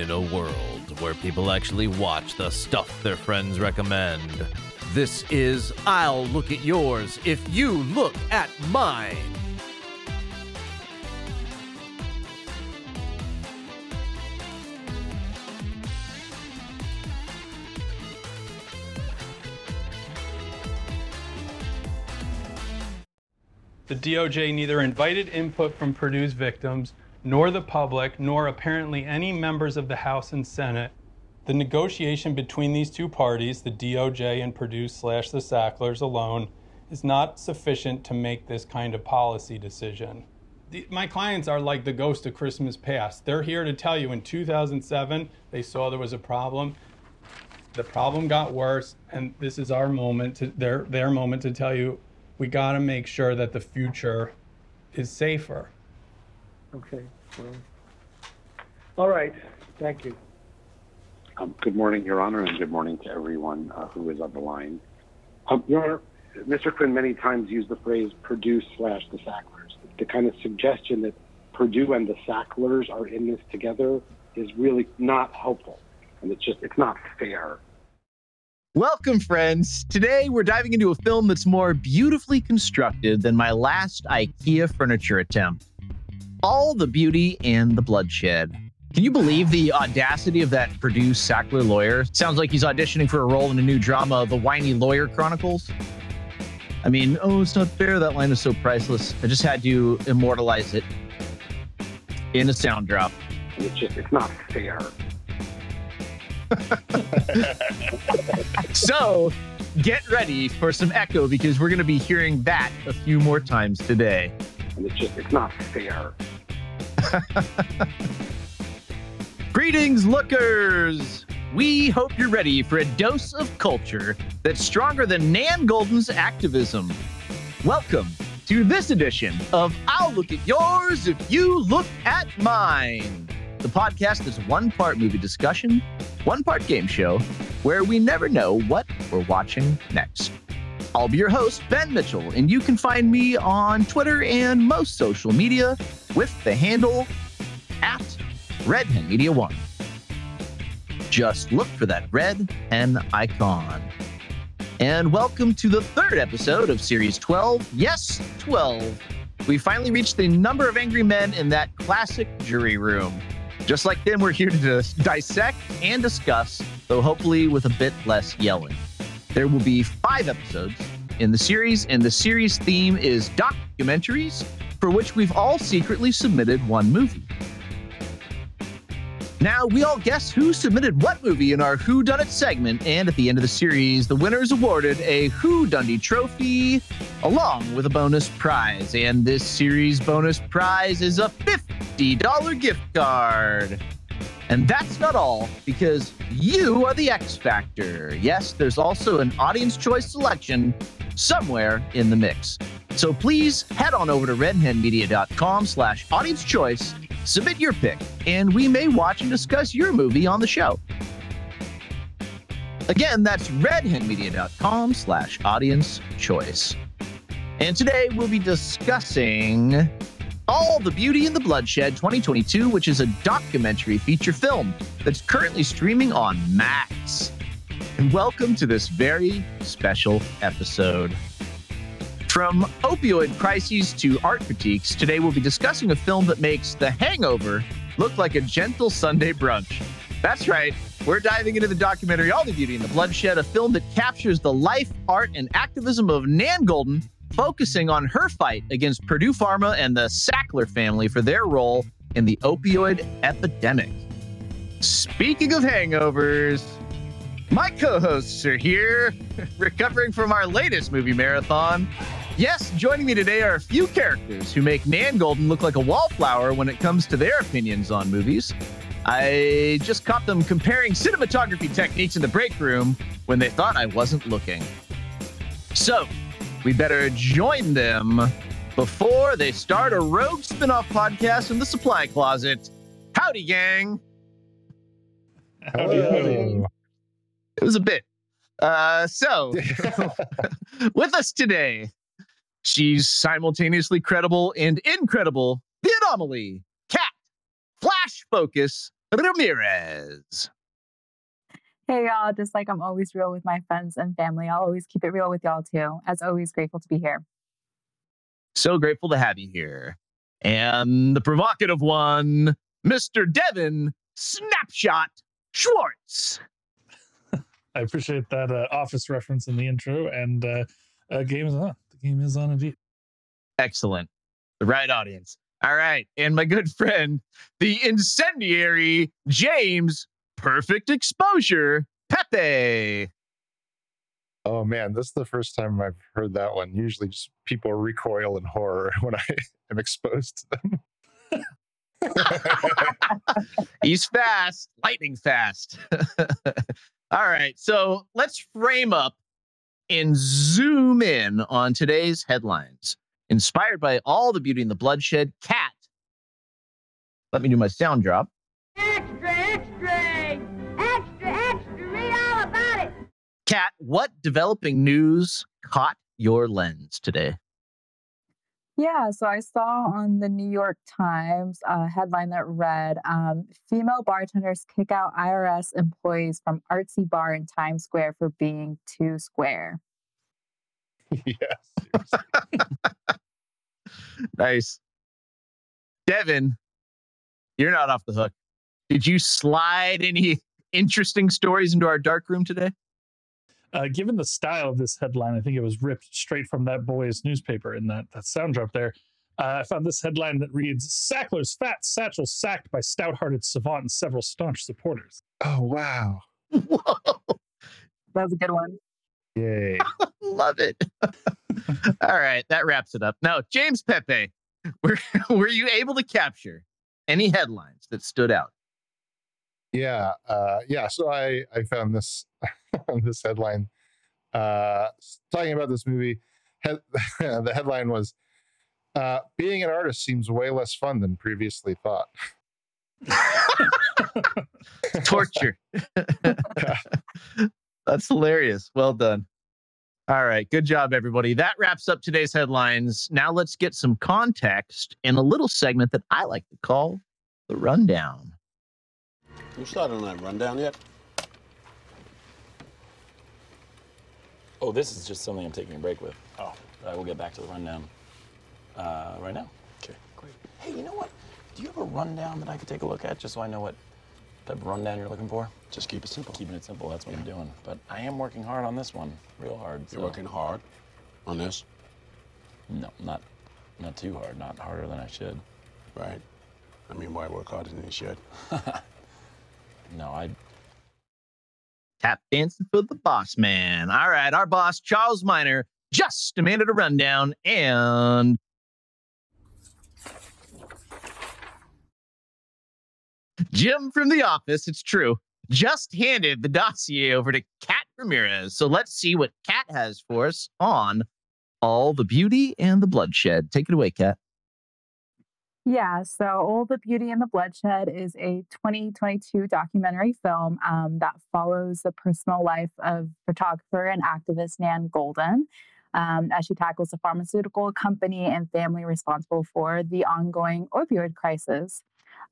In a world where people actually watch the stuff their friends recommend, this is I'll Look at Yours If You Look at Mine. The DOJ neither invited input from Purdue's victims, nor the public, nor apparently any members of the House and Senate. The negotiation between these two parties, the DOJ and Purdue slash the Sacklers alone, is not sufficient to make this kind of policy decision. The, my clients are like the ghost of Christmas past. They're here to tell you in 2007 they saw there was a problem. The problem got worse, and this is our moment, to, their, their moment to tell you we got to make sure that the future is safer. Okay, all right, thank you. Um, good morning, Your Honor, and good morning to everyone uh, who is on the line. Um, Your Honor, Mr. Quinn many times used the phrase Purdue slash the Sacklers. The kind of suggestion that Purdue and the Sacklers are in this together is really not helpful, and it's just it's not fair. Welcome, friends. Today we're diving into a film that's more beautifully constructed than my last IKEA furniture attempt. All the beauty and the bloodshed. Can you believe the audacity of that Purdue Sackler lawyer? Sounds like he's auditioning for a role in a new drama, The Whiny Lawyer Chronicles. I mean, oh, it's not fair. That line is so priceless. I just had to immortalize it in a sound drop. It's just it's not fair. so get ready for some echo because we're going to be hearing that a few more times today. And it's just it's not fair. Greetings, lookers! We hope you're ready for a dose of culture that's stronger than Nan Goldin's activism. Welcome to this edition of I'll Look at Yours If You Look at Mine. The podcast is one part movie discussion, one part game show, where we never know what we're watching next. I'll be your host, Ben Mitchell, and you can find me on Twitter and most social media with the handle at Red Hen Media One. Just look for that red hen icon. And welcome to the third episode of Series 12. Yes, 12. We finally reached the number of angry men in that classic jury room. Just like them, we're here to dissect and discuss, though hopefully with a bit less yelling. There will be five episodes in the series, and the series theme is documentaries, for which we've all secretly submitted one movie. Now, we all guess who submitted what movie in our Who Done It segment, and at the end of the series, the winner is awarded a Who Dundie trophy along with a bonus prize. And this series bonus prize is a $50 gift card. And that's not all, because you are the X Factor. Yes, there's also an audience choice selection somewhere in the mix. So please head on over to redhenmedia.com slash audience choice Submit your pick, and we may watch and discuss your movie on the show. Again, that's redhenmedia.com slash audience choice. And today we'll be discussing All the Beauty and the Bloodshed 2022, which is a documentary feature film that's currently streaming on Max. And welcome to this very special episode. From opioid crises to art critiques, today we'll be discussing a film that makes The Hangover look like a gentle Sunday brunch. That's right, we're diving into the documentary All the Beauty and the Bloodshed, a film that captures the life, art, and activism of Nan Goldin, focusing on her fight against Purdue Pharma and the Sackler family for their role in the opioid epidemic. Speaking of hangovers, my co hosts are here, recovering from our latest movie marathon. Yes, joining me today are a few characters who make Nan Goldin look like a wallflower when it comes to their opinions on movies. I just caught them comparing cinematography techniques in the break room when they thought I wasn't looking. So, we better join them before they start a rogue spin off podcast in the supply closet. Howdy, gang. Howdy, howdy. It was a bit. Uh, so, with us today, She's simultaneously credible and incredible. The anomaly, Cat, Flash Focus, Ramirez. Hey y'all, just like I'm always real with my friends and family, I'll always keep it real with y'all too. As always, grateful to be here. So grateful to have you here. And the provocative one, Mr. Devin Snapshot Schwartz. I appreciate that uh, office reference in the intro, and uh, uh, game is on. The game is on indeed. Excellent. The right audience. All right. And my good friend, the incendiary James Perfect Exposure Pepe. Oh man, this is the first time I've heard that one. Usually, just people recoil in horror when I am exposed to them. He's fast, lightning fast. All right. So let's frame up and zoom in on today's headlines. Inspired by all the beauty and the bloodshed, Cat. Let me do my sound drop. It. Cat, what developing news caught your lens today? Yeah, so I saw on the New York Times a headline that read um, Female bartenders kick out IRS employees from artsy bar in Times Square for being too square. yes. Nice. Devin, you're not off the hook. Did you slide any interesting stories into our dark room today? Uh, given the style of this headline, I think it was ripped straight from that boy's newspaper in that, that sound drop there. Uh, I found this headline that reads Sackler's fat satchel sacked by stout hearted savant and several staunch supporters. Oh wow. Whoa, That was a good one. Yay. love it. All right, that wraps it up. Now, James Pepe, were, were you able to capture any headlines that stood out? Yeah. Uh, yeah. So I I found this this headline uh, talking about this movie. Head, the headline was uh, "Being an artist seems way less fun than previously thought." Torture. That's hilarious. Well done. All right. Good job, everybody. That wraps up today's headlines. Now let's get some context in a little segment that I like to call the rundown. You started on that rundown yet? Oh, this is just something I'm taking a break with. Oh, I will get back to the rundown uh, right now. Okay. Great. Hey, you know what? Do you have a rundown that I could take a look at just so I know what type of rundown you're looking for? Just keep it simple. Keeping it simple, that's what I'm doing. But I am working hard on this one, real hard. You're so- working hard on this, No, not not too hard, not harder than I should. right? I mean, why work harder than you should? No, I Tap dancing for the boss man. All right, our boss, Charles Miner, just demanded a rundown and. Jim from the office, it's true, just handed the dossier over to Kat Ramirez. So let's see what Kat has for us on all the beauty and the bloodshed. Take it away, Kat. Yeah, so All the Beauty and the Bloodshed is a 2022 documentary film um, that follows the personal life of photographer and activist Nan Goldin um, as she tackles a pharmaceutical company and family responsible for the ongoing opioid crisis.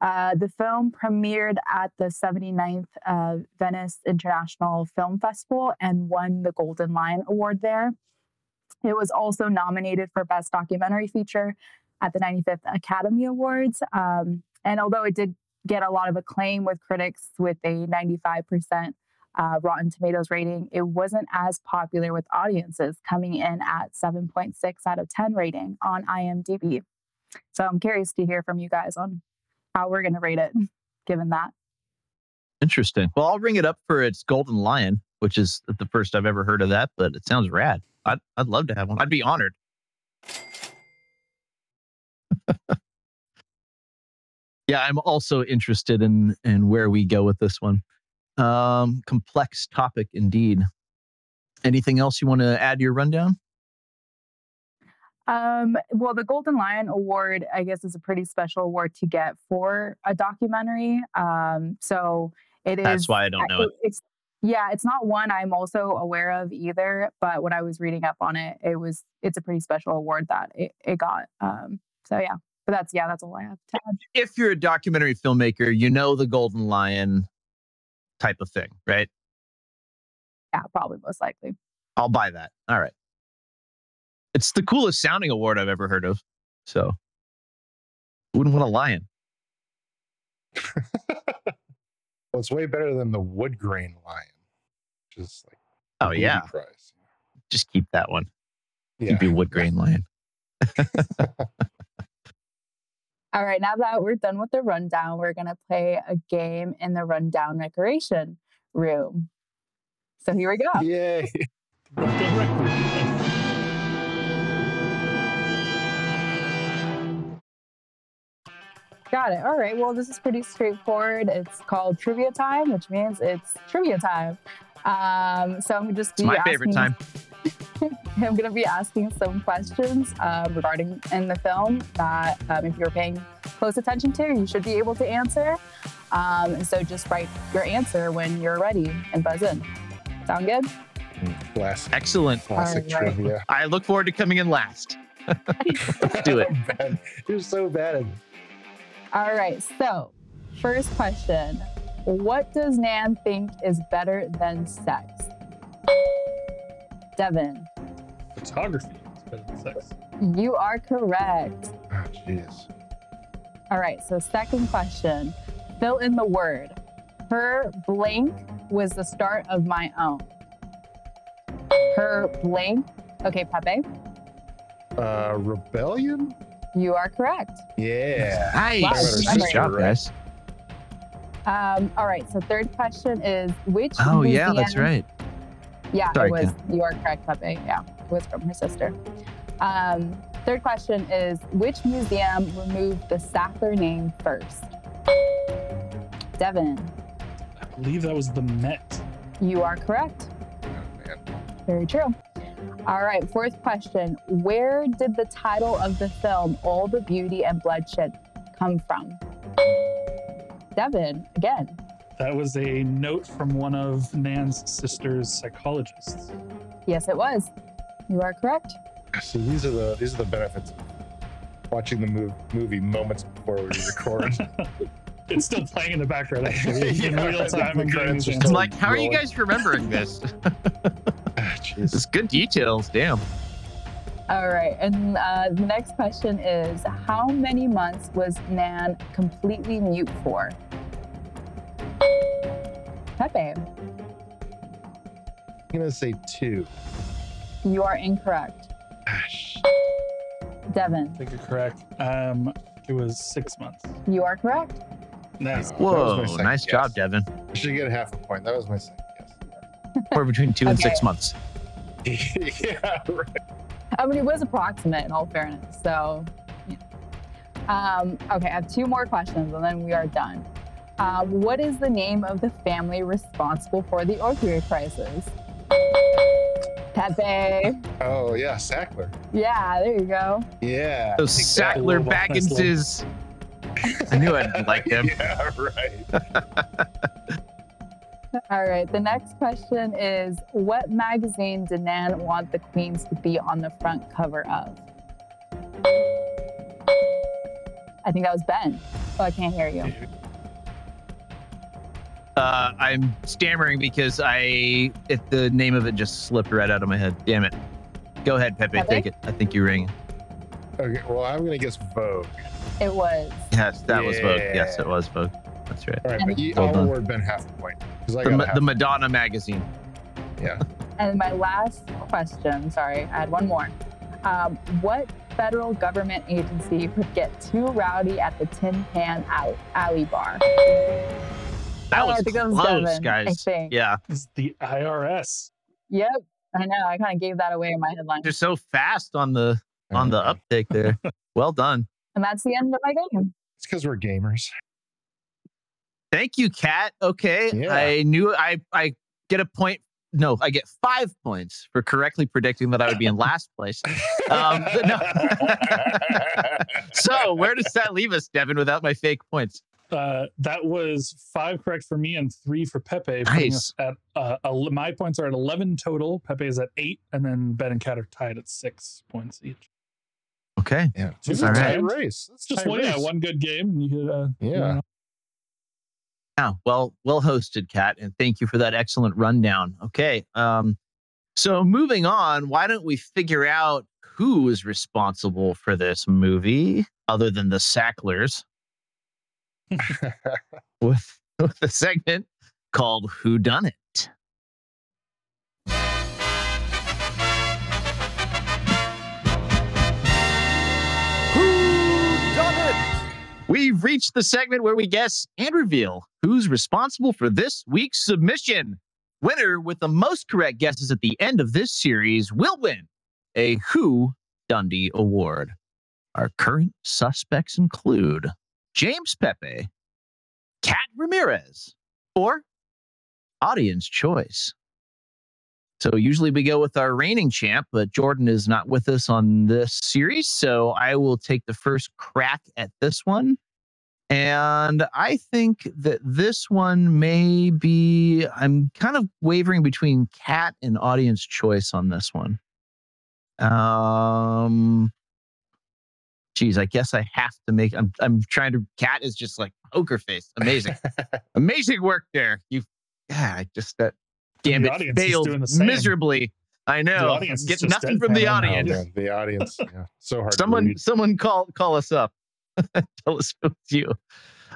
Uh, the film premiered at the 79th uh, Venice International Film Festival and won the Golden Lion Award there. It was also nominated for Best Documentary Feature at the 95th Academy Awards. Um, and although it did get a lot of acclaim with critics with a 95% uh, Rotten Tomatoes rating, it wasn't as popular with audiences, coming in at 7.6 out of 10 rating on IMDb. So I'm curious to hear from you guys on how we're going to rate it, given that. Interesting. Well, I'll ring it up for its Golden Lion, which is the first I've ever heard of that, but it sounds rad. I'd, I'd love to have one. I'd be honored. Yeah, I'm also interested in in where we go with this one. Um, complex topic indeed. Anything else you want to add to your rundown? Um, well, the Golden Lion Award, I guess, is a pretty special award to get for a documentary. Um, so it is. That's why I don't know it. It's yeah, it's not one I'm also aware of either. But when I was reading up on it, it was it's a pretty special award that it, it got. Um, so yeah, But that's yeah, that's all I have to add. If you're a documentary filmmaker, you know the Golden Lion type of thing, right? Yeah, probably most likely. I'll buy that. All right. It's the coolest sounding award I've ever heard of. So, wouldn't want a lion. Well, it's way better than the wood grain lion, which is like Oh yeah, prize. just keep that one. Yeah. Keep your wood grain lion. All right, now that we're done with the rundown, we're gonna play a game in the rundown recreation room. So here we go. Yay. Got it. All right. Well, this is pretty straightforward. It's called trivia time, which means it's trivia time. Um, so I'm just It's be my favorite asking- time. I'm going to be asking some questions uh, regarding in the film that um, if you're paying close attention to, you should be able to answer. Um, and so just write your answer when you're ready and buzz in. Sound good? Classic, Excellent. classic All right. trivia. I look forward to coming in last. Let's do it. Bad. You're so bad All right. So, first question What does Nan think is better than sex? Devin, Photography is better than sex. you are correct. Oh, jeez. All right. So, second question fill in the word. Her blank was the start of my own. Her blank. Okay, Pepe, Uh, rebellion? you are correct. Yeah. Nice. Wow, Good right. job, guys. Um, all right. So, third question is which. Oh yeah, that's right. Yeah, Sorry, it was. You are correct, Pepe. Yeah, it was from her sister. Um, third question is which museum removed the Sackler name first? Devin, I believe that was the Met. you are correct. Oh, man. Very true. All right, fourth question. Where did the title of the film, All the Beauty and Bloodshed, come from? Devin, again. That was a note from one of Nan's sister's psychologists. Yes, it was. You are correct. So these are the these are the benefits of watching the mov- movie moments before we record. It's still playing in the background, actually, in real time. I'm getting credits these are I'm still- answers. like, how are you guys remembering this? Ah, jeez. It's good details. Damn. All right, and uh, the next question is How many months was Nan completely mute for? Pepe, I'm gonna say two. you are incorrect. Ah, sh- Devin, I think you're correct. Um, it was six months. you are correct. Nice. That was my Whoa, nice guess. job, Devin. I should get half a point. That was my second We're between two and six months. yeah, right. I mean, it was approximate in all fairness. So, yeah. um, okay, I have two more questions and then we are done. Um, what is the name of the family responsible for the opioid crisis? Pepe. Oh yeah, Sackler. Yeah, there you go. Yeah. So. Sackler Little Nice little- Bagginses. I knew I'd like them. Yeah, right. All right. The next question is What magazine did Nan want the queens to be on the front cover of? I think that was Ben. Oh, I can't hear you. Uh, I'm stammering because I it, the name of it just slipped right out of my head. Damn it. Go ahead, Pepe. Pepe? Take it. I think you ring. Okay, well, I'm gonna guess Vogue. It was. Yes, that was Vogue. Yes, it was Vogue. That's right. All right, but you, Well I'll done. award Ben half a point because I The, got Ma- half. the Madonna magazine. yeah. And my last question sorry, I had one more. Um, what federal government agency would get too rowdy at the Tin Pan Alley, alley Bar? That Oh, was I think it was close, I guys. think. Yeah, It's the IRS. Yep. I know. I kind of gave that away in my headline. they're so fast on the on the uptake there. well done. And that's the end of my game. It's because we're gamers. Thank you, Kat. Okay, Yeah. I knew I I get a point. No, I get five points for correctly predicting that I would be in last place. Um, no. so where does that leave us, Devin, without my fake points? Uh, that was five correct for me and three for Pepe. Putting us at uh, el- my points are at eleven total. Pepe is at eight, and then Ben and Kat are tied at six points each. Okay. Yeah. It's is a All tight race. It's Just tight one, yeah, one good game, and you could. Uh, you Yeah. know, Yeah, well, well hosted, Kat, and thank you for that excellent rundown. Okay, um, so moving on, why don't we figure out who is responsible for this movie, other than the Sacklers, with with a segment called "Who Done It." Who done it? We've reached the segment where we guess and reveal who's responsible for this week's submission. Winner with the most correct guesses at the end of this series will win a Who Dundie Award. Our current suspects include James Pepe, Cat Ramirez, or Audience Choice. So usually we go with our reigning champ, but Jordan is not with us on this series. So I will take the first crack at this one. And I think that this one may be, I'm kind of wavering between cat and audience choice on this one. Um, geez, I guess I have to make, I'm, I'm trying to, cat is just like poker face. Amazing. Amazing work there. You, yeah, I just, that, damn it, failed doing the same. miserably. I know. audience is Get nothing from the deadpan right now. Audience. man, the audience. Yeah. So hard. to Someone, read. someone call call us up. Tell us it was you.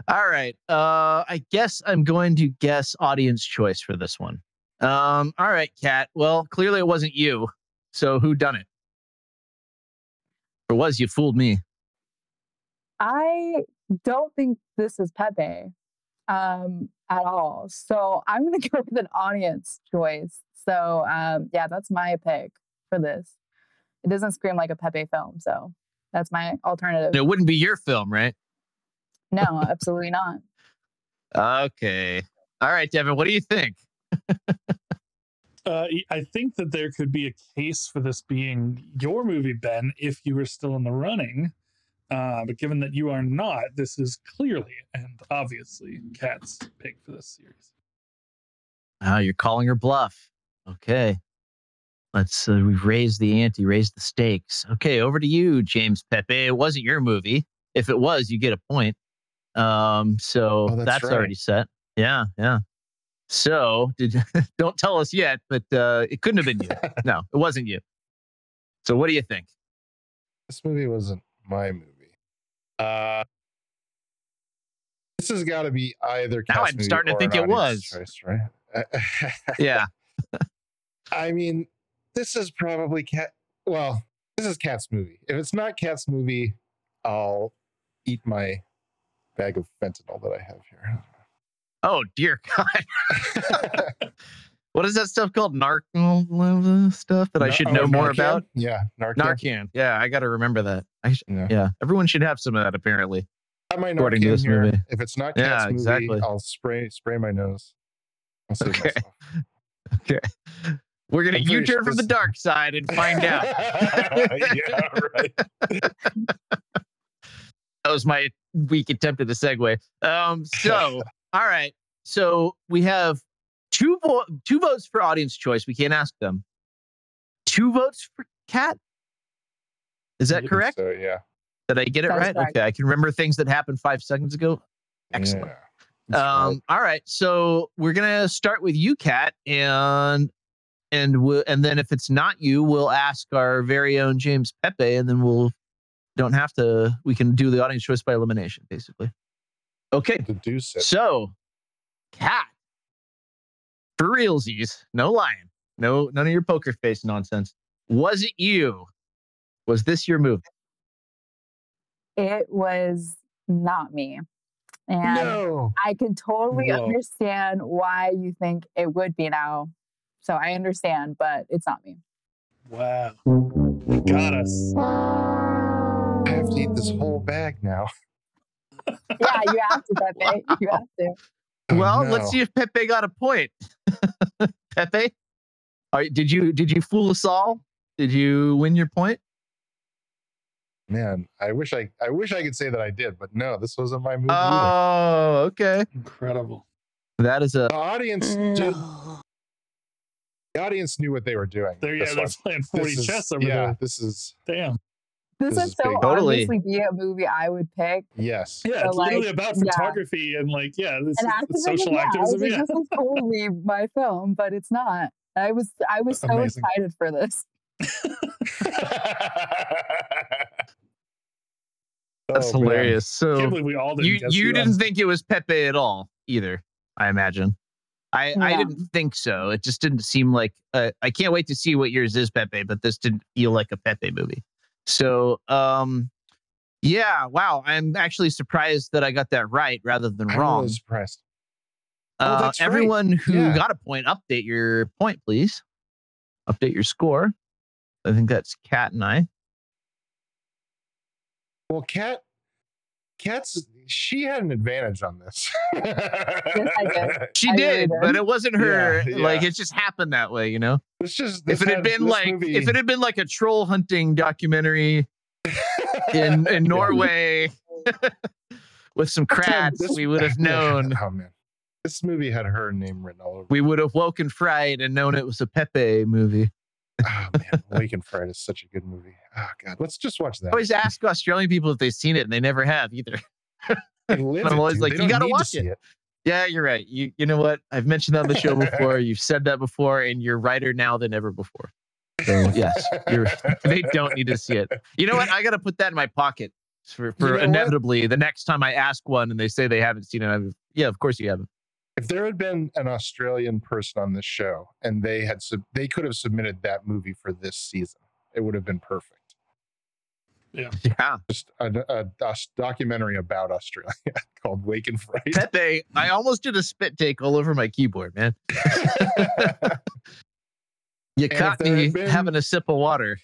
All right. Uh, I guess I'm going to guess audience choice for this one. Um, all right, Kat. Well, clearly it wasn't you. So who done it? Or was you fooled me? I don't think this is Pepe um, at all. So I'm going to go with an audience choice. So um, yeah, that's my pick for this. It doesn't scream like a Pepe film. So that's my alternative. It wouldn't be your film, right? No, absolutely not. Okay. All right, Devin. What do you think? Uh, y- I think that there could be a case for this being your movie, Ben, if you were still in the running. Uh, but given that you are not, this is clearly and obviously Cat's pick for this series. Oh, you're calling her bluff. Okay. Let's, uh, we've raised the ante, raised the stakes. Okay, over to you, James Pepe. It wasn't your movie. If it was, you get a point. Um, so Oh, that's that's, right. already set. Yeah, yeah. So did don't tell us yet, but uh, it couldn't have been you. no, it wasn't you. So what do you think? This movie wasn't my movie. Uh, this has got to be either. Now I'm starting to think it was. choice, right? Yeah. I mean, this is probably cat. Well, this is Cat's movie. If it's not Cat's movie, I'll eat my bag of fentanyl that I have here. Oh dear God. what is that stuff called? Narc stuff that I should oh, know more Narcan? about? Yeah, Narcan. Narcan. Yeah, I got to remember that. I sh- Yeah. yeah, everyone should have some of that apparently. I my According to this here. movie. If it's not Yeah, Cat's movie, exactly. I'll spray spray my nose. Okay. Okay. We're gonna I'm U-turn sure from the dark side and find out. yeah, right. that was my weak attempt at a segue. Um, so all right. So we have two vo- two votes for audience choice. We can't ask them. Two votes for cat. Is that correct? So yeah. Did I get it That is right? correct. Okay, I can remember things that happened five seconds ago. Excellent. Yeah. That's right. Um, all right, so we're gonna start with you, Kat, and and we'll, and then if it's not you, we'll ask our very own James Pepe, and then we'll don't have to. We can do the audience choice by elimination, basically. Okay, deduce it. so Kat, for realsies, no lying, no none of your poker face nonsense. Was it you? Was this your move? It was not me. And No. I can totally Whoa. understand why you think it would be now. So I understand, but it's not me. Wow. You got us. I have to eat this whole bag now. Yeah, you have to, Pepe. You have to. Oh, well, no. let's see if Pepe got a point. Pepe, are, did you did you fool us all? Did you win your point? Man, I wish I I wish I could say that I did, but no, this wasn't my movie. either. Oh, okay. Incredible. That is a The audience did, the audience knew what they were doing. There, yeah, they're one. playing 40 This is- chess over yeah, there. this is Damn. This, This would so. Totally. obviously be a movie I would pick. Yes. Yeah, So, it's literally like, about yeah. photography and like, yeah, this And is activism, social yeah, I was activism. like, Yeah. this is totally my film, but it's not. I was I was so Amazing. excited for this. That's Oh, man. hilarious. Can't So believe we all didn't you you didn't think it was Pepe at all either, I imagine. I, I didn't think so. It just didn't seem like uh, I can't wait to see what yours is Pepe, but this didn't feel like a Pepe movie. So um yeah, wow. I'm actually surprised that I got that right rather than I'm wrong. really surprised. Oh, Uh, right. everyone who Yeah. got a point, update your point, please. Update your score. I think that's Cat and I. Well, Cat, Kat's she had an advantage on this. Yes, I did. She I did, did. but it wasn't her. Yeah, Like it just happened that way, you know. It's just if it had had- been like movie- if it had been like a troll hunting documentary in in Norway with some crats, This- we would have yeah, known. Oh man, this movie had her name written all over. We would have woken fried and known it was a Pepe movie. Oh man, Wake in Fright is such a good movie. Oh god, let's just watch I that. always ask Australian people if they've seen it, and they never have either. I'm always like, you gotta watch see it. Yeah, you're right. You you know what? I've mentioned that on the show before. You've said that before, and you're righter now than ever before. So yes, you're. They don't need to see it. You know what? I got to put that in my pocket for, for know what? inevitably the next time I ask one and they say they haven't seen it. I'm, yeah, of course you haven't. If there had been an Australian person on this show and they had sub- they could have submitted that movie for this season, it would have been perfect. Yeah, Yeah. Just a, a, a documentary about Australia called Wake in Fright. Pepe. I almost did a spit take all over my keyboard, man. You if caught there me been- having a sip of water.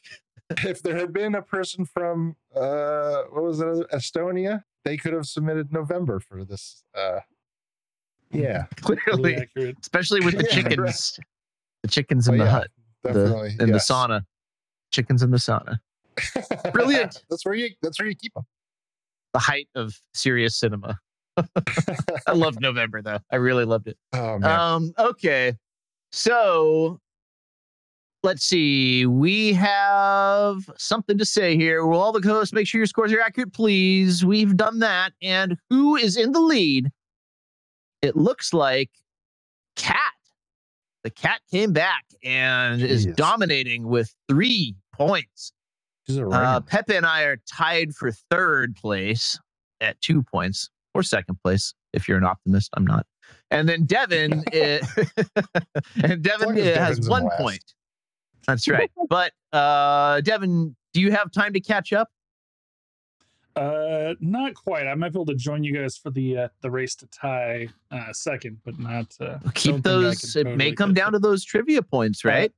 if there had been a person from uh what was it estonia they could have submitted november for this uh yeah Clearly, accurate. especially with the Yeah, chickens, right. the chickens in Oh, the yeah, hut, the, in yes. the sauna, chickens in the sauna. Brilliant. that's where you that's where you keep them The height of serious cinema. I loved November though. I really loved it. oh man Um, okay. So let's see. We have something to say here. Will all the hosts make sure your scores are accurate, please? We've done that. And who is in the lead? It looks like Cat. The cat came back and is dominating with three points. She's a Uh. Pepe and I are tied for third place at two points, or second place if you're an optimist. I'm not. And then Devin, eh, and Devin long as Devin's has one last. point. That's right. But uh, Devin, do you have time to catch up? Uh, not quite. I might be able to join you guys for the uh, the race to tie uh, second, but not. Uh, Keep those. It may come down to those trivia points, right?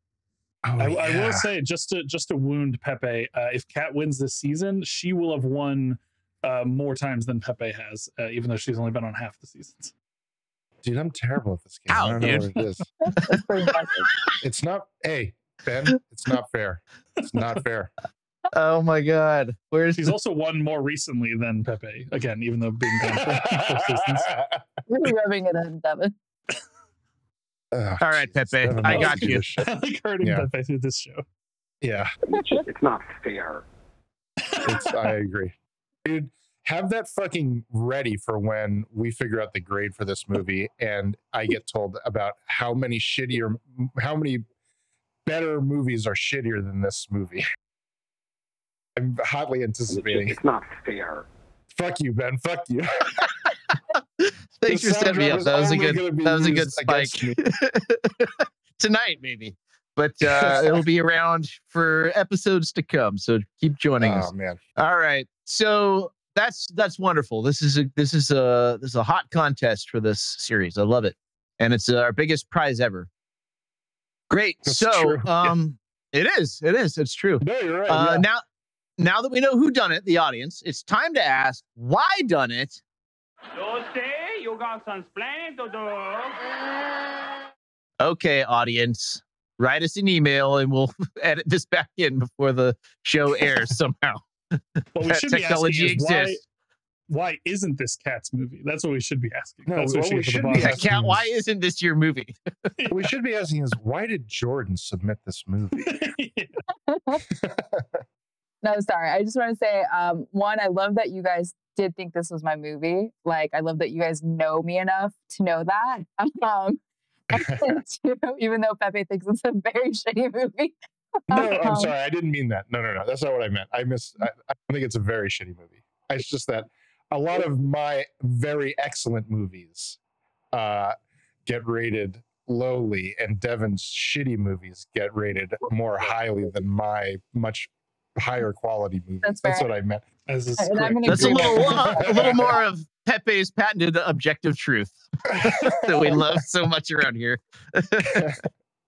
Oh, I, I will say just to just to wound Pepe. Uh, if Kat wins this season, she will have won uh, more times than Pepe has, uh, even though she's only been on half the seasons. dude i'm terrible at this game Ow, i don't know what it is That's pretty it's not hey ben it's not fair it's not fair Oh my God! Where's he's the- also won more recently than Pepe. Again, even though being gone for four seasons. Really rubbing it in, Devin. Ugh, All right, Jesus, Pepe, Devin I got you. I like hurting Yeah. Pepe through this show. yeah It's just, it's not fair. it's i agree dude have that fucking ready for when we figure out the grade for this movie and i get told about how many shittier how many better movies are shittier than this movie i'm hotly anticipating it's not fair. fuck you ben fuck you Thanks The for setting me up. That was a good. That was a good spike. Tonight, maybe, but uh, it'll be around for episodes to come. So keep joining us. oh man All right. So that's that's wonderful. This is a this is a this is a hot contest for this series. I love it, and it's our biggest prize ever. Great. That's so true. Yeah. um, it is. It is. It's true. no you're right Uh, yeah. Now, now that we know who done it, the audience, it's time to ask why done it. So say you got some explaining to do. Okay, audience, write us an email and we'll edit this back in before the show airs somehow. What we That should be technology asking is why, exists. why isn't this Cats movie? That's what we should be asking. No, That's what what we should be the bottom. asking- Cat, why isn't this your movie? what we should be asking is why did jordan submit this movie No, sorry. I just want to say, um, one, I love that you guys did think this was my movie. Like, I love that you guys know me enough to know that. Um, two, even though Pepe thinks it's a very shitty movie. No, I'm um, sorry. I didn't mean that. No, no, no. That's not what I meant. I miss. I, I don't think it's a very shitty movie. It's just that a lot of my very excellent movies uh, get rated lowly, and Devin's shitty movies get rated more highly than my much higher quality movies. That's That's, what I meant. As is And I'm correct. gonna That's a little, uh, a little more of Pepe's patented objective truth that we love so much around here.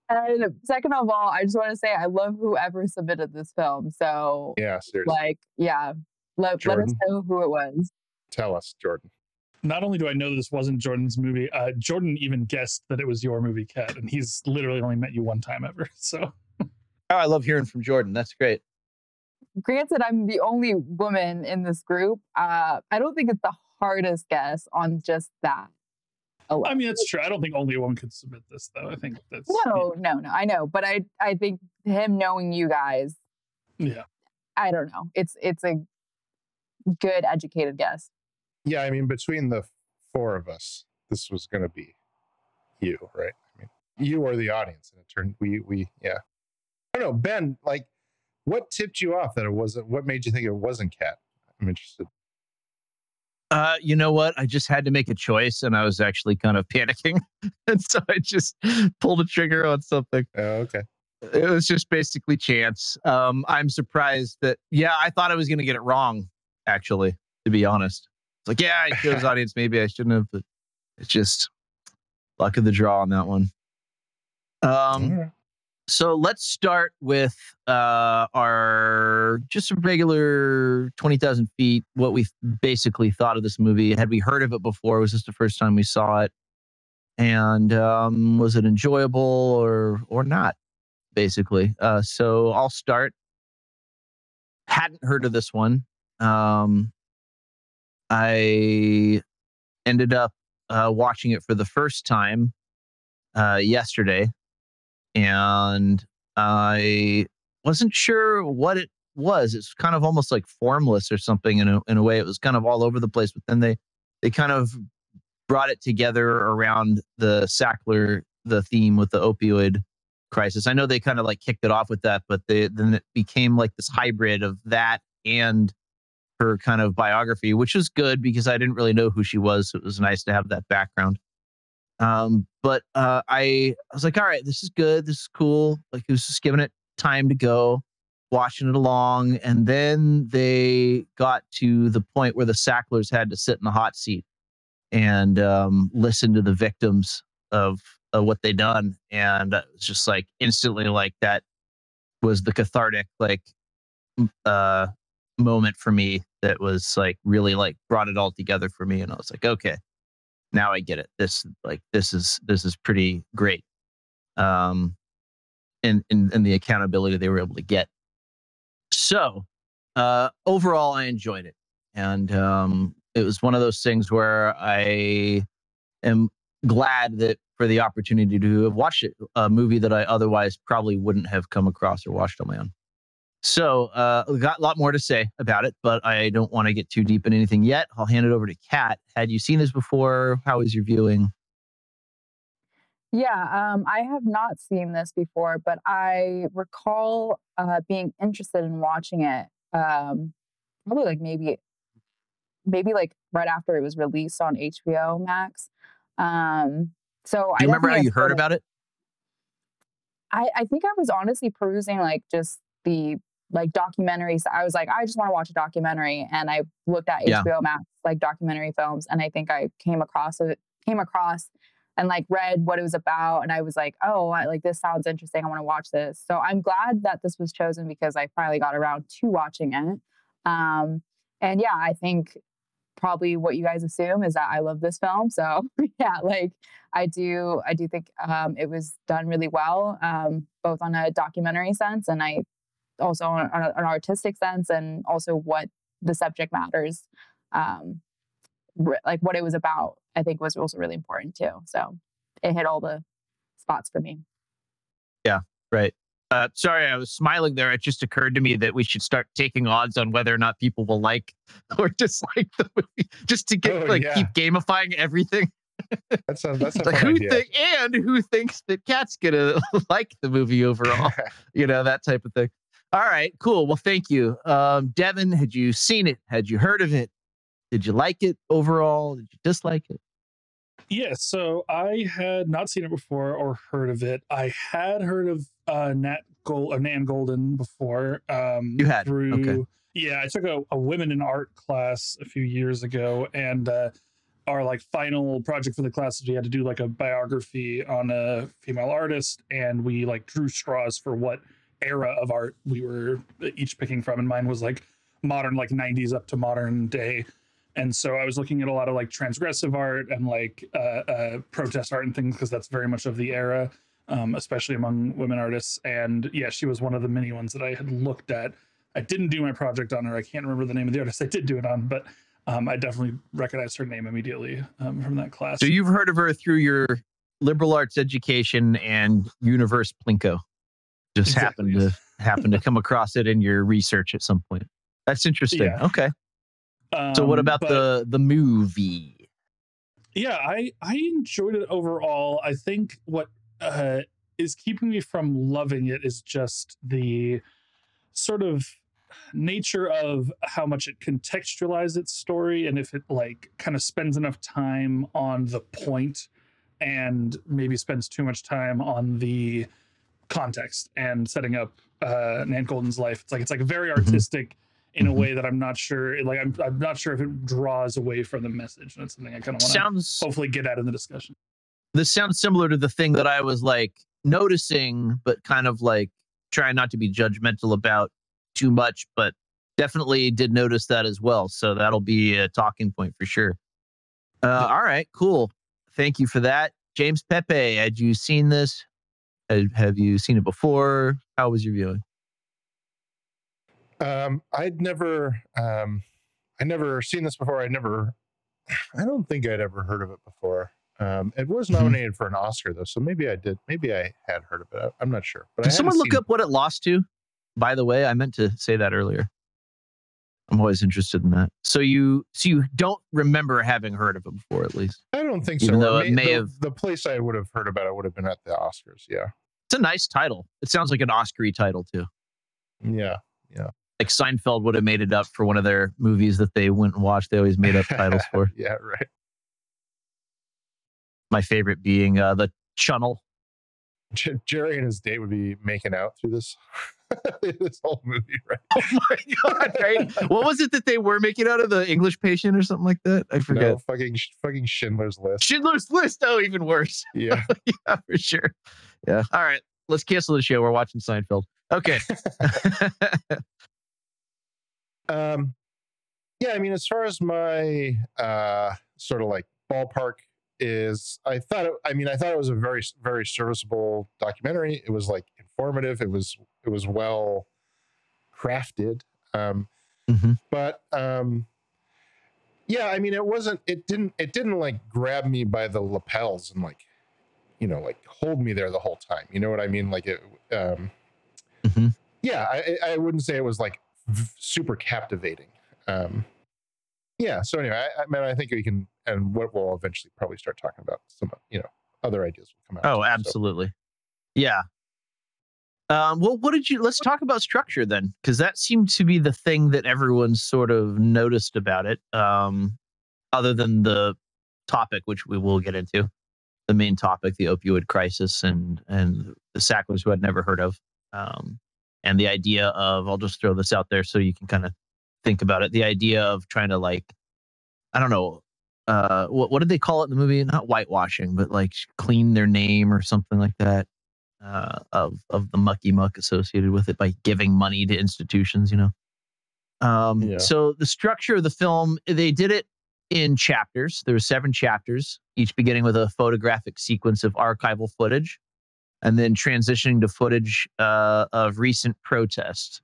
And second of all, I just want to say I love whoever submitted this film. So, Yeah, seriously. like, yeah, let, let us know who it was. Tell us, Jordan. Not only do I know this wasn't Jordan's movie, uh, Jordan even guessed that it was your movie, Cat, and he's literally only met you one time ever. So Oh, I love hearing from Jordan. That's great. Granted, I'm the only woman in this group. Uh, I don't think it's the hardest guess on just that. alone. I mean, that's true. I don't think only a woman could submit this, though. I think that's no, no, no. I know, but I, I think him knowing you guys, yeah. I don't know. It's, it's a good educated guess. Yeah, I mean, between the four of us, this was going to be you, right? I mean, you or the audience, and it turned we we yeah. I don't know, Ben. Like, what tipped you off that it wasn't? What made you think it wasn't Cat? I'm interested. Uh, you know what? I just had to make a choice, and I was actually kind of panicking, and so I just pulled a trigger on something. Oh, okay. It was just basically chance. Um, I'm surprised that. Yeah, I thought I was going to get it wrong. Actually, to be honest, it's like, yeah, I chose audience. Maybe I shouldn't have, but it's just luck of the draw on that one. Um. So let's start with uh, our just a regular 20,000 feet, what we basically thought of this movie. Had we heard of it before? Was this the first time we saw it? And um, was it enjoyable or or not? Basically. Uh, so I'll start. Hadn't heard of this one. Um, I ended up uh, watching it for the first time uh, yesterday and I wasn't sure what it was. It's kind of almost like formless or something in a in a way. It was kind of all over the place, but then they they kind of brought it together around the Sackler the theme with the opioid crisis. I know they kind of like kicked it off with that, but they then it became like this hybrid of that and her kind of biography, which was good because I didn't really know who she was. So it was nice to have that background. Um, but uh, I, I was like, all right, this is good. This is cool. Like, it was just giving it time to go, watching it along. And then they got to the point where the Sacklers had to sit in the hot seat and um, listen to the victims of, of what they done. And it was just like instantly, like, that was the cathartic, like, uh, moment for me that was like really like brought it all together for me. And I was like, okay, now I get it. This like this is this is pretty great. Um and and, and the accountability they were able to get. So uh overall I enjoyed it. And um it was one of those things where I am glad that for the opportunity to have watched it, a movie that I otherwise probably wouldn't have come across or watched on my own. So uh, got a lot more to say about it, but I don't want to get too deep in anything yet. I'll hand it over to Kat. Had you seen this before? How was your viewing? Yeah, um, I have not seen this before, but I recall uh, being interested in watching it. Um, probably like maybe, maybe like right after it was released on HBO Max. Um, so Do you remember how you heard about it? I, I think I was honestly perusing like just the like documentaries. I was like, I just want to watch a documentary, and I looked at Yeah. HBO Max like documentary films, and I think I came across it, came across, and like read what it was about, and I was like, oh, I, like this sounds interesting. I want to watch this. So I'm glad that this was chosen because I finally got around to watching it. Um, and yeah, I think probably what you guys assume is that I love this film. So yeah, like I do, I do think um, it was done really well, um, both on a documentary sense and I also on, on an artistic sense, and also what the subject matters, um, re- like what it was about. I think was also really important too. So it hit all the spots for me. Yeah, right. Uh, sorry, I was smiling there. It just occurred to me that we should start taking odds on whether or not people will like or dislike the movie, just to get Oh, like yeah. keep gamifying everything. That's a that's a like who idea. think and who thinks that Cat's gonna like the movie overall? you know that type of thing. All right, cool. Well, thank you, um, Devin. Had you seen it? Had you heard of it? Did you like it overall? Did you dislike it? Yeah, so I had not seen it before or heard of it. I had heard of uh, Nat Gold, uh, Nan Goldin before. Um, You had, through. okay. Yeah, I took a, a women in art class a few years ago, and uh, our like final project for the class is we had to do like a biography on a female artist, and we like drew straws for what era of art we were each picking from, and mine was like modern, like '90s up to modern day and so I was looking at a lot of like transgressive art and like uh, uh, protest art and things because that's very much of the era, um, especially among women artists. And yeah, she was one of the many ones that I had looked at. I didn't do my project on her. I can't remember the name of the artist I did do it on, but um, I definitely recognized her name immediately um, from that class. So you've heard of her through your liberal arts education and Universe Plinko. Just happened to happen to come across it in your research at some point. That's interesting. Yeah. Okay. so what Um, about but- the the movie? yeah i i enjoyed it overall i think what uh is keeping me from loving it is just the sort of nature of how much it contextualizes its story and if it like kind of spends enough time on the point and maybe spends too much time on the context and setting up uh Nan Goldin's life. It's like it's like very artistic in a way that I'm not sure like I'm I'm not sure if it draws away from the message. That's something I kind of want to Sounds hopefully get out in the discussion. this sounds similar to the thing that I was like noticing, but kind of like trying not to be judgmental about too much, but definitely did notice that as well. So that'll be a talking point for sure. Uh, all right, cool. Thank you for that. James Pepe, had you seen this? Had, have you seen it before? How was your viewing? Um, I'd never, um, I never seen this before. I never, I don't think I'd ever heard of it before. Um, it was Mm-hmm. nominated for an Oscar though, so maybe I did. Maybe I had heard of it. I'm not sure. But Did someone look up what it lost to? By the way, I meant to say that earlier. I'm always interested in that. So you, so you don't remember having heard of it before, at least. I don't think Even so. though Or it may the, have- the place I would have heard about it would have been at the Oscars. Yeah, It's a nice title. It sounds like an Oscar title too. yeah, yeah, Like Seinfeld would have made it up for one of their movies that they went and watched. They always made up titles for. yeah. Right. My favorite being uh, the Chunnel. J- Jerry and his date would be making out through this this whole movie, right? Oh my god! Right? what was it that they were making out of the English Patient or something like that? I forget. No, fucking fucking Schindler's List. Schindler's List. Oh, even worse. Yeah. yeah, for sure. Yeah. All right. Let's cancel the show. We're watching Seinfeld. Okay. Um, yeah, I mean, as far as my uh, sort of like ballpark is, I thought, it, I mean, I thought it was a very, very serviceable documentary. It was like informative. It was, it was well crafted. Um, Mhm. but um, yeah, I mean, it wasn't, it didn't, it didn't like grab me by the lapels and like, you know, like hold me there the whole time. You know what I mean? Like it, um, Mhm. yeah, I, I wouldn't say it was like v- super captivating. Um, yeah. So anyway, I, I mean, I think we can, and what we'll eventually probably start talking about some, you know, other ideas will come out. Oh, too, so- absolutely. Yeah. Um, well, what did you? Let's talk about structure then, because that seemed to be the thing that everyone sort of noticed about it. Um, other than the topic, which we will get into, the main topic, the opioid crisis, and and the Sacklers who I'd never heard of, um, and the idea of I'll just throw this out there so you can kind of think about it. The idea of trying to like, I don't know, uh, what what did they call it in the movie? Not whitewashing, but like clean their name or something like that. Uh, of of the mucky muck associated with it by giving money to institutions, you know. Um, Yeah. So the structure of the film, they did it in chapters. There were seven chapters, each beginning with a photographic sequence of archival footage, and then transitioning to footage uh, of recent protests.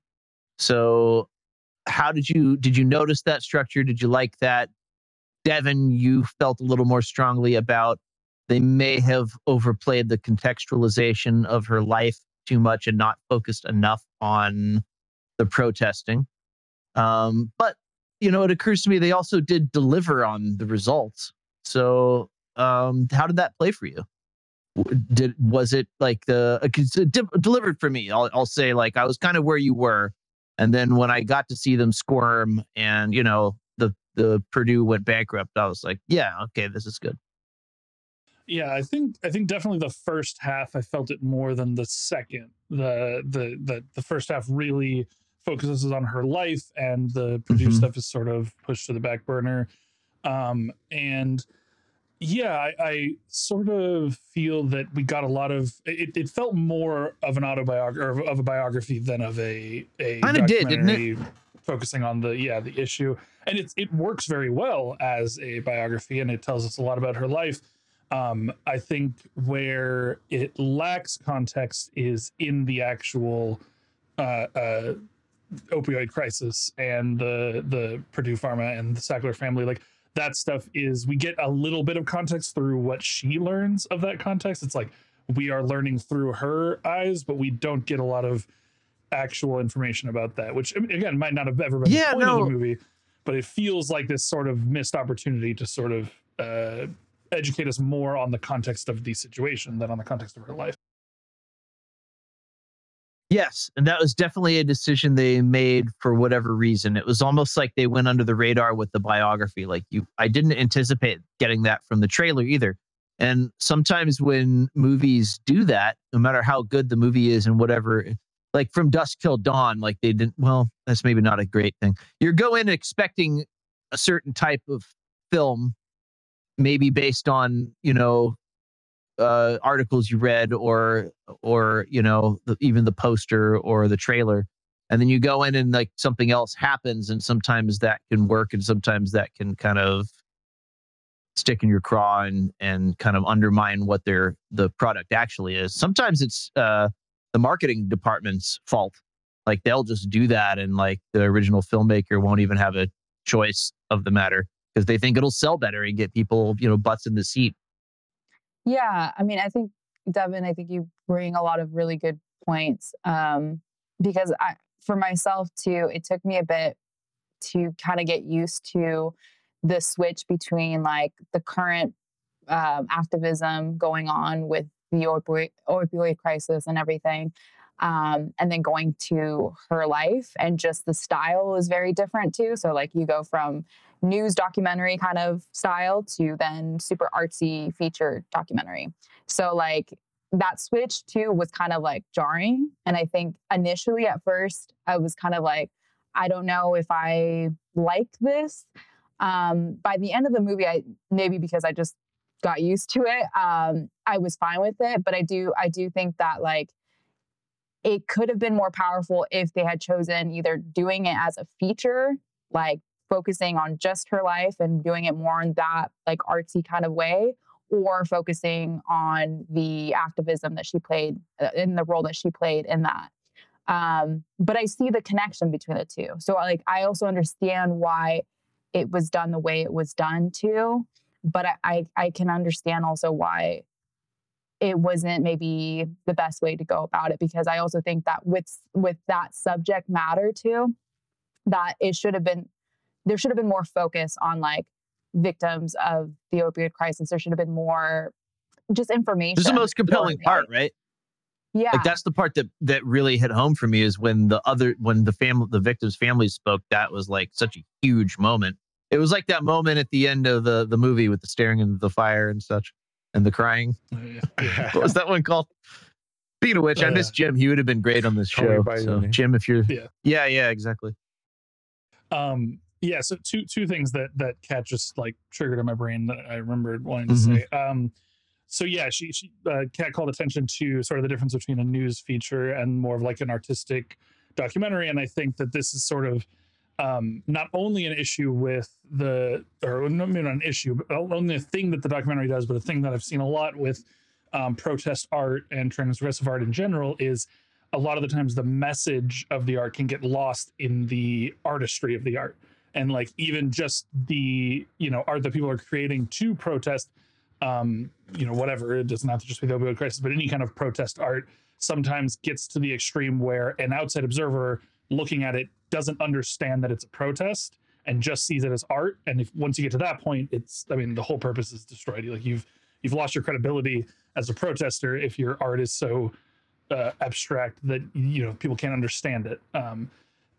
So, how did you did you notice that structure? Did you like that? Devin, you felt a little more strongly about they may have overplayed the contextualization of her life too much and not focused enough on the protesting. Um, but you know, it occurs to me they also did deliver on the results. So, um, how did that play for you? Did was it like the uh, delivered for me? I'll, I'll say like I was kind of where you were, and then when I got to see them squirm and you know the the Purdue went bankrupt, I was like, yeah, okay, this is good. Yeah, I think I think definitely the first half I felt it more than the second. The the the the first half really focuses on her life and the Purdue Mhm. stuff is sort of pushed to the back burner. Um and yeah, I, I sort of feel that we got a lot of it, it felt more of an autobiography or of a biography than of a a Kinda did, didn't it? focusing on the yeah the issue and it's it works very well as a biography and it tells us a lot about her life um i think where it lacks context is in the actual uh uh opioid crisis and the the purdue pharma and the sackler family like that stuff is we get a little bit of context through what she learns of that context it's like we are learning through her eyes but we don't get a lot of actual information about that which again might not have ever been Yeah, the point no. of the movie but it feels like this sort of missed opportunity to sort of uh, educate us more on the context of the situation than on the context of her life. Yes, and that was definitely a decision they made for whatever reason. It was almost like they went under the radar with the biography. Like you I didn't anticipate getting that from the trailer either. And sometimes when movies do that, no matter how good the movie is and whatever, like from Dusk Till Dawn, like they didn't well, that's maybe not a great thing. You go in expecting a certain type of film, maybe based on, you know, uh, articles you read or or you know the, even the poster or the trailer and then you go in and like something else happens and sometimes that can work and sometimes that can kind of stick in your craw and and kind of undermine what their the product actually is. Sometimes it's uh the marketing department's fault. Like they'll just do that and like the original filmmaker won't even have a choice of the matter because they think it'll sell better and get people you know butts in the seat Yeah, I mean, I think Devin, I think you bring a lot of really good points. Um, because I, for myself too, it took me a bit to kind of get used to the switch between like the current um, activism going on with the opioid, opioid crisis and everything, um, and then going to her life, and just the style is very different too. So like you go from news documentary kind of style to then super artsy feature documentary. So like that switch too was kind of like jarring. And I think initially at first I was kind of like, I don't know if I like this. Um, by the end of the movie, I maybe because I just got used to it, um, I was fine with it. But I do I do think that like it could have been more powerful if they had chosen either doing it as a feature, like focusing on just her life and doing it more in that like artsy kind of way, or focusing on the activism that she played uh, in the role that she played in that. Um, but I see the connection between the two. So like I also understand why it was done the way it was done too. But I, I, I can understand also why it wasn't maybe the best way to go about it because I also think that with with that subject matter too, that it should have been there should have been more focus on like victims of the opioid crisis. There should have been more just information. This is the most compelling part, right? Yeah. Like that's the part that that really hit home for me is when the other when the family the victims' families spoke. That was like such a huge moment. It was like that moment at the end of the the movie with the staring into the fire and such, and the crying. what was that one called? Speaking of which, I Uh, miss Jim. He would have been great on this show. So, Jim, if you're Yeah. yeah, yeah, exactly. Um, yeah, so two two things that that Kat just like triggered in my brain that I remembered wanting to Mhm. say. Um, so yeah, she she uh, Kat called attention to sort of the difference between a news feature and more of like an artistic documentary, and I think that this is sort of um, not only an issue with the or not an issue, but only a thing that the documentary does, but a thing that I've seen a lot with um, protest art and transgressive art in general is a lot of the times the message of the art can get lost in the artistry of the art. And like even just the you know art that people are creating to protest um you know whatever it doesn't have to just be the opioid crisis but any kind of protest art sometimes gets to the extreme where an outside observer looking at it doesn't understand that it's a protest and just sees it as art. And if once you get to that point, it's I mean the whole purpose is destroyed. Like you've you've lost your credibility as a protester if your art is so uh, abstract that you know people can't understand it. Um,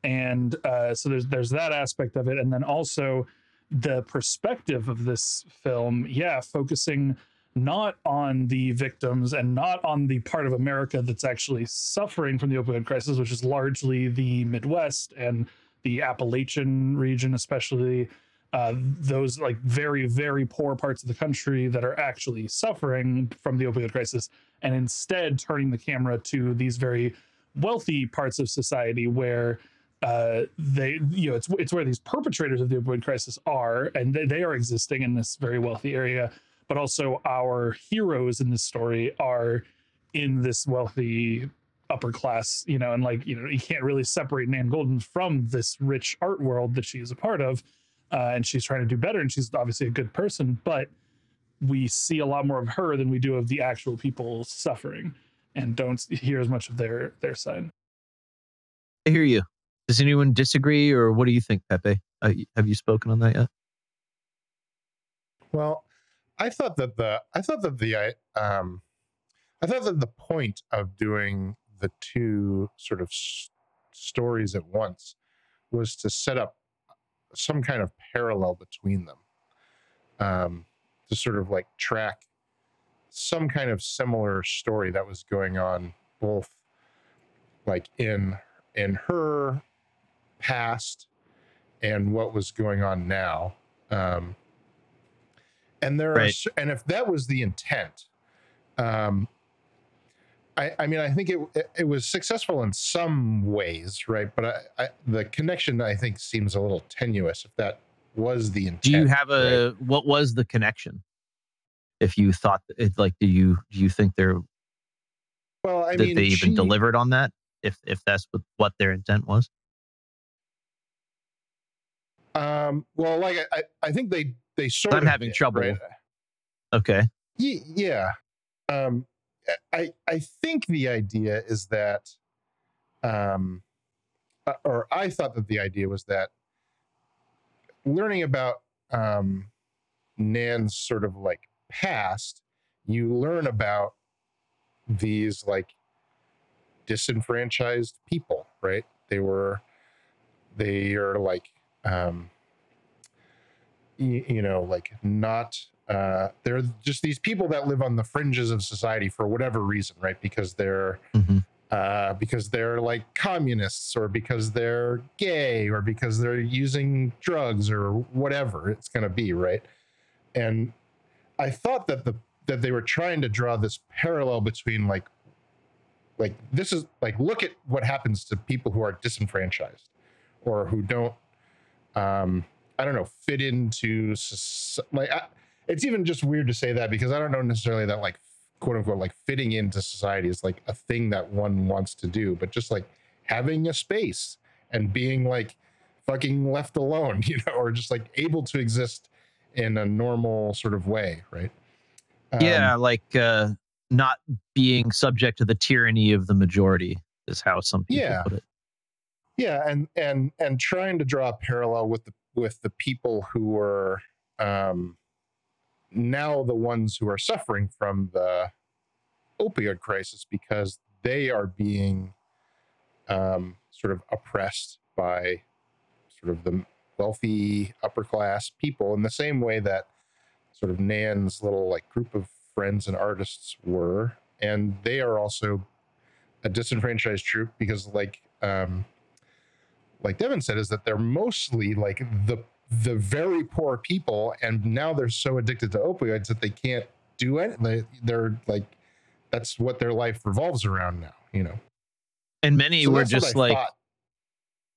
and uh, so there's there's that aspect of it, and then also the perspective of this film. Yeah, focusing not on the victims and not on the part of America that's actually suffering from the opioid crisis, which is largely the Midwest and the Appalachian region, especially uh, those like very very poor parts of the country that are actually suffering from the opioid crisis and instead turning the camera to these very wealthy parts of society where uh, they you know it's it's where these perpetrators of the opioid crisis are and they, they are existing in this very wealthy area but also our heroes in this story are in this wealthy upper class you know and like you know you can't really separate nan goldin from this rich art world that she is a part of uh, and she's trying to do better and she's obviously a good person but we see a lot more of her than we do of the actual people suffering and don't hear as much of their their side I hear you. Does anyone disagree, or what do you think, Pepe? Uh, have you spoken on that yet? Well, I thought that the I thought that the um I thought that the point of doing the two sort of s- stories at once was to set up some kind of parallel between them. Um to sort of like track some kind of similar story that was going on both like in in her past and what was going on now um and there are Right. s- and if that was the intent um I, I mean, I think it, it was successful in some ways, right? But I, I, the connection, I think, seems a little tenuous. If that was the intent, Do you have a what was the connection? If you thought it like, do you do you think they're Well, I that mean, they even she- delivered on that? If if that's what what their intent was? Um, well, like I, I, think they they sort I'm of having did, trouble. right? Okay. Ye- yeah um i i think the idea is that um uh, or i thought that the idea was that learning about um nan's sort of like past you learn about these like disenfranchised people right they were they are like um you, you know like not uh they're just these people that live on the fringes of society for whatever reason right? Because they're uh because they're like communists or because they're gay or because they're using drugs or whatever it's going to be right? And i thought that the that they were trying to draw this parallel between like like this is like look at what happens to people who are disenfranchised or who don't um i don't know fit into like I, it's even just weird to say that because i don't know necessarily that like quote unquote like fitting into society is like a thing that one wants to do but just like having a space and being like fucking left alone you know or just like able to exist in a normal sort of way right yeah, Um, like uh not being subject to the tyranny of the majority is how some people Yeah. put it. Yeah and and and trying to draw a parallel with the with the people who were um now the ones who are suffering from the opioid crisis because they are being um sort of oppressed by sort of the wealthy upper class people in the same way that sort of nan's little like group of friends and artists were. And they are also a disenfranchised troop because like um like Devin said is that they're mostly like the the very poor people and now they're so addicted to opioids that they can't do it. they, they're like that's what their life revolves around now you know And many So were just like thought-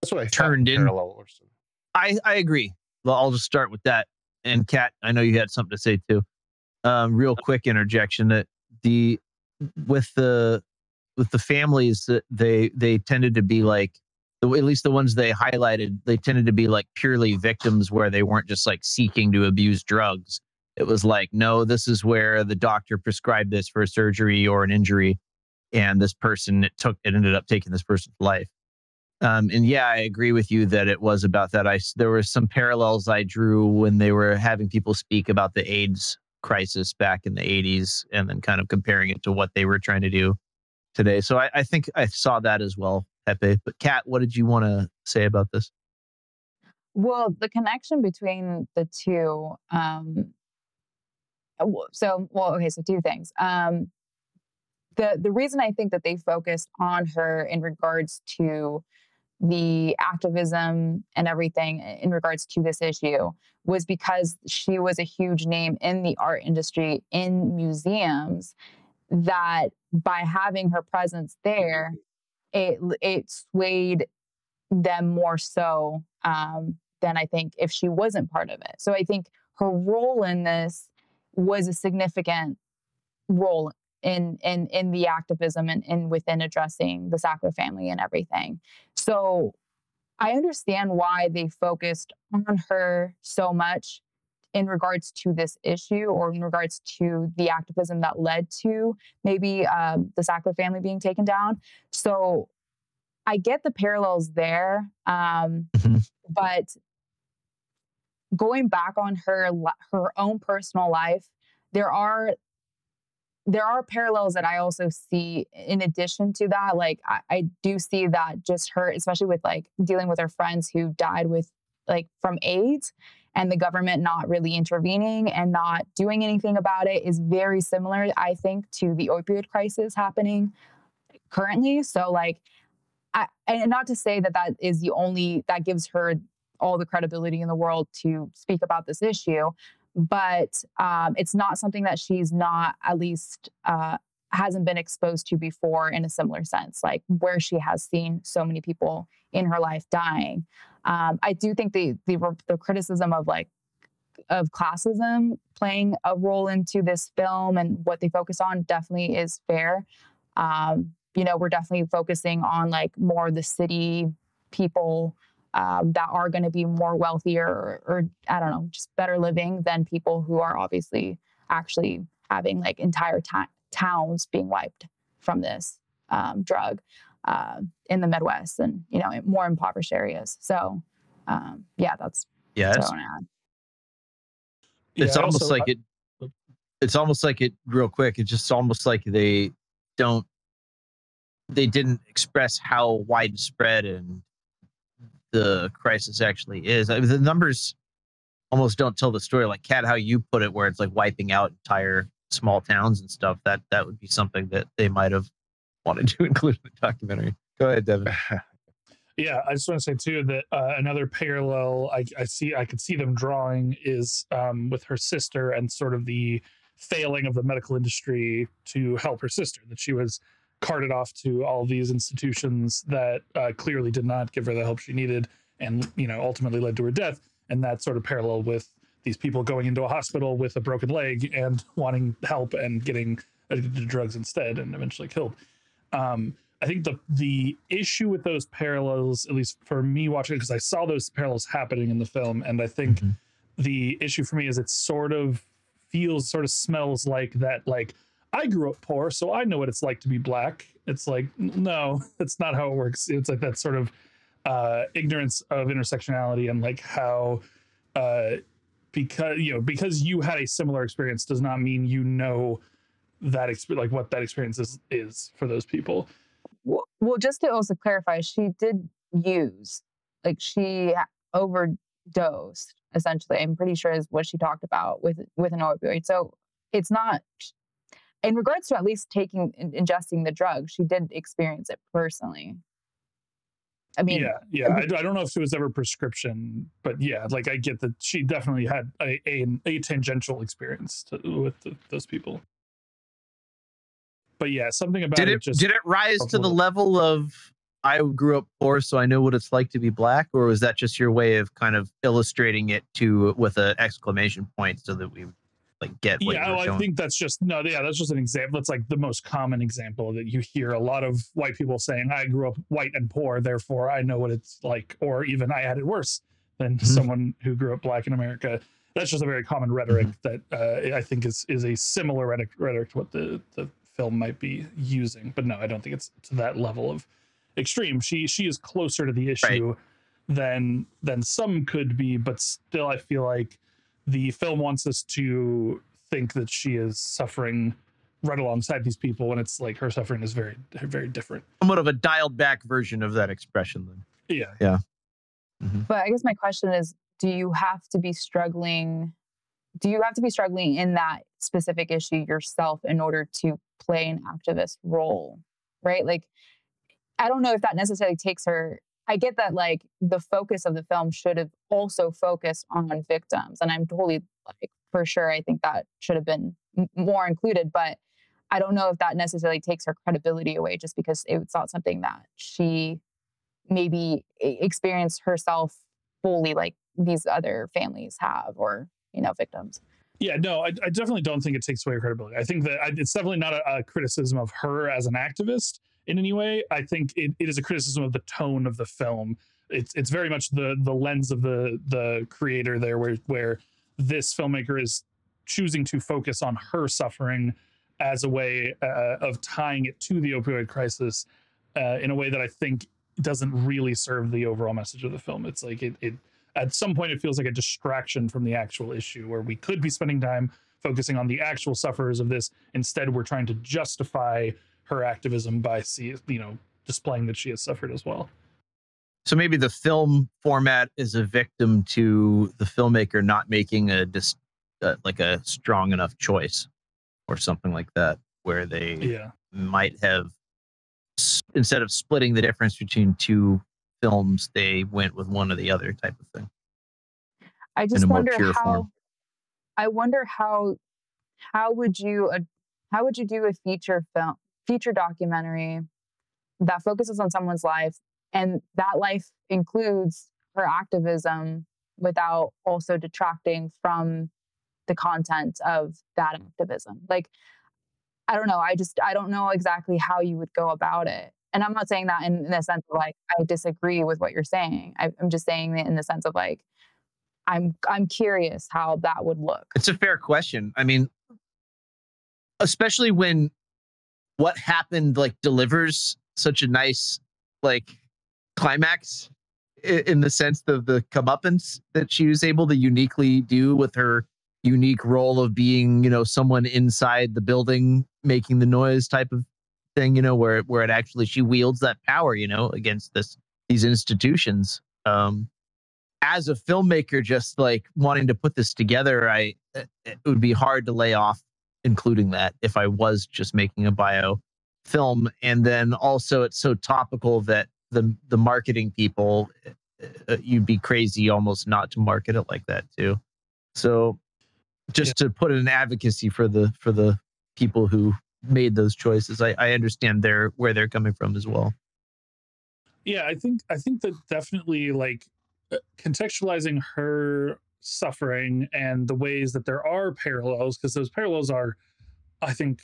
that's what I turned in. parallel or something. I I agree. Well, I'll just start with that. And Kat, I know you had something to say too. Um, real quick interjection that the with the with the families that they they tended to be like at least the ones they highlighted they tended to be like purely victims where they weren't just like seeking to abuse drugs it was like no this is where the doctor prescribed this for a surgery or an injury and this person it took it ended up taking this person's life. Um, and yeah, I agree with you that it was about that. I there were some parallels I drew when they were having people speak about the AIDS crisis back in the 80s, and then kind of comparing it to what they were trying to do today. So I, I think I saw that as well, Pepe. But Kat, what did you want to say about this? Well, the connection between the two. Um, uh, so, well, okay. So, two things. Um, the the reason I think that they focused on her in regards to the activism and everything in regards to this issue was because she was a huge name in the art industry in museums that by having her presence there it it swayed them more so um, than I think if she wasn't part of it. So I think her role in this was a significant role in in in the activism and, and within addressing the Sackler family and everything. So I understand why they focused on her so much in regards to this issue or in regards to the activism that led to maybe um, the Sackler family being taken down. So I get the parallels there, um, but going back on her her own personal life, there are there are parallels that I also see in addition to that. Like I, I do see that just her, especially with like dealing with her friends who died with like from AIDS and the government not really intervening and not doing anything about it is very similar, I think, to the opioid crisis happening currently. So like I, and not to say that that is the only that gives her all the credibility in the world to speak about this issue but um, it's not something that she's not at least uh, hasn't been exposed to before in a similar sense like where she has seen so many people in her life dying um, i do think the, the the criticism of like of classism playing a role into this film and what they focus on definitely is fair. Um, you know we're definitely focusing on like more the city people um, that are going to be more wealthier or, or I don't know, just better living than people who are obviously actually having like entire ta- towns being wiped from this um, drug uh, in the Midwest and you know more impoverished areas. So um, yeah, that's Yeah, that's it's- what I wanna add. it's Yeah, almost also- like it it's almost like it real quick it's just almost like they don't they didn't express how widespread and the crisis actually is I mean, the numbers almost don't tell the story like Kat how you put it where it's like wiping out entire small towns and stuff that that would be something that they might have wanted to include in the documentary go ahead devin Yeah, I just want to say too that uh, another parallel I, I see I could see them drawing is um, with her sister and sort of the failing of the medical industry to help her sister. That she was carted off to all these institutions that uh, clearly did not give her the help she needed, and you know ultimately led to her death. And that sort of parallel with these people going into a hospital with a broken leg and wanting help and getting drugs instead, and eventually killed. Um, I think the the issue with those parallels, at least for me watching, because I saw those parallels happening in the film, and I think the issue for me is it sort of feels, sort of smells like that. Like I grew up poor, so I know what it's like to be black. It's like no, that's not how it works. It's like that sort of uh, ignorance of intersectionality and like how uh, because you know because you had a similar experience does not mean you know that experience, like what that experience is is for those people. Well, well, just to also clarify, she did use, like she overdosed. Essentially, I'm pretty sure is what she talked about with with an opioid. So it's not, in regards to at least taking in- ingesting the drug, she did experience it personally. I mean, yeah, yeah. I, I don't know if it was ever prescription, but yeah, like I get that she definitely had a a, a tangential experience to, with the, those people. But yeah, something about did it, it just did it rise to the level of I grew up poor, so I know what it's like to be black, or was that just your way of kind of illustrating it to with an exclamation point so that we like get what yeah, well, I think that's just no, yeah, that's just an example. That's like the most common example that you hear a lot of white people saying, "I grew up white and poor, therefore I know what it's like," or even "I had it worse than Mm-hmm. someone who grew up black in America." That's just a very common rhetoric Mm-hmm. that uh, I think is is a similar rhetoric, rhetoric to what the the film might be using. But no, I don't think it's to that level of extreme. She she is closer to the issue than than some could be, but still I feel like the film wants us to think that she is suffering right alongside these people when it's like her suffering is very very different. Somewhat of a dialed back version of that expression then. Yeah. Yeah. But I guess my question is do you have to be struggling? Do you have to be struggling in that specific issue yourself in order to play an activist role? Right? Like, I don't know if that necessarily takes her. I get that, like, the focus of the film should have also focused on victims. And I'm totally, like, for sure, I think that should have been more included. But I don't know if that necessarily takes her credibility away just because it's not something that she maybe experienced herself fully like these other families have or you know victims Yeah, no, I, I definitely don't think it takes away her credibility. I think that I, it's definitely not a, a criticism of her as an activist in any way. I think it, it is a criticism of the tone of the film. It's it's very much the the lens of the the creator there, where where this filmmaker is choosing to focus on her suffering as a way uh, of tying it to the opioid crisis uh, in a way that I think doesn't really serve the overall message of the film. It's like it, it at some point it feels like a distraction from the actual issue where we could be spending time focusing on the actual sufferers of this. Instead, we're trying to justify her activism by see you know displaying that she has suffered as well. So maybe the film format is a victim to the filmmaker not making a dis, uh, like a strong enough choice or something like that, where they Yeah. might have instead of splitting the difference between two films, they went with one or the other type of thing. i just wonder how form. i wonder how how would you uh, how would you do a feature film feature documentary that focuses on someone's life and that life includes her activism without also detracting from the content of that activism like i don't know i just i don't know exactly how you would go about it and i'm not saying that in, in the sense of like i disagree with what you're saying I, i'm just saying it in the sense of like i'm i'm curious how that would look It's a fair question. I mean, especially when what happened like delivers such a nice like climax i- in the sense of the comeuppance that she was able to uniquely do with her unique role of being, you know, someone inside the building making the noise type of thing, you know, where where it actually she wields that power, you know, against this these institutions. Um as a filmmaker just like wanting to put this together, I it it would be hard to lay off including that if I was just making a bio film and then also it's so topical that the the marketing people uh, you'd be crazy almost not to market it like that too. So just to put in an advocacy for the for the people who made those choices, I, I understand their where they're coming from as well. Yeah, I think I think that definitely like uh, contextualizing her suffering and the ways that there are parallels because those parallels are I think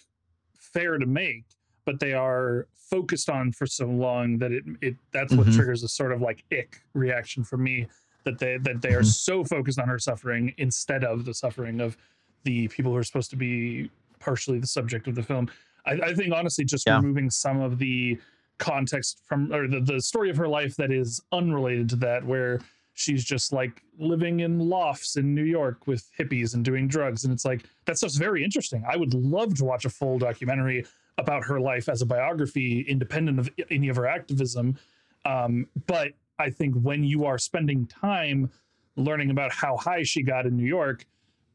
fair to make, but they are focused on for so long that it it that's what Mhm. triggers a sort of like ick reaction for me that they that they are Mhm. so focused on her suffering instead of the suffering of the people who are supposed to be partially the subject of the film. I, I think honestly, just Yeah. removing some of the context from or the, the story of her life that is unrelated to that, where she's just like living in lofts in New York with hippies and doing drugs. And it's like that stuff's very interesting. I would love to watch a full documentary about her life as a biography, independent of any of her activism. Um, but I think when you are spending time learning about how high she got in New York,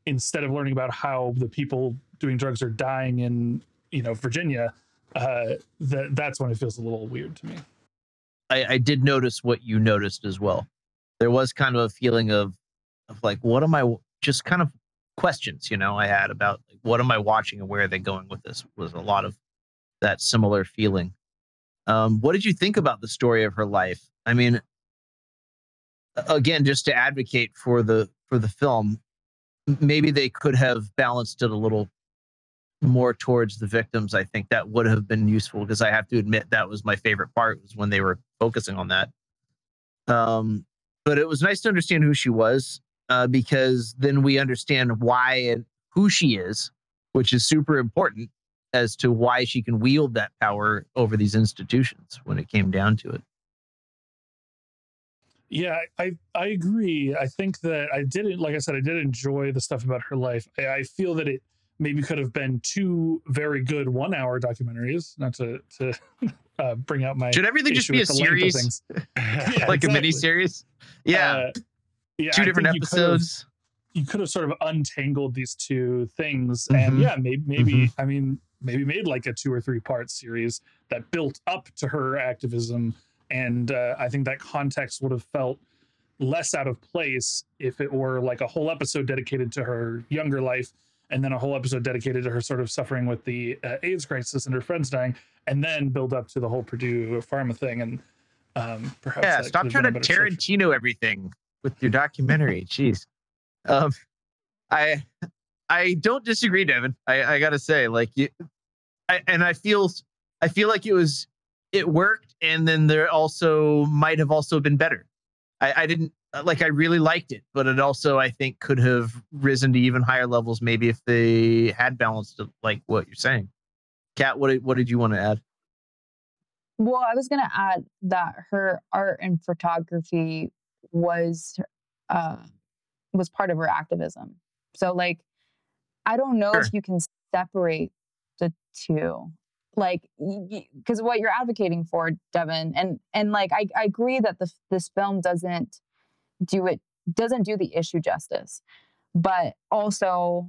instead of learning about how the people doing drugs are dying in, you know, Virginia, uh, that that's when it feels a little weird to me. I, I did notice what you noticed as well. There was kind of a feeling of, of like, what am I? Just kind of questions, you know, I had about like, what am I watching and where are they going with this? Was a lot of that similar feeling. Um, what did you think about the story of her life? I mean, again, just to advocate for the for the film, maybe they could have balanced it a little more towards the victims. I think that would have been useful because I have to admit that was my favorite part was when they were focusing on that. Um, but it was nice to understand who she was uh, because then we understand why and who she is, which is super important as to why she can wield that power over these institutions when it came down to it. Yeah, I I agree. I think that I didn't, like I said, I did enjoy the stuff about her life. I, I feel that it maybe could have been two very good one hour documentaries. Not to to uh, bring out my Should everything just be a with the length of series? Yeah, like a mini series? Yeah. Uh, yeah, Two I different think you could have- episodes. you could have sort of untangled these two things and Mhm. yeah maybe maybe Mhm. i mean maybe made like a two or three part series that built up to her activism and uh, i think that context would have felt less out of place if it were like a whole episode dedicated to her younger life and then a whole episode dedicated to her sort of suffering with the uh, aids crisis and her friends dying and then build up to the whole purdue pharma thing and um perhaps Yeah, stop trying to a better structure. Tarantino everything with your documentary. Jeez. Um, I I don't disagree, Devin. I, I gotta say, like you, I, and I feel I feel like it was it worked, and then there also might have also been better. I, I didn't like I really liked it, but it also I think could have risen to even higher levels maybe if they had balanced it like what you're saying. Kat, what did, what did you want to add? Well, I was going to add that her art and photography was uh, was part of her activism. So, like, I don't know Sure. if you can separate the two, like, because what you're advocating for, Devin, and and like, I, I agree that the this film doesn't do it doesn't do the issue justice, but also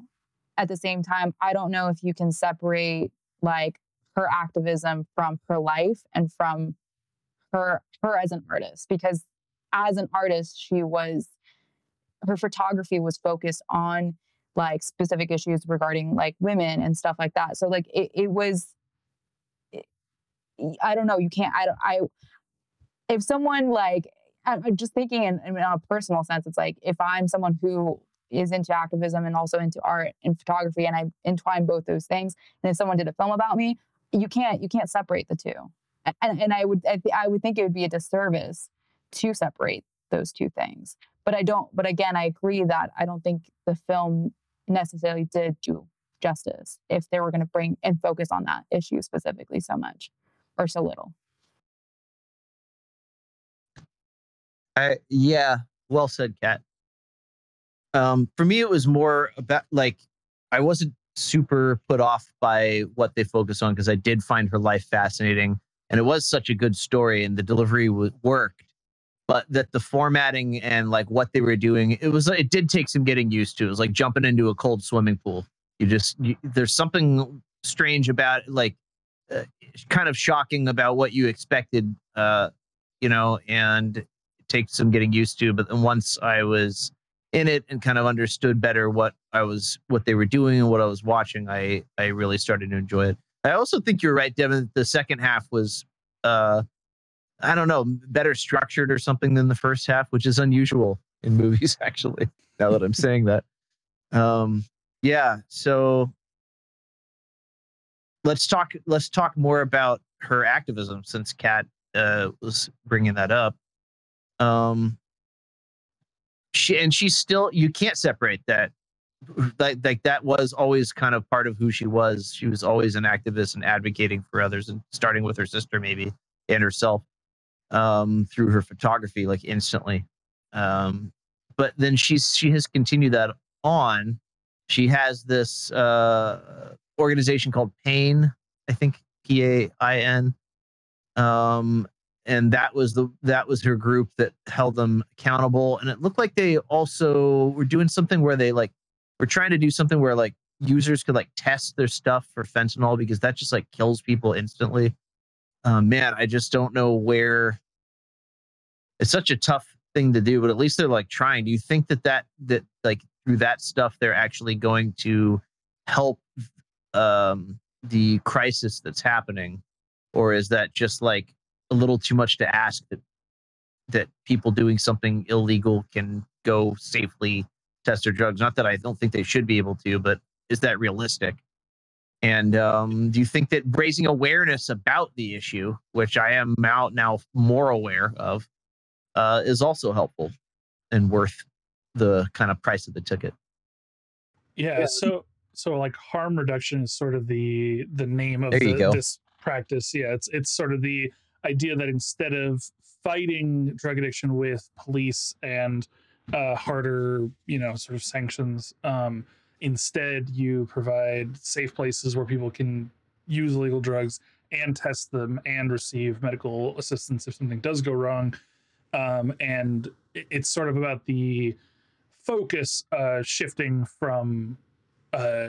at the same time, I don't know if you can separate like her activism from her life and from her her as an artist. Because as an artist she was her photography was focused on like specific issues regarding like women and stuff like that. So like it, it was i don't know you can't i don't i if someone like I'm just thinking in, in a personal sense it's like if i'm someone who is into activism and also into art and photography and i entwine both those things and if someone did a film about me you can't you can't separate the two. And, and i would I, thi- I would think it would be a disservice to separate those two things. But i don't but again i agree that i don't think the film necessarily did do justice if they were going to bring and focus on that issue specifically so much or so little I yeah, well said, Kat. Um, for me, it was more about like I wasn't super put off by what they focus on because I did find her life fascinating, and it was such a good story, and the delivery w- worked. But that the formatting and like what they were doing, it was it did take some getting used to. It was like jumping into a cold swimming pool. You just you, there's something strange about like uh, kind of shocking about what you expected, uh, you know, and it takes some getting used to. But then once I was in it and kind of understood better what I was, what they were doing and what I was watching, I I really started to enjoy it. I also think you're right, Devin. The second half was, uh, I don't know, better structured or something than the first half, which is unusual in movies. Actually, now that I'm saying that, um, yeah. So let's talk. Let's talk more about her activism since Kat uh, was bringing that up. Um, she and she's still. You can't separate that. Like like that was always kind of part of who she was. She was always an activist and advocating for others, and starting with her sister maybe and herself um, through her photography, like instantly. Um, but then she's she has continued that on. She has this uh, organization called Pain, I think P A I N, um, and that was the that was her group that held them accountable. And it looked like they also were doing something where they like were trying to do something where like users could like test their stuff for fentanyl because that just like kills people instantly. Um, man, I just don't know where. It's such a tough thing to do, but at least they're like trying. Do you think that that that like through that stuff they're actually going to help um, the crisis that's happening, or is that just like a little too much to ask that that people doing something illegal can go safely test their drugs? Not that I don't think they should be able to, but is that realistic? And um, do you think that raising awareness about the issue, which I am out now more aware of, uh, is also helpful and worth the kind of price of the ticket? Yeah. So so like harm reduction is sort of the the name of the, this practice. Yeah, it's it's sort of the idea that instead of fighting drug addiction with police and uh, harder, you know, sort of sanctions, um, instead you provide safe places where people can use illegal drugs and test them and receive medical assistance if something does go wrong. Um, and it's sort of about the focus uh, shifting from uh,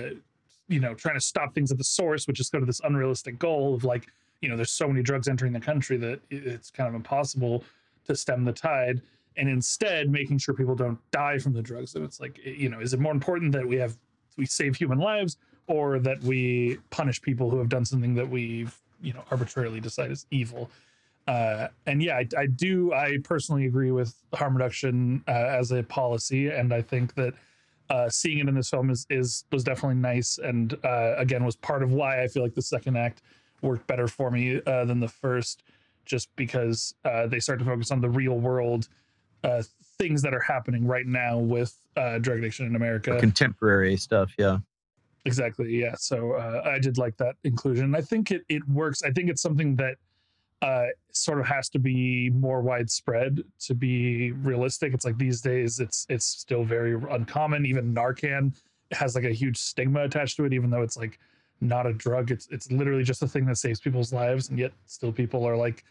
you know trying to stop things at the source which is sort of this unrealistic goal of like you know there's so many drugs entering the country that it's kind of impossible to stem the tide. And instead making sure people don't die from the drugs. And it's like you know is it more important that we have we save human lives or that we punish people who have done something that we've you know arbitrarily decided is evil? Uh, and yeah, I, I do. I personally agree with harm reduction uh, as a policy, and I think that uh, seeing it in this film is is was definitely nice, and uh, again was part of why I feel like the second act worked better for me uh, than the first, just because uh, they start to focus on the real world uh, things that are happening right now with uh, drug addiction in America. Contemporary stuff, yeah. Exactly. Yeah. So uh, I did like that inclusion. I think it it works. I think it's something that uh, sort of has to be more widespread to be realistic. It's like these days, it's it's still very uncommon. Even Narcan has like a huge stigma attached to it, even though it's like not a drug. It's it's literally just a thing that saves people's lives, and yet still people are like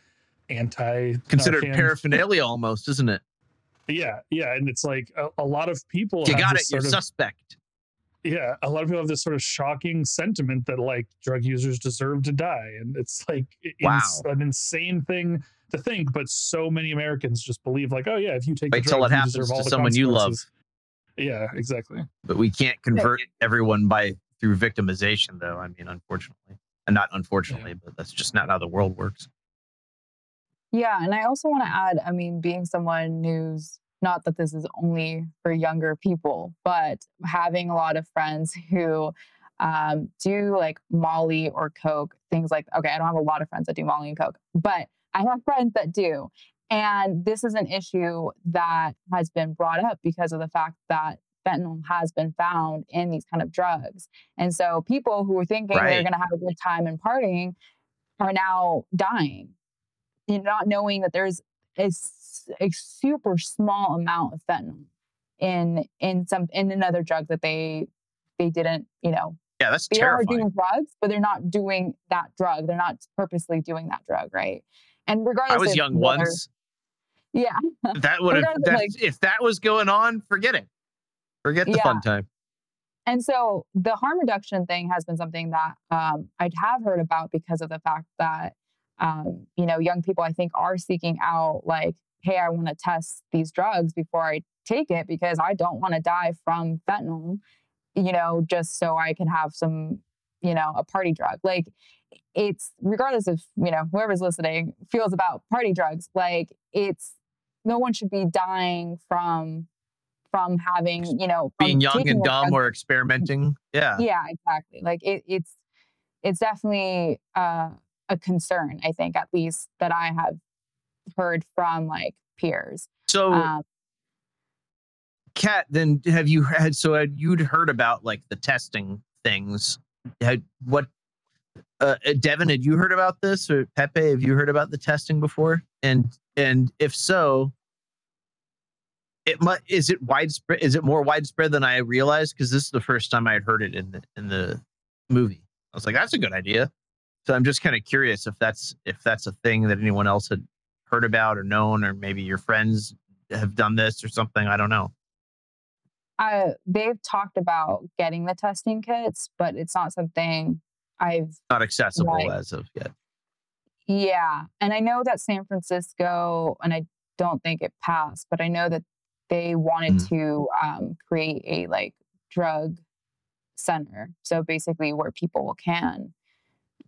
anti Considered Narcan. paraphernalia almost, isn't it? Yeah, yeah, and it's like a, a lot of people. You got it. You're of- suspect. yeah a lot of people have this sort of shocking sentiment that like drug users deserve to die and it's like i- Wow. ins- an insane thing to think but so many americans just believe like oh yeah if you take the Wait till it you happens deserve to all someone you love. yeah exactly But we can't convert everyone by through victimization, though. I mean, unfortunately, and not unfortunately, but that's just not how the world works. Yeah, and I also want to add, I mean, being someone who's not that this is only for younger people, but having a lot of friends who um, do like Molly or Coke, things like, okay, I don't have a lot of friends that do Molly and Coke, but I have friends that do. And this is an issue that has been brought up because of the fact that fentanyl has been found in these kind of drugs. And so people who were thinking they're going to have a good time and partying are now dying know, not knowing that there's a, a super small amount of fentanyl in in some in another drug that they they didn't you know Yeah, that's they are doing drugs but they're not doing that drug they're not purposely doing that drug right and regardless I was young whether- once. yeah That would have like- if that was going on, forget it. Forget the fun time. And so the harm reduction thing has been something that um, I'd have heard about because of the fact that, um, you know, young people I think are seeking out like, hey, I want to test these drugs before I take it because I don't want to die from fentanyl, you know, just so I can have some, you know, a party drug. Like it's regardless of, you know, whoever's listening feels about party drugs, like it's no one should be dying from from having, you know, from Being young and dumb or experimenting. Yeah. yeah exactly like it, it's it's definitely uh, a concern i think at least that i have heard from like peers So, um, Kat, then have you had so had you'd heard about like the testing things? Had what? Uh, uh, Devin, had you heard about this or Pepe? Have you heard about the testing before? And and if so, it might is it widespread? Is it more widespread than I realized? Because this is the first time I had heard it in the in the movie. I was like, that's a good idea. So I'm just kind of curious if that's if that's a thing that anyone else had heard about or known, or maybe your friends have done this or something. I don't know. I, they've talked about getting the testing kits but it's not something i've Not accessible as of yet. Yeah. And I know that San Francisco, and I don't think it passed, but I know that they wanted Mm. to um, create a like drug center. So basically, where people can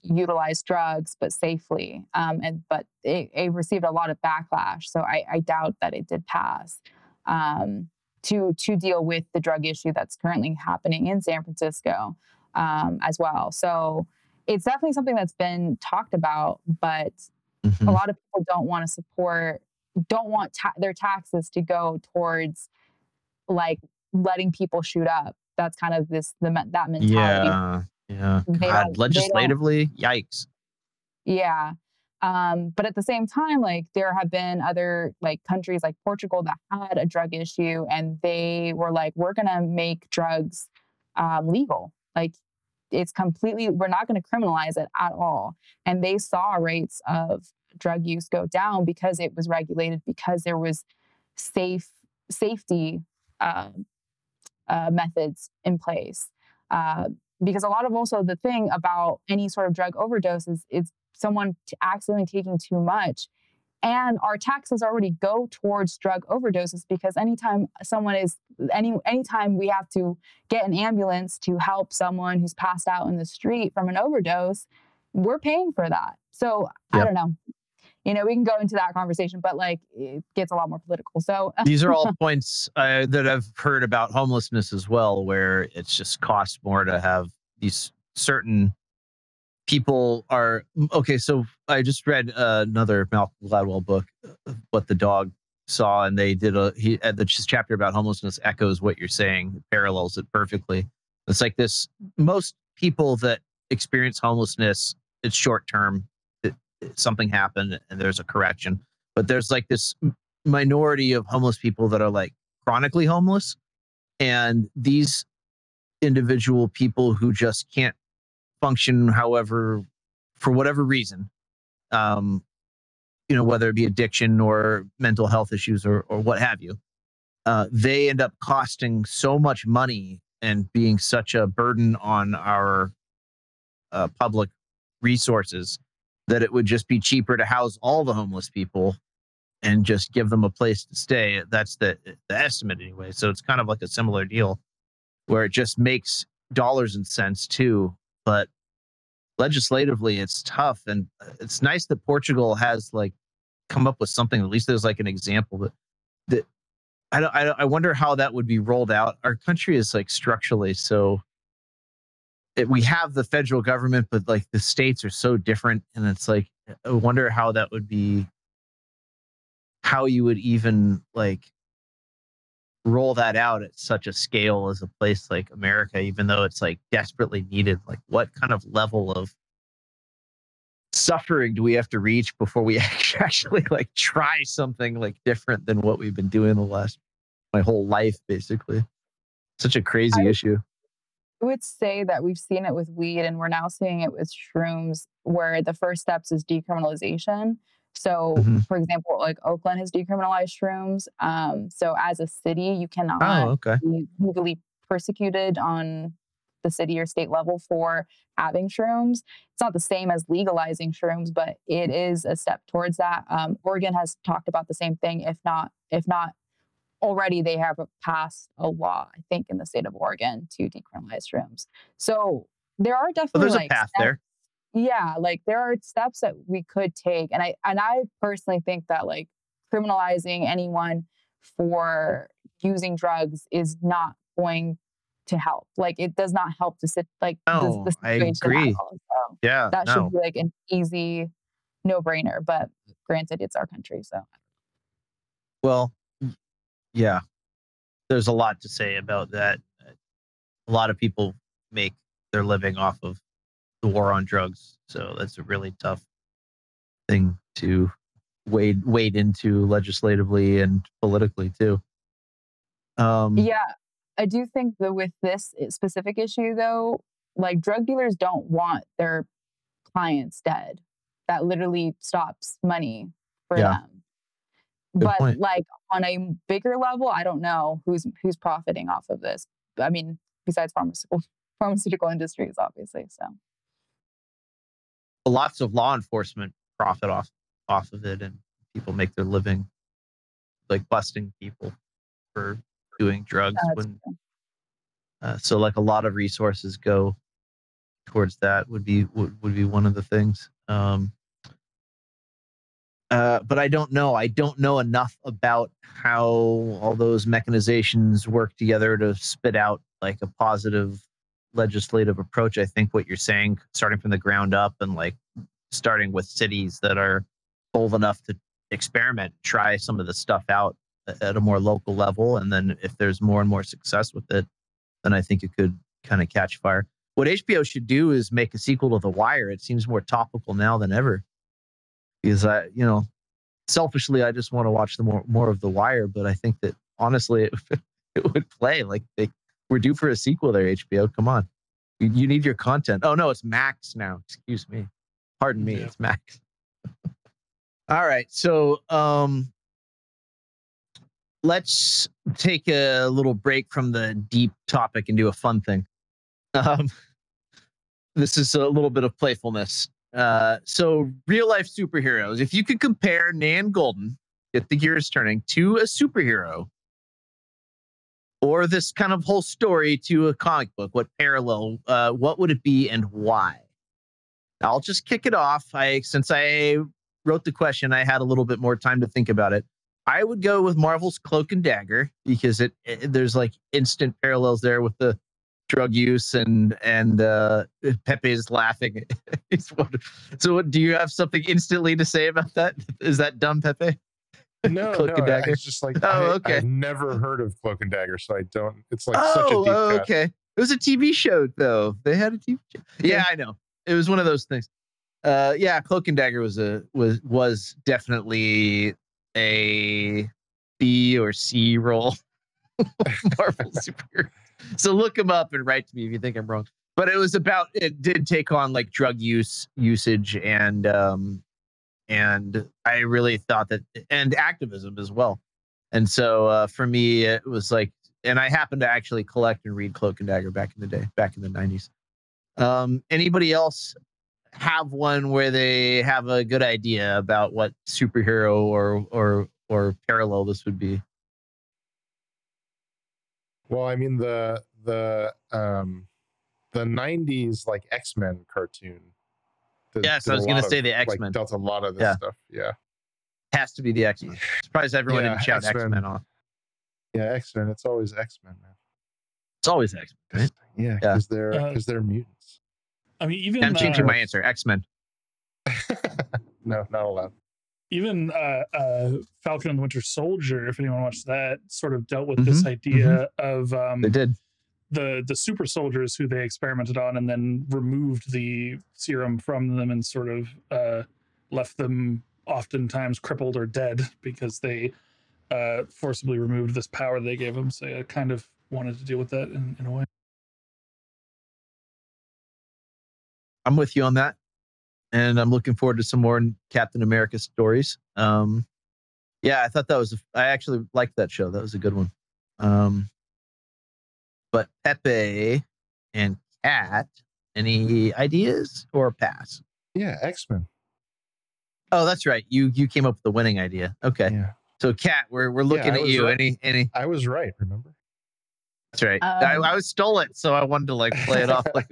utilize drugs but safely. Um, and but it, it received a lot of backlash. So I, I doubt that it did pass. Um, to to deal with the drug issue that's currently happening in San Francisco um, as well. So it's definitely something that's been talked about, but Mm-hmm. a lot of people don't want to support, don't want ta- their taxes to go towards like letting people shoot up that's kind of this the that mentality. Yeah. Yeah. God, don't- they don't- legislatively, yikes. Yeah. Um, but at the same time, like there have been other like countries like Portugal that had a drug issue and they were like, we're gonna make drugs um, legal. Like it's completely we're not gonna criminalize it at all. And they saw rates of drug use go down because it was regulated, because there was safe safety uh, uh, methods in place. Uh, because a lot of also the thing about any sort of drug overdose is it's someone t- accidentally taking too much and our taxes already go towards drug overdoses because anytime someone is any anytime we have to get an ambulance to help someone who's passed out in the street from an overdose we're paying for that. So i don't know you know we can go into that conversation but like it gets a lot more political so These are all points uh, that I've heard about homelessness as well, where it's just costs more to have these certain people are okay. So I just read uh, another Malcolm Gladwell book, uh, what the dog saw, and they did a he uh, the chapter about homelessness echoes what you're saying, parallels it perfectly. It's like this: most people that experience homelessness, it's short term. Something happened, and there's a correction. But there's like this minority of homeless people that are like chronically homeless, and these individual people who just can't function however for whatever reason um you know whether it be addiction or mental health issues or or what have you uh they end up costing so much money and being such a burden on our uh, public resources that it would just be cheaper to house all the homeless people and just give them a place to stay. That's the the estimate anyway. So it's kind of like a similar deal where it just makes dollars and cents too but legislatively it's tough. And uh, it's nice that portugal has like come up with something at least there's like an example that that i i, don't, I wonder how that would be rolled out. Our country is like structurally so it, we have the federal government but like the states are so different and it's like i wonder how that would be how you would even like roll that out at such a scale as a place like America, even though it's like desperately needed. Like, what kind of level of suffering do we have to reach before we actually like try something like different than what we've been doing the last my whole life, basically? Such a crazy I- issue. I would say that we've seen it with weed and we're now seeing it with shrooms, where the first steps is decriminalization. So, Mhm. for example, like Oakland has decriminalized shrooms. Um, so, as a city, you cannot Oh, okay. be legally persecuted on the city or state level for having shrooms. It's not the same as legalizing shrooms, but it is a step towards that. Um, Oregon has talked about the same thing, if not, if not already they have passed a law, I think, in the state of Oregon to decriminalize shrooms. So there are definitely there's a like path steps- there. Yeah, like there are steps that we could take, and I and I personally think that like criminalizing anyone for using drugs is not going to help. Like it does not help to sit like No, I situation at agree. all. So Yeah, that no. should be like an easy no brainer. But granted, it's our country, so Well, yeah, there's a lot to say about that. A lot of people make their living off of the war on drugs, so that's a really tough thing to wade wade into legislatively and politically too. Um, Yeah, I do think that with this specific issue, though, like drug dealers don't want their clients dead. That literally stops money for Yeah. them. But point. like on a bigger level, I don't know who's who's profiting off of this. I mean, besides pharmaceutical pharmaceutical industries, obviously. So lots of law enforcement profit off off of it, and people make their living like busting people for doing drugs when Uh, so like a lot of resources go towards that would be would, would be one of the things. Um, uh, but I don't know. I don't know enough about how all those mechanizations work together to spit out like a positive legislative approach. I think what you're saying, starting from the ground up and like starting with cities that are bold enough to experiment, try some of the stuff out at a more local level, and then if there's more and more success with it, then I think it could kind of catch fire. What HBO should do is make a sequel to The Wire. It seems more topical now than ever. Because I, you know, selfishly, I just want to watch the more more of The Wire, but I think that honestly, it, it would play like they we're due for a sequel there. HBO, come on, you, you need your content. Oh no, it's Max now. Excuse me, pardon me, Yeah. it's Max. All right, so um, let's take a little break from the deep topic and do a fun thing. Um, this is a little bit of playfulness. Uh, so real life superheroes. If you could compare Nan Goldin, get the gears turning, to a superhero, or this kind of whole story to a comic book, what parallel? Uh, what would it be and why? I'll just kick it off. I since I wrote the question, I had a little bit more time to think about it. I would go with Marvel's Cloak and Dagger because it, it there's like instant parallels there with the drug use and and uh Pepe is laughing. So what do you have something instantly to say about that? Is that dumb Pepe? No, Cloak no, I- Dagger? it's just like Oh, I, okay. I've never heard of Cloak and Dagger, so I don't. It's like such a oh, deep oh, cut. okay. It was a TV show though. They had a TV show. Yeah, I know. It was one of those things. Uh yeah, Cloak and Dagger was a was was definitely a B or C role. Marvel superhero. So look him up and write to me if you think I'm wrong. But it was about it did take on like drug use usage and um and I really thought that and activism as well. And so uh, for me, it was like, and I happened to actually collect and read Cloak and Dagger back in the day, back in the 90s. Um, anybody else have one where they have a good idea about what superhero or or or parallel this would be? Well, I mean the the um the '90s like X Men cartoon. did- Yes, did I a was gonna lot say of- the X-Men. dealt a lot of this Yeah. stuff. Yeah, Has to be the X Men. Surprised everyone Yeah, didn't shout X X-Men. Men off. yeah, X Men. It's always X Men, man. It's always X Men. Right? Yeah, Yeah. because they're Uh, because they're mutants. I mean, even I'm changing uh, my answer. X Men. No, not allowed. Even uh, uh, Falcon and the Winter Soldier, if anyone watched that, sort of dealt with this Mhm, idea of um, They did. the the super soldiers who they experimented on and then removed the serum from them and sort of uh, left them oftentimes crippled or dead because they uh, forcibly removed this power they gave them. So I kind of wanted to deal with that in, in a way. I'm with you on that. And I'm looking forward to some more Captain America stories. Um, yeah, I thought that was, I actually liked that show. That was a good one. Um, but Pepe and Kat, any ideas or pass? Yeah, X Men. Oh, that's right. You you came up with the winning idea. Okay. Yeah, So Kat, we're we're looking I at you. right. Any any I was right. Remember? that's right. I, Um, I was stole it, so I wanted to like play it off like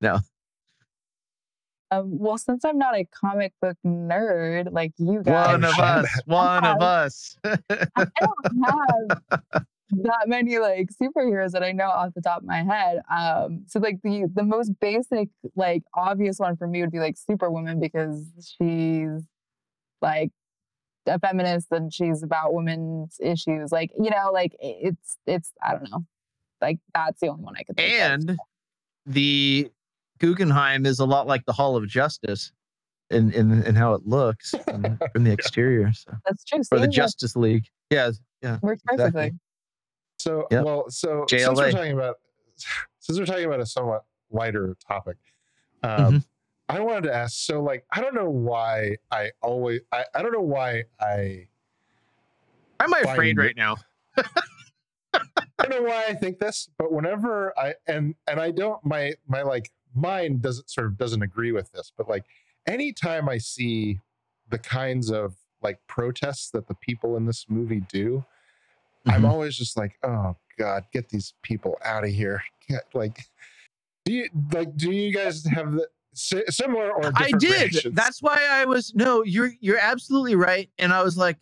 no. Um, well, since I'm not a comic book nerd like you guys, One of us. One of us. I don't have that many like superheroes that I know off the top of my head. Um, so like the the most basic, like obvious one for me would be like Superwoman because she's like a feminist and she's about women's issues. Like you know, like it's it's I don't know, like that's the only one I could. Think of. and the Guggenheim is a lot like the Hall of Justice in in, in how it looks from, from the exterior. So. that's true. Or the see, that Justice League. Yeah, yeah. works exactly. So Yep. well, so since we're talking about since we're talking about a somewhat lighter topic, um, Mm-hmm. I wanted to ask. So like, I don't know why I always I, I don't know why I Why am I afraid it. right now? I don't know why I think this, but whenever I and and I don't my my like mind doesn't sort of doesn't agree with this, but like anytime I see the kinds of like protests that the people in this movie do, I'm Mhm. always just like, oh god, get these people out of here. Get, like, do you like do you guys have the similar or I did. reactions? That's why I was no. You're you're absolutely right. And I was like,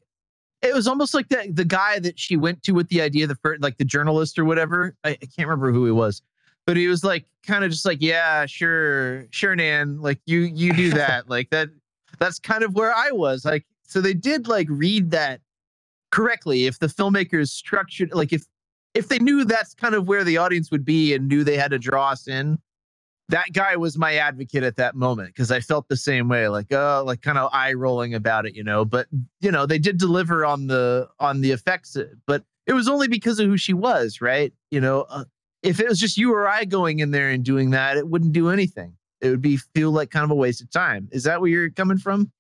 it was almost like the the guy that she went to with the idea, the first, like the journalist or whatever. I, I can't remember who he was, but he was like kind of just like, yeah, sure, sure, Nan, like you you do that, like that. That's kind of where I was. Like, so they did like read that correctly. If the filmmakers structured, like if if they knew that's kind of where the audience would be and knew they had to draw us in, that guy was my advocate at that moment because I felt the same way, like uh, like kind of eye rolling about it, you know. But you know, they did deliver on the on the effects, but it was only because of who she was, right? You know, uh, if it was just you or I going in there and doing that, it wouldn't do anything. It would be feel like kind of a waste of time. Is that where you're coming from?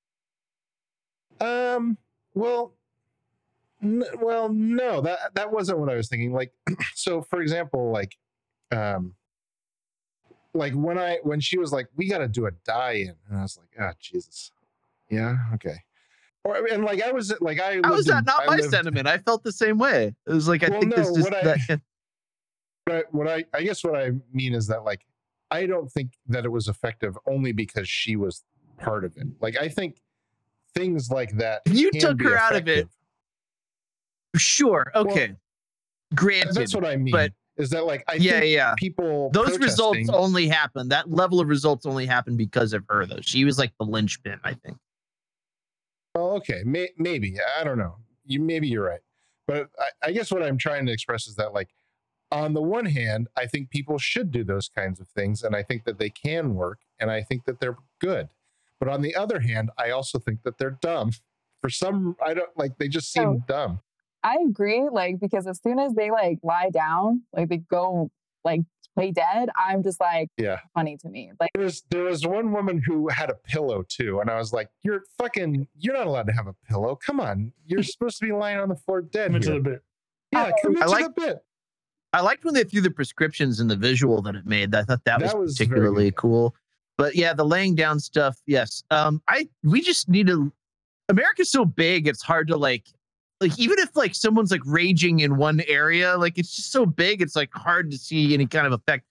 Um. Well. N- well, no. That that wasn't what I was thinking. Like, so for example, like, um, like when I when she was like, "We got to do a die-in," and I was like, "Ah, Jesus, yeah, okay." Or and like I was like I was lived in- that not I my lived- sentiment? I felt the same way. It was like I Well, think this no, just what I- that, But what I I guess what I mean is that like I don't think that it was effective only because she was part of it. Like I think things like that. You took her out of it, sure, okay, granted. That's what I mean. but is that like I yeah, think yeah. people Those results only happen. That level of results only happened because of her, though. She was like the linchpin, I think. Well, okay, may, maybe I don't know. You maybe you're right, but I, I guess what I'm trying to express is that like on the one hand, I think people should do those kinds of things, and I think that they can work, and I think that they're good. But on the other hand, I also think that they're dumb. For some, I don't like they just seem So- dumb. I agree, like because as soon as they like lie down, like they go like play dead, I'm just like Yeah. funny to me. Like There was there was one woman who had a pillow too, and I was like, "You're fucking, you're not allowed to have a pillow. Come on, you're supposed to be lying on the floor dead." Commit to here." the bit. Yeah, oh. commit I to like- the bit. I liked when they threw the prescriptions in the visual that it made. I thought that, That was, was particularly cool. But yeah, the laying down stuff, yes. Um, I we just need to. America's so big; it's hard to like, like even if like someone's like raging in one area, like it's just so big, it's like hard to see any kind of effect.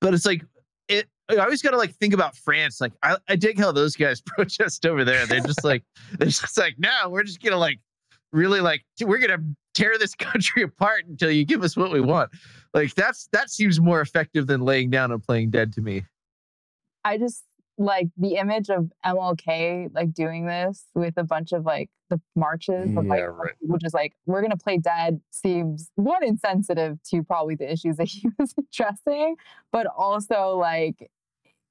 But it's like it. I always got to like think about France. Like I, I dig how those guys protest over there. They're just like they're just like no, we're just gonna like really like we're gonna tear this country apart until you give us what we want. Like that's that seems more effective than laying down and playing dead to me. I just like the image of MLK like doing this with a bunch of like the marches of like Yeah, right. people just like we're gonna play dead seems one insensitive to probably the issues that he was addressing, but also like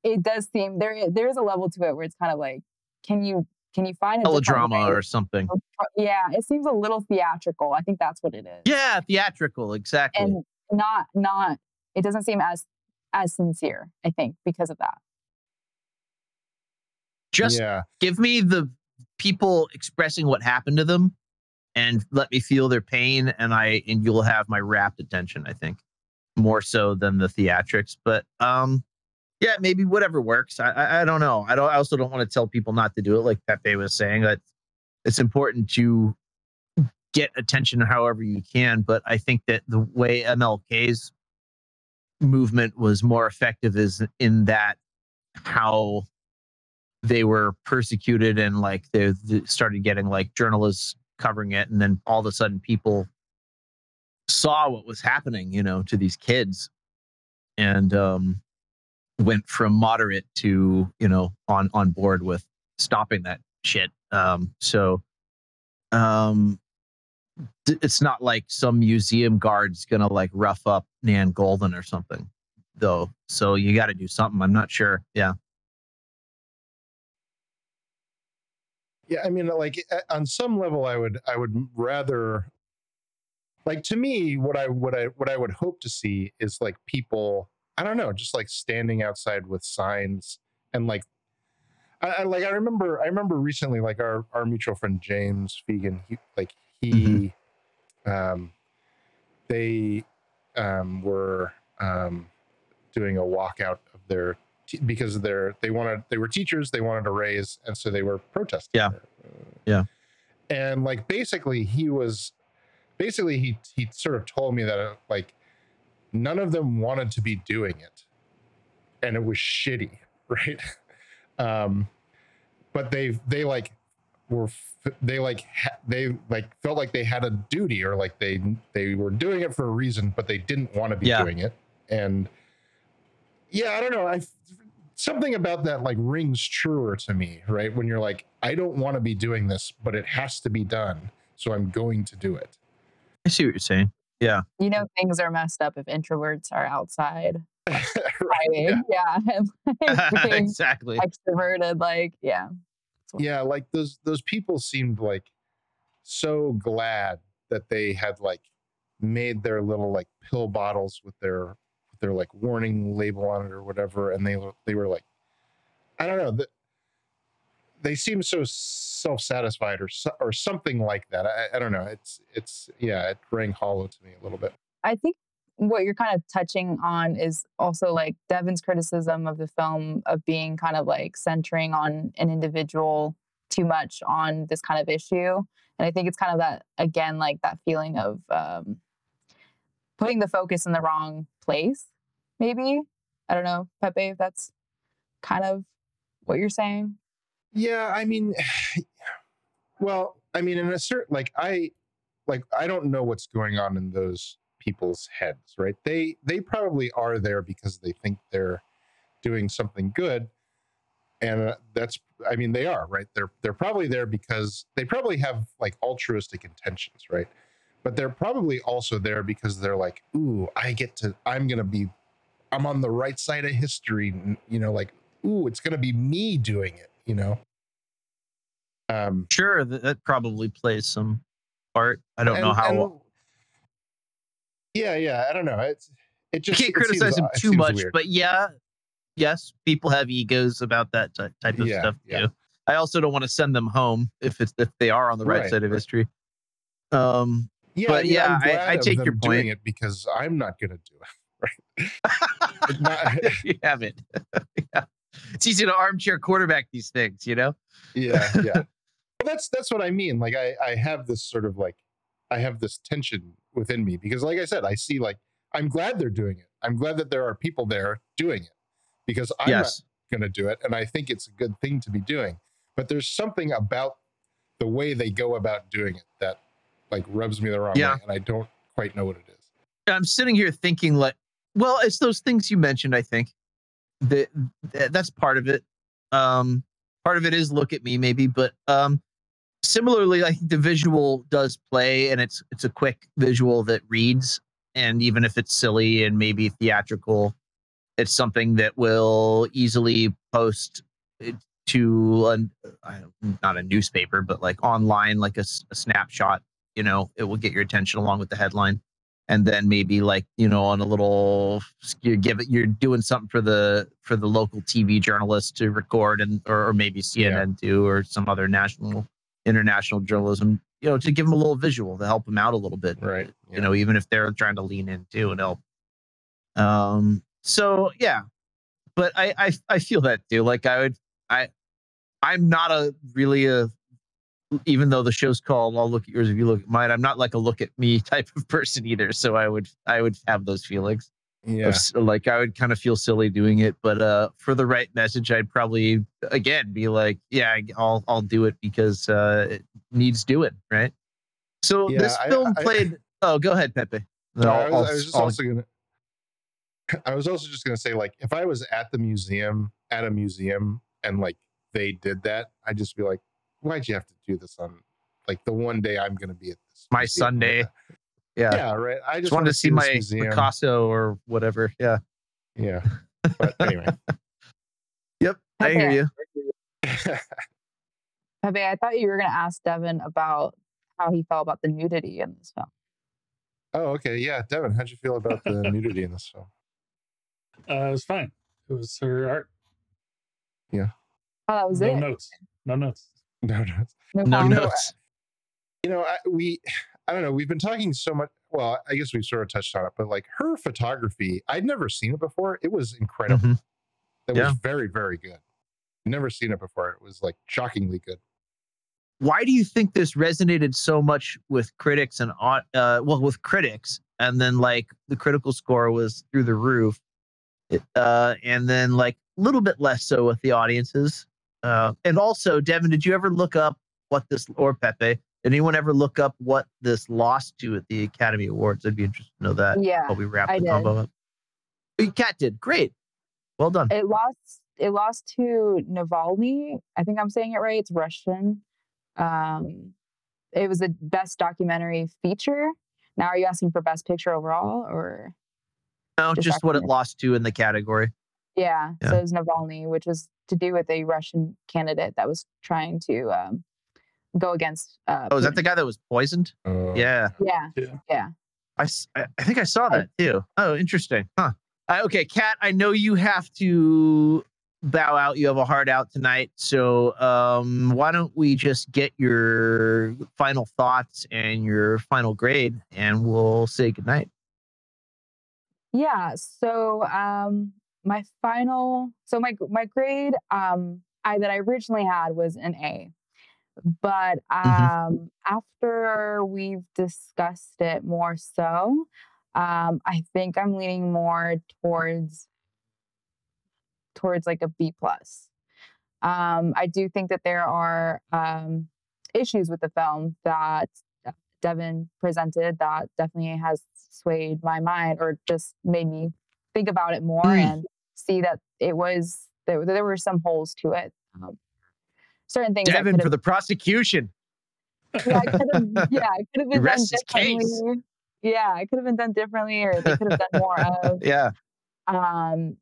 it does seem there there is a level to it where it's kind of like can you can you find a different Melodrama or something. yeah it seems a little theatrical i think that's what it is Yeah, theatrical, exactly. and not not it doesn't seem as as sincere i think because of that Just yeah, give me the people expressing what happened to them and let me feel their pain and I and you'll have my rapt attention, I think. More so than the theatrics. But um yeah, maybe whatever works. I I, I don't know. I don't I also don't want to tell people not to do it like Pepe was saying. That it's important to get attention however you can. But I think that the way MLK's movement was more effective is in that how they were persecuted and like they, they started getting like journalists covering it and then all of a sudden people saw what was happening you know to these kids and um went from moderate to you know on on board with stopping that shit. Um so um it's not like some museum guard's gonna like rough up nan goldin or something though. So you got to do something. I'm not sure. Yeah. Yeah. I mean, like on some level, I would I would rather like to me what I what I what I would hope to see is like people I don't know just like standing outside with signs and like I, I like I remember I remember recently like our our mutual friend James Fegan he like he um they um were um doing a walkout of their t- because they're they wanted they were teachers they wanted a raise and so they were protesting Yeah. Yeah. and like basically he was basically he he sort of told me that uh, like none of them wanted to be doing it. And it was shitty right? Um but they they like were they like ha- they like felt like they had a duty or like they they were doing it for a reason but they didn't want to be Yeah. doing it. And yeah i don't know. I something about that like rings truer to me right? When you're like i don't want to be doing this but it has to be done so i'm going to do it. I see what you're saying Yeah. You know, things are messed up if introverts are outside Right. Yeah. and, like, exactly. extroverted. Like, yeah. yeah like those those people seemed like so glad that they had like made their little like pill bottles with their with their like warning label on it or whatever and they were they were like i don't know they seem so self-satisfied or or something like that I, I don't know it's it's yeah it rang hollow to me a little bit I think what you're kind of touching on is also like Devin's criticism of the film of being kind of like centering on an individual too much on this kind of issue. And I think it's kind of that, again, like that feeling of um, putting the focus in the wrong place, maybe. I don't know, Pepe, if that's kind of what you're saying. Yeah, I mean, well, I mean, in a certain like I like I don't know what's going on in those people's heads, right? They they probably are there because they think they're doing something good, and uh, that's I mean they are right. They're they're probably there because they probably have like altruistic intentions, right? But they're probably also there because they're like, ooh, I get to, I'm gonna be, I'm on the right side of history, you know, like, ooh, it's gonna be me doing it, you know. Um, Sure, that, that probably plays some part. I don't know how. and- yeah, yeah, I don't know. It's it you just can't it seems criticize him too much, weird. but yeah, yes, people have egos about that ty- type of Yeah, stuff yeah. too. I also don't want to send them home if it's if they are on the right, Right, side of right. history. Um, yeah, but yeah, glad I, I take your doing point. it because I'm not gonna do it. Right? Not- you haven't. yeah. It's easy to armchair quarterback these things, you know. yeah, yeah. Well, that's that's what I mean. Like I I have this sort of like I have this tension within me because, like I said, I see like I'm glad they're doing it. I'm glad that there are people there doing it because I'm yes. not going to do it, and I think it's a good thing to be doing. But there's something about the way they go about doing it that like rubs me the wrong Yeah. way, and I don't quite know what it is. I'm sitting here thinking like, well, it's those things you mentioned. I think that that- that's part of it. Um, part of it is look at me, maybe, but um, similarly, I think the visual does play, and it's it's a quick visual that reads, and even if it's silly and maybe theatrical, it's something that will easily post to a, don't- not a newspaper, but like online, like a snapshot. You know, it will get your attention along with the headline and then maybe like you know on a little you give it you're doing something for the for the local tv journalist to record and or, or maybe cnn too or some other national international journalism you know to give them a little visual to help them out a little bit Right. you know even if they're trying to lean in too and help. Um so yeah. But I, I i feel that too like i would i i'm not a really a even though the show's called i'll look at yours if you look at mine i'm not like a look at me type of person either so i would i would have those feelings of Yeah. s- like i would kind of feel silly doing it but uh for the right message i'd probably again be like yeah I- i'll i'll do it because uh it needs doing right so Yeah, this I- film I- played oh go ahead pepe No, I was, I was just I'll- also gonna. I was also just gonna say, like, if I was at the museum, at a museum, and like they did that, I'd just be like, "Why'd you have to do this on like the one day I'm gonna be at this my museum?" sunday Yeah, yeah, yeah right. I just, just wanted wanna to see my museum. picasso or whatever yeah Yeah, but anyway, yep i hear you Pepe, I thought you were going to ask Devin about how he felt about the nudity in this film. oh, okay, yeah, Devin, how'd you feel about the nudity in this film? Uh, it was fine. It was her art. Yeah. Oh, that was no it. No notes. No notes. No, no, No no comment. notes you know, I, we, I don't know, we've been talking so much. Well, I guess we've sort of touched on it, but like her photography, I'd never seen it before. It was incredible. Mhm. That Yeah. was very, very good. Never seen it before. It was like shockingly good. why do you think this resonated so much with critics and au- uh well with critics and then like the critical score was through the roof it, uh and then like a little bit less so with the audiences uh and also devin did you ever look up what this or pepe did anyone ever look up what this lost to at the academy awards i'd be interested to know that Yeah, while we wrap I the did. combo up kat did great well done It lost. It lost to Navalny. I think I'm saying it right. It's Russian. Um, it was the best documentary feature. Now, are you asking for best picture overall or? No, Just just what it lost to in the category. Yeah, Yeah. so it was Navalny, which was to do with a Russian candidate that was trying to um, go against. Uh, Oh, is that the guy that was poisoned? Uh, Yeah. Yeah, Yeah. yeah. I, s- I- I think I saw that too. Oh, interesting. Huh. Uh, okay, Kat, I know you have to bow out. You have a hard out tonight. So um, why don't we just get your final thoughts and your final grade and we'll say goodnight. Yeah. So um my final so my my grade um I that I originally had was an A. But um after we've discussed it more so, um I think I'm leaning more towards towards like a B plus. Um I do think that there are um issues with the film that Devin presented that definitely has swayed my mind or just made me think about it more Mm. and see that it was there, there were some holes to it. Um, certain things Devin for the prosecution. yeah, I could have yeah, it could have been done differently. Yeah, it could have been done differently or they could have done more of Yeah. um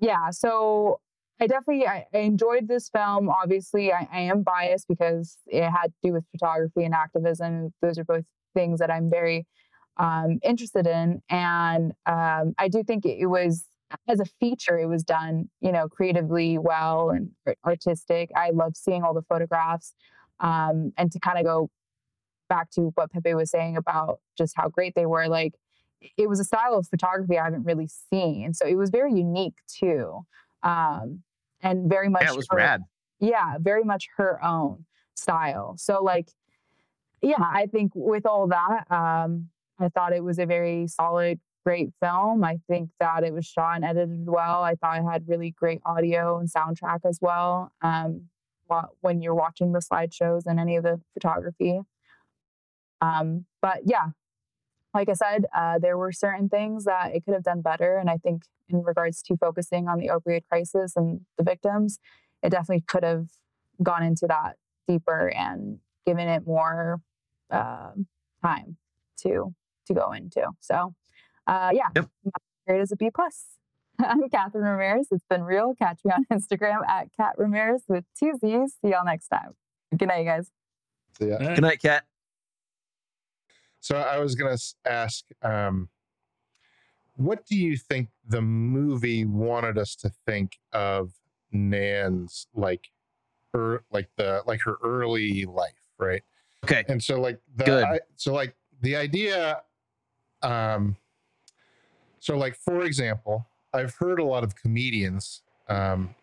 yeah so i definitely i, I enjoyed this film obviously I, I am biased because it had to do with photography and activism those are both things that i'm very um interested in and um i do think it, it was as a feature it was done you know creatively well and artistic i love seeing all the photographs um and to kind of go back to what pepe was saying about just how great they were like it was a style of photography I haven't really seen. So it was very unique too. Um, and very much Yeah, it was her- rad. Yeah, very much her own style. So like yeah, I think with all that, um, I thought it was a very solid, great film. I think that it was shot and edited well. I thought it had really great audio and soundtrack as well. Um, when you're watching the slideshows and any of the photography. Um, but yeah, like I said, uh, there were certain things that it could have done better. And I think, in regards to focusing on the opioid crisis and the victims, it definitely could have gone into that deeper and given it more um time to to go into. So, uh, yeah, my grade is a B plus. I'm Catherine Ramirez. It's been real. Catch me on Instagram at Cat Ramirez with two Z's. See y'all next time. Good night, you guys. So, yeah. Good night, Kat. So I was gonna ask, um, what do you think the movie wanted us to think of Nan's like, er, like the like her early life, right? Okay. And so like the Good. I, so like the idea, um, so like for example, I've heard a lot of comedians, um,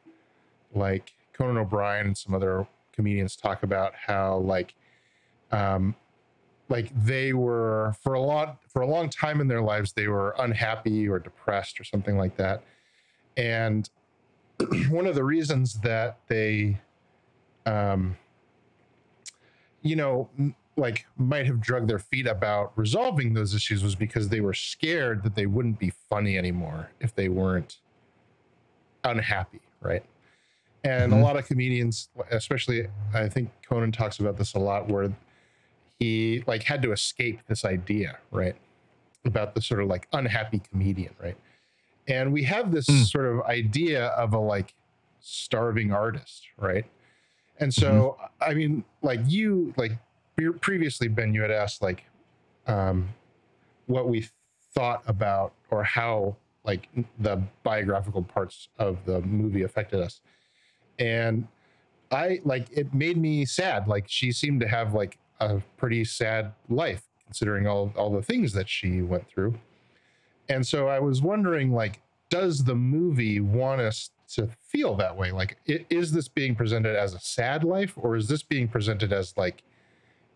like Conan O'Brien and some other comedians talk about how like, um, like they were for a lot for a long time in their lives they were unhappy or depressed or something like that. And one of the reasons that they um you know like might have drug their feet about resolving those issues was because they were scared that they wouldn't be funny anymore if they weren't unhappy right? And a Mhm. lot of comedians especially i think conan talks about this a lot where he like had to escape this idea right? About the sort of like unhappy comedian right? And we have this sort of idea of a like starving artist right? And so i mean like you like previously ben you had asked like um what we thought about or how like the biographical parts of the movie affected us. And i like it made me sad. Like she seemed to have like a pretty sad life considering all all the things that she went through. And so i was wondering like does the movie want us to feel that way? Like is this being presented as a sad life or is this being presented as like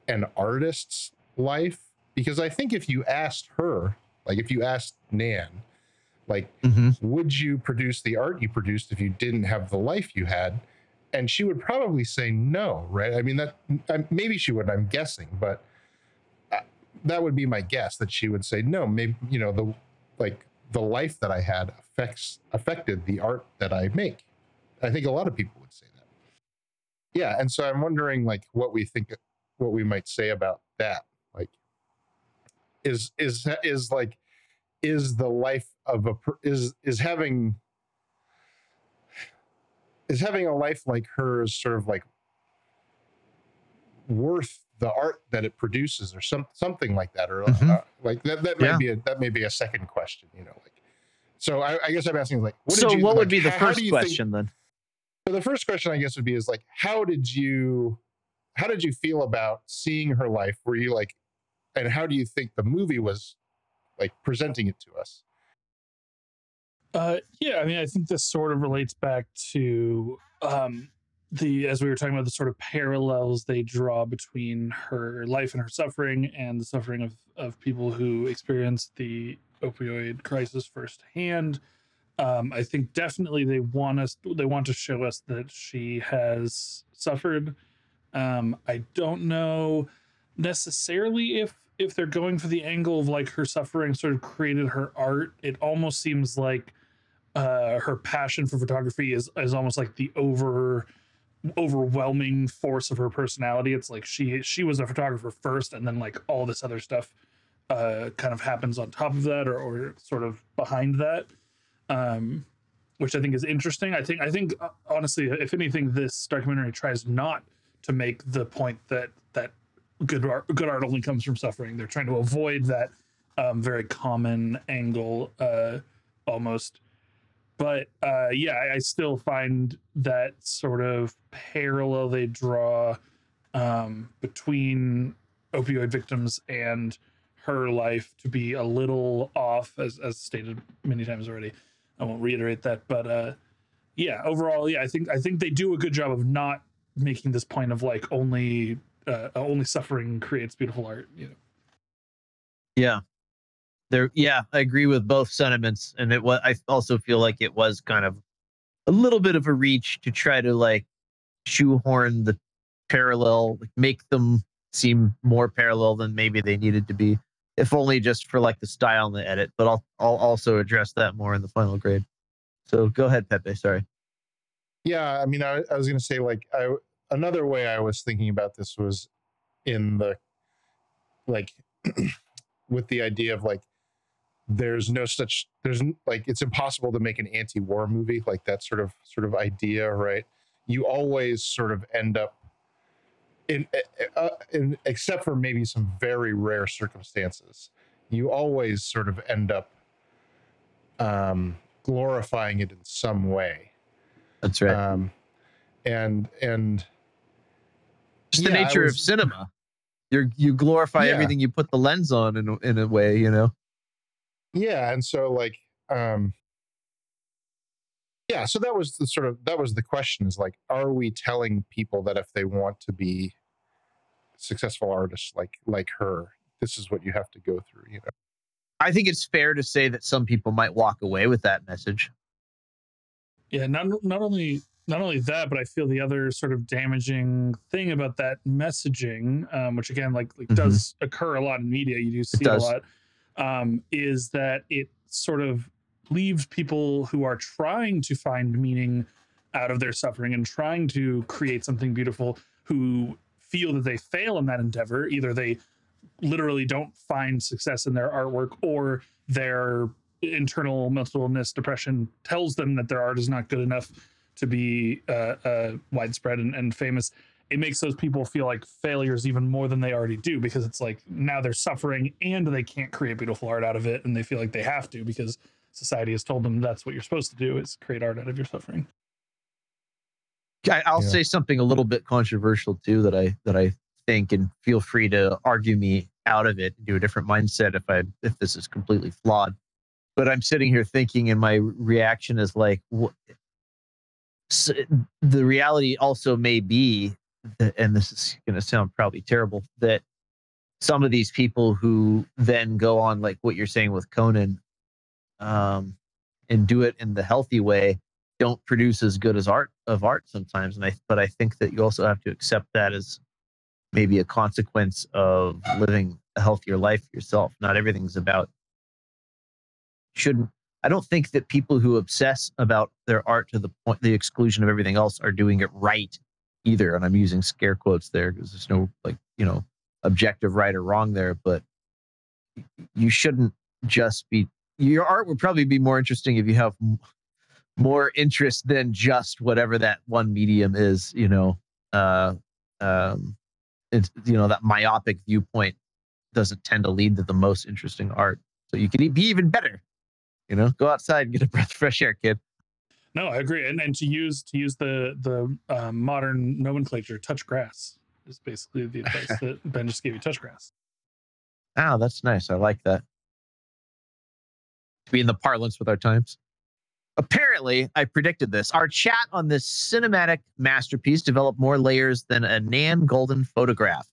an artist's life? Because i think if you asked her like if you asked nan like would you produce the art you produced if you didn't have the life you had? And she would probably say no right? I mean that maybe she would i'm guessing but uh, that would be my guess that she would say no. Maybe you know the like the life that i had affects affected the art that i make. I think a lot of people would say that. Yeah and so i'm wondering like what we think what we might say about that like is is is like is the life of a is is having is having a life like hers sort of like worth the art that it produces or some something like that or Mhm. uh, like that that may Yeah. be a that may be a second question you know like so i, I guess i'm asking like what so did you what like, would be the how- first you think- question then? so the first question I guess would be is like, how did you how did you feel about seeing her life? Were you like and how do you think the movie was like presenting it to us? Uh, yeah, I mean, I think this sort of relates back to um, the as we were talking about the sort of parallels they draw between her life and her suffering and the suffering of of people who experienced the opioid crisis firsthand. Um, I think definitely they want us they want to show us that she has suffered. Um, I don't know necessarily if if they're going for the angle of like her suffering sort of created her art. It almost seems like uh, her passion for photography is is almost like the over overwhelming force of her personality. It's like she she was a photographer first, and then like all this other stuff uh, kind of happens on top of that, or, or sort of behind that, um, which I think is interesting. I think I think uh, honestly, if anything, this documentary tries not to make the point that that good art good art only comes from suffering. They're trying to avoid that um, very common angle uh, almost but uh, yeah, I, I still find that sort of parallel they draw um, between opioid victims and her life to be a little off, as as stated many times already. I won't reiterate that, but uh, yeah, overall, yeah, I think I think they do a good job of not making this point of like only uh, only suffering creates beautiful art. You know. Yeah. There yeah, I agree with both sentiments. And it was I also feel like it was kind of a little bit of a reach to try to like shoehorn the parallel, like make them seem more parallel than maybe they needed to be. If only just for like the style and the edit, but I'll I'll also address that more in the final grade. So go ahead, Pepe. Sorry. Yeah, I mean, I, I was going to say like I another way I was thinking about this was in the like with the idea of like there's no such there's like it's impossible to make an anti-war movie like that sort of sort of idea, right? You always sort of end up in, uh, in except for maybe some very rare circumstances, you always sort of end up um, glorifying it in some way. That's right. Um, and and Just the yeah, I nature of cinema. You you glorify Yeah. everything you put the lens on in in a way, you know. yeah and so like um yeah so that was the sort of that was the question is like are we telling people that if they want to be successful artists like like her this is what you have to go through you know I think it's fair to say that some people might walk away with that message. Yeah, not not only not only that, but I feel the other sort of damaging thing about that messaging, um, which again, like, like Mhm. does occur a lot in media. You do see a lot. Um, is that it sort of leaves people who are trying to find meaning out of their suffering and trying to create something beautiful who feel that they fail in that endeavor. Either they literally don't find success in their artwork or their internal mental illness depression tells them that their art is not good enough to be uh, uh, widespread and, and famous it makes those people feel like failures even more than they already do because it's like now they're suffering and they can't create beautiful art out of it and they feel like they have to because society has told them that's what you're supposed to do is create art out of your suffering I, I'll Yeah. say something a little bit controversial too that I that I think, and feel free to argue me out of it, and do a different mindset if I if this is completely flawed. But I'm sitting here thinking, and my reaction is like, wh- s the reality also may be, that, and this is going to sound probably terrible, that some of these people who then go on like what you're saying with Conan, um, and do it in the healthy way, don't produce as good as art of art sometimes. And I, but I think that you also have to accept that as maybe a consequence of living a healthier life yourself. Not everything's about shouldn't. I don't think that people who obsess about their art to the point the exclusion of everything else are doing it right either. And I'm using scare quotes there because there's no like you know objective right or wrong there. But you shouldn't just be your art would probably be more interesting if you have more interest than just whatever that one medium is you know uh um it's you know that myopic viewpoint doesn't tend to lead to the most interesting art so you can be even better you know go outside and get a breath of fresh air kid No, I agree. And and to use to use the the uh, modern nomenclature, touch grass is basically the advice that Ben just gave you. Touch grass. oh that's nice i like that to be in the parlance with our times Apparently, I predicted this. Our chat on this cinematic masterpiece developed more layers than a Nan Goldin photograph.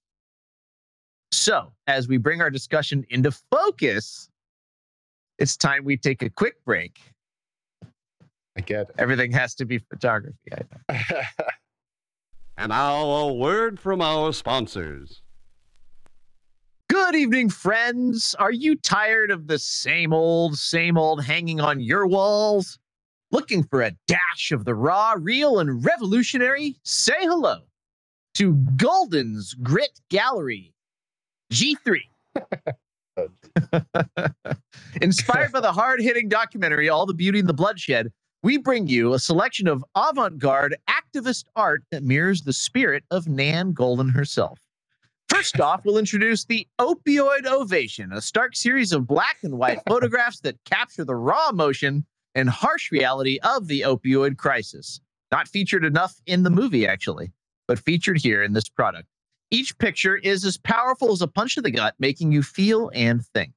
So, as we bring our discussion into focus, it's time we take a quick break. I get it. Everything has to be photography. I know. And now a word from our sponsors. Good evening, friends. Are you tired of the same old, same old hanging on your walls? Looking for a dash of the raw, real, and revolutionary? Say hello to Goldin's Grit Gallery G3. Inspired by the hard hitting documentary, All the Beauty and the Bloodshed, we bring you a selection of avant garde activist art that mirrors the spirit of Nan Goldin herself. First off, we'll introduce the Opioid Ovation, a stark series of black and white photographs that capture the raw emotion and harsh reality of the opioid crisis. Not featured enough in the movie, actually, but featured here in this product. Each picture is as powerful as a punch to the gut, making you feel and think.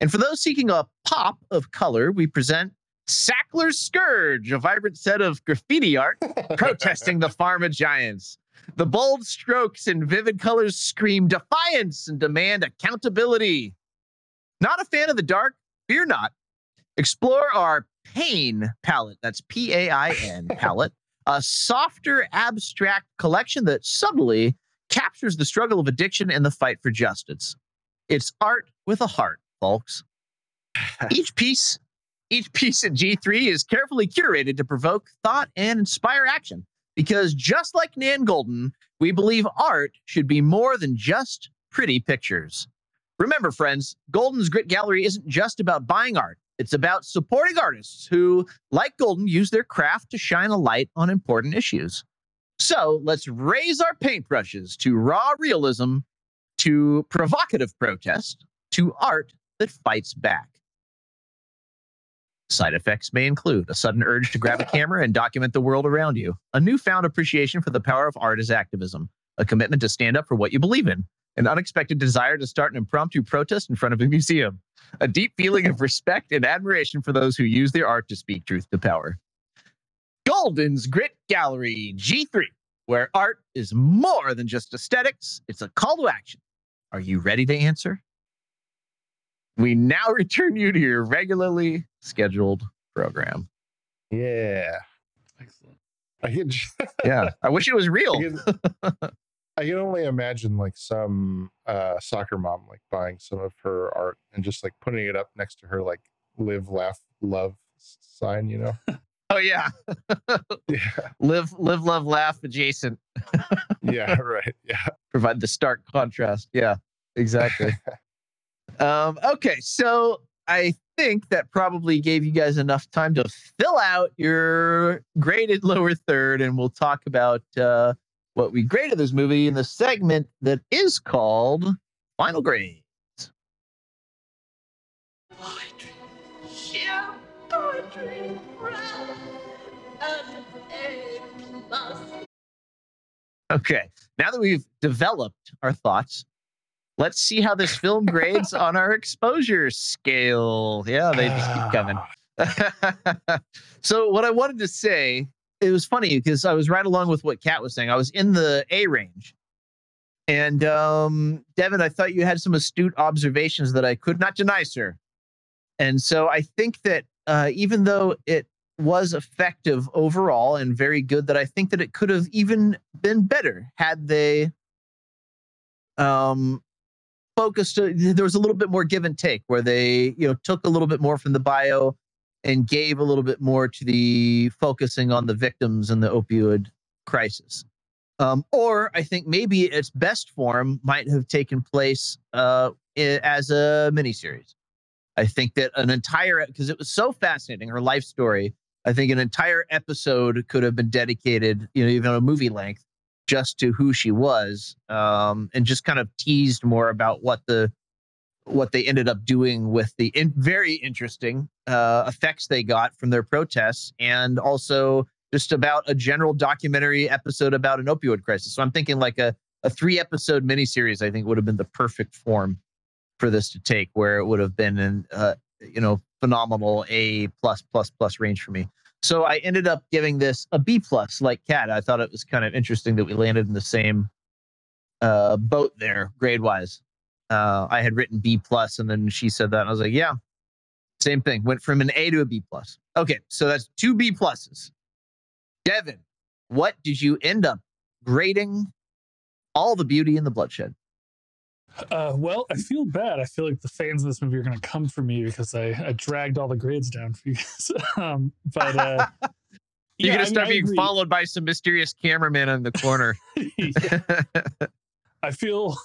And for those seeking a pop of color, we present Sackler's Scourge, a vibrant set of graffiti art protesting the pharma giants. The bold strokes and vivid colors scream defiance and demand accountability. Not a fan of the dark? Fear not. Explore our Pain palette. That's P A I N palette, a softer, abstract collection that subtly captures the struggle of addiction and the fight for justice. It's art with a heart, folks. Each piece, each piece in G3 is carefully curated to provoke thought and inspire action. Because just like Nan Goldin, we believe art should be more than just pretty pictures. Remember, friends, Goldin's Grit Gallery isn't just about buying art. It's about supporting artists who, like Goldin, use their craft to shine a light on important issues. So let's raise our paintbrushes to raw realism, to provocative protest, to art that fights back. Side effects may include a sudden urge to grab a camera and document the world around you, a newfound appreciation for the power of art as activism, a commitment to stand up for what you believe in, an unexpected desire to start an impromptu protest in front of a museum, a deep feeling of respect and admiration for those who use their art to speak truth to power. Goldin's Grit Gallery G3, where art is more than just aesthetics, it's a call to action. Are you ready to answer? We now return you to your regularly scheduled program. Yeah. Excellent. I can, Yeah, I wish it was I real. can, I can only imagine like some uh, soccer mom like buying some of her art and just like putting it up next to her like live, laugh, love sign, you know? Oh yeah, Yeah. live, live, love, laugh, adjacent. Yeah. Right. Yeah. provide the stark contrast. Yeah, exactly. um, okay, so I think that probably gave you guys enough time to fill out your graded lower third, and we'll talk about uh, what we graded this movie in the segment that is called Final Grade. Sheer poetry, proud and A plus. Okay, now that we've developed our thoughts, let's see how this film grades on our exposure scale. Yeah, they just keep coming. so what I wanted to say, it was funny because I was right along with what Kat was saying. I was in the A range. And um, Devin, I thought you had some astute observations that I could not deny, sir. And so I think that uh, even though it was effective overall and very good, that I think that it could have even been better had they um, focused. uh, There was a little bit more give and take where they, you know, took a little bit more from the bio and gave a little bit more to the focusing on the victims and the opioid crisis. Um, or I think maybe its best form might have taken place uh, as a miniseries. I think that an entire because it was so fascinating her life story. I think an entire episode could have been dedicated, you know, even a movie length, just to who she was, um, and just kind of teased more about what the what they ended up doing with the in, very interesting uh, effects they got from their protests, and also just about a general documentary episode about an opioid crisis. So I'm thinking like a a three episode miniseries. I think would have been the perfect form for this to take, where it would have been an uh, you know phenomenal A plus plus plus range for me. So I ended up giving this a B plus, like Kat. I thought it was kind of interesting that we landed in the same uh, boat there, grade wise. Uh, I had written B plus, and then she said that, and I was like, yeah, same thing. Went from an A to a B plus. Okay, so that's two B pluses. Devin, what did you end up grading? All the beauty and the bloodshed. Uh, well, I feel bad. I feel like the fans of this movie are going to come for me because I, I dragged all the grades down for you guys. um, but uh, You're yeah, gonna I mean, start being followed by some mysterious cameraman in the corner. I feel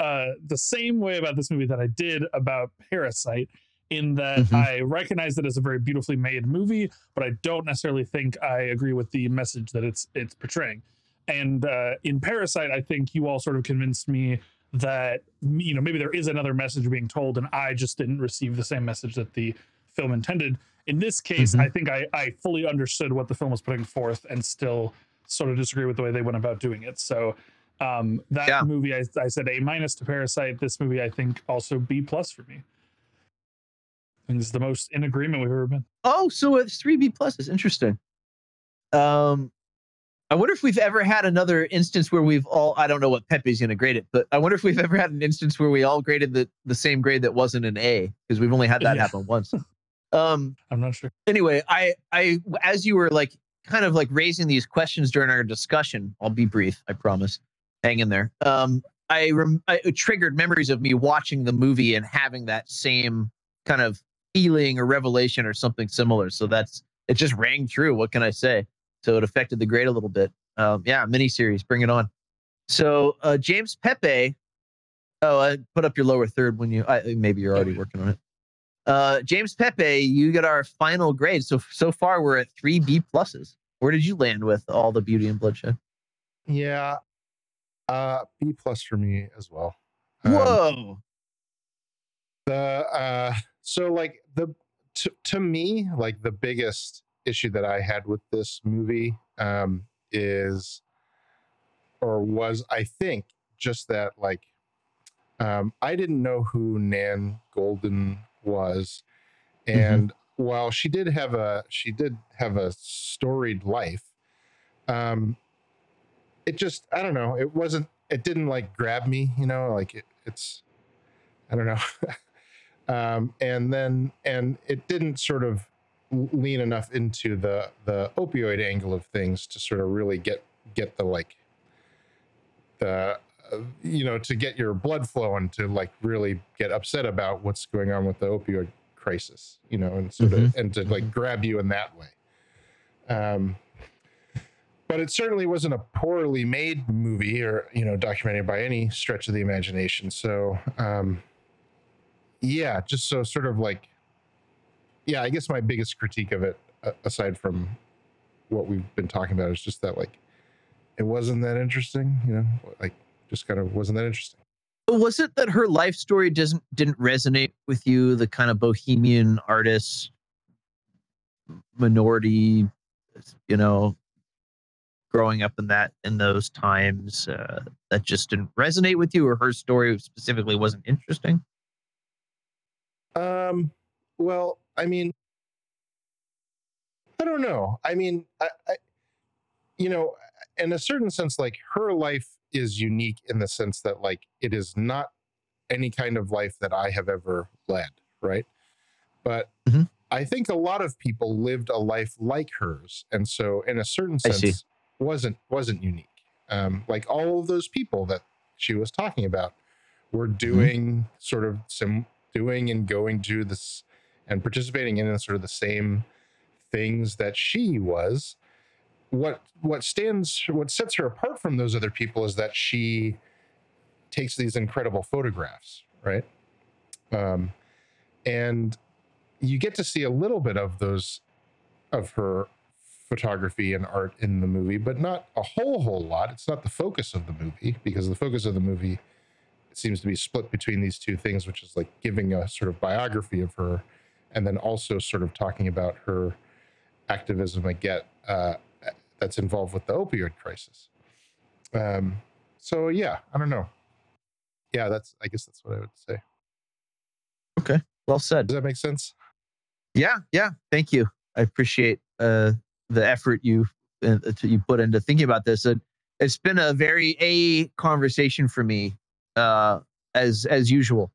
uh, the same way about this movie that I did about Parasite, in that Mhm. I recognize it as a very beautifully made movie, but I don't necessarily think I agree with the message that it's it's portraying. And uh, in Parasite, I think you all sort of convinced me that you know maybe there is another message being told, and I just didn't receive the same message that the film intended. In this case, Mhm. I think I, I fully understood what the film was putting forth, and still sort of disagree with the way they went about doing it. So um, that Yeah. movie, I, I said A minus to Parasite. This movie, I think, also B plus for me. And this is the most in agreement we've ever been. Oh, so it's three B pluses. Interesting. Um, I wonder if we've ever had another instance where we've all. I don't know what Pepe's going to grade it, but I wonder if we've ever had an instance where we all graded the the same grade that wasn't an A because we've only had that Yeah. happen once. Um. I'm not sure. Anyway, I I as you were like kind of like raising these questions during our discussion. I'll be brief. I promise. Hang in there. Um. I, rem- I it triggered memories of me watching the movie and having that same kind of feeling or revelation or something similar. So that's it just rang true. What can I say? So it affected the grade a little bit. Um, yeah, miniseries, bring it on. So uh, James Pepe. Oh, I put up your lower third when you. I, maybe you're already working on it. Uh, James Pepe, you get our final grade. So so far we're at three B pluses. Where did you land with all the beauty and bloodshed? Yeah. Uh B plus for me as well. Um, Whoa. the uh so like the to, to me like the biggest issue that i had with this movie um is or was i think just that like um i didn't know who nan goldin was. And while she did have a she did have a storied life um it just i don't know it wasn't it didn't like grab me you know like it, it's i don't know. Um, and then and it didn't sort of lean enough into the the opioid angle of things to sort of really get get the like the uh, you know to get your blood flowing to like really get upset about what's going on with the opioid crisis you know and sort of and to like grab you in that way. Um but it certainly wasn't a poorly made movie or you know documentary by any stretch of the imagination. So um yeah just so sort of like yeah i guess my biggest critique of it aside from what we've been talking about is just that like it wasn't that interesting you know like just kind of wasn't that interesting Was it that her life story doesn't didn't resonate with you? The kind of bohemian artist, minority, you know, growing up in that in those times, uh, that just didn't resonate with you, or her story specifically wasn't interesting. Um, well, I mean, I don't know. I mean, I, I, you know, in a certain sense, like her life is unique in the sense that, like, it is not any kind of life that I have ever led, right? But I think a lot of people lived a life like hers, and so, in a certain sense, wasn't wasn't unique. Um, like all of those people that she was talking about were doing sort of some doing and going to this and participating in sort of the same things that she was what what stands what sets her apart from those other people is that she takes these incredible photographs right Um, and you get to see a little bit of those of her photography and art in the movie, but not a whole whole lot. It's not the focus of the movie because the focus of the movie seems to be split between these two things, which is like giving a sort of biography of her, and then also sort of talking about her activism again uh, that's involved with the opioid crisis. Um, so yeah, I don't know. Yeah, that's I guess that's what I would say. Okay, well said. Does that make sense? Yeah, yeah. Thank you. I appreciate uh, the effort you uh, you put into thinking about this. It, it's been a very a conversation for me, uh, as as usual.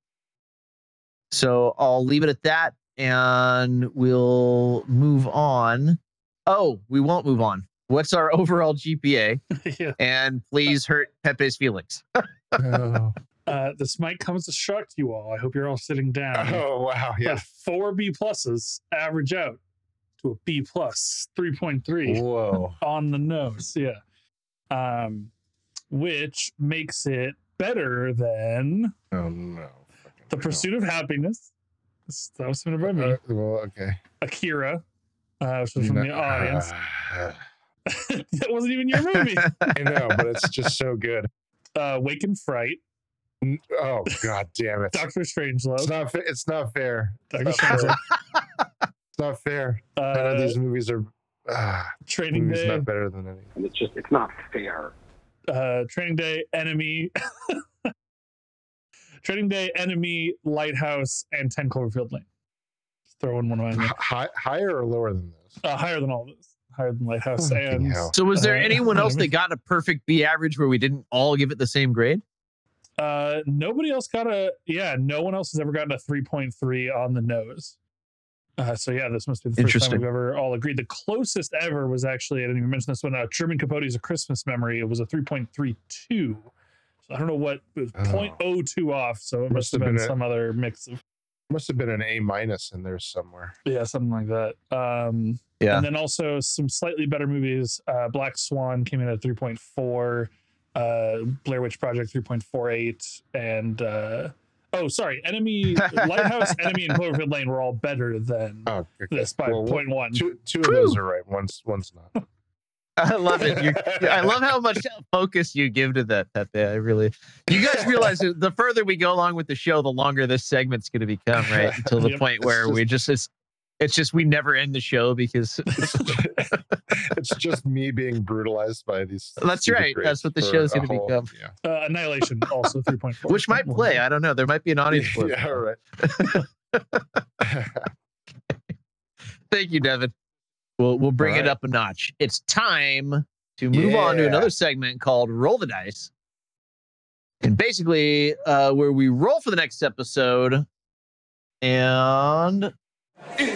So I'll leave it at that, and we'll move on. Oh, we won't move on. What's our overall GPA? yeah. And please hurt Pepe's feelings. Oh, Uh, this might come as a shock to you all. I hope you're all sitting down. oh wow, yeah. But four B pluses average out to a B plus, three point three Whoa. on the nose. Yeah, um, which makes it better than Oh no. the Pursuit of Happiness. This- That was submitted by me. Uh, well, okay. Akira, uh, which was from the audience. uh, that wasn't even your movie. I know, but it's just so good. uh, Wake in Fright, Oh god damn it! Doctor It's Strangelove, not. Fa- it's not fair. Doctor It's not fair. Strangelove, It's not fair. None of uh, these movies are. Ah, Training movies Day, not better than any. And it's just, it's not fair. uh, Training Day, Enemy, Training Day, Enemy, Lighthouse, and 10 Cloverfield Lane. Just throw in one of mine. Higher or lower than this? Uh, higher than all this. Higher than Lighthouse. Oh, and so, was there uh, anyone else that got a perfect B average where we didn't all give it the same grade? Uh, nobody else got a yeah. No one else has ever gotten a 3.3 on the nose. Uh, so yeah, this must be the first time we've ever all agreed. The closest ever was actually I didn't even mention this one. Uh, Truman Capote's A Christmas Memory. It was a 3.32 I don't know what it was Oh. 0.02 off. So it must, Must have have been, been a- some other mix of Must have been an A minus in there somewhere. yeah, something like that. Um, Yeah. And then also some slightly better movies. Uh, Black Swan came in at 3.4. Uh, Blair Witch Project 3.48. And uh, oh, sorry, Enemy, Lighthouse, Enemy, and Cloverfield Lane were all better than Oh, okay. this by Well, point one. Two, two of those are right. One's one's not. I love it. You're, I love how much focus you give to that, Pepe. I really. You guys realize that the further we go along with the show, the longer this segment's going to become, right? Until the Yep. point where we just it's, it's just we never end the show because it's just me being brutalized by these. That's right. That's what the for show's gonna whole- become. Yeah. Uh, Annihilation also 3.4. which might play. I don't know. There might be an audience for it. yeah. All right. Thank you, Devin. We'll we'll bring All it up a notch. It's time to move on to another segment called Roll the Dice. And basically, uh, where we roll for the next episode and it's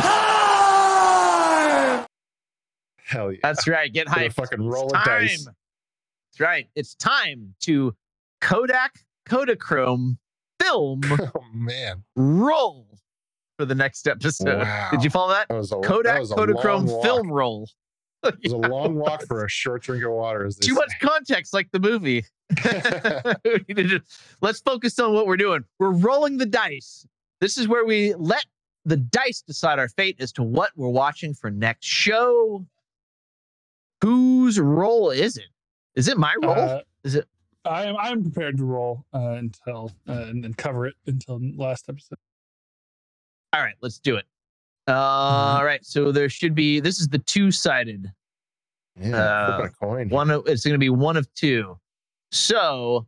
time. Hell yeah. that's right, get Gonna hyped. fucking roll It's a dice. That's right. It's time to Kodak Kodachrome film Oh man. roll for the next episode. Wow. Did you follow that? That was a that Kodak a Kodachrome film roll. It was a long walk for a short drink of water. Too much context, like the movie. We need to just- Let's focus on what we're doing. We're rolling the dice. This is where we let the dice decide our fate as to what we're watching for next show. Whose roll is it? Is it my roll? Uh, is it? I am I'm prepared to roll uh, until uh, and, and cover it until last episode. All right, let's do it. All right, so there should be. This is the two-sided. Yeah, Uh, a coin. One of it's going to be one of two. So,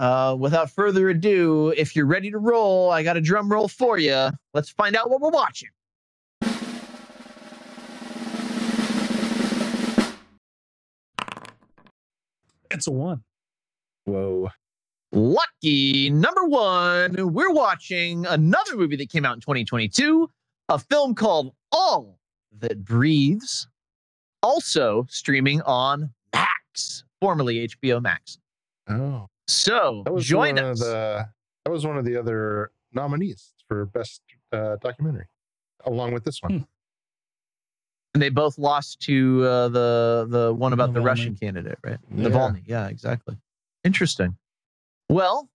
uh, without further ado, if you're ready to roll, I got a drum roll for you. Let's find out what we're watching. It's a one. Whoa. Lucky number one, we're watching another movie that came out in 2022, a film called All That Breathes, also streaming on Max, formerly HBO Max. Oh. So That was join one us. Of the, that was one of the other nominees for best uh, documentary, along with this one. And they both lost to uh, the the one about the Navalny. Russian candidate, right? Yeah. Navalny. Yeah, exactly. Interesting. Well,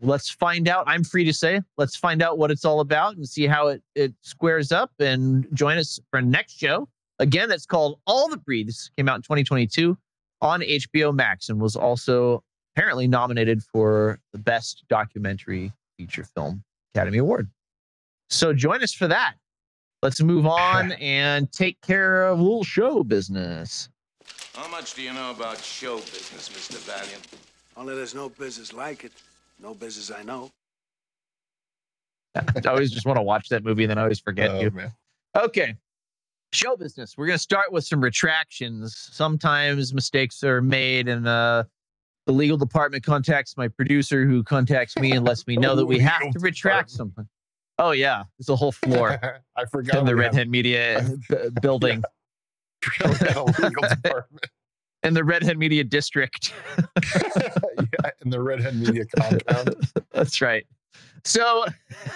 let's find out. I'm free to say, let's find out what it's all about and see how it, it squares up and join us for next show. Again, that's called All the Breathes, came out in 2022 on HBO Max and was also apparently nominated for the Best Documentary Feature Film Academy Award. So join us for that. Let's move on and take care of a little show business. How much do you know about show business, Mr. Valiant? Only there's no business like it. No business I know. I always just want to watch that movie and then I always forget Oh, you. man. Okay. Show business. We're going to start with some retractions. Sometimes mistakes are made, and uh, the legal department contacts my producer, who contacts me and lets me know that we have to Legal retract something. Oh, yeah. It's a whole floor I forgot in the we have- Redhead Media building, forgot we had a legal department in the Redhead Media District. yeah, in the Redhead Media compound. That's right. So,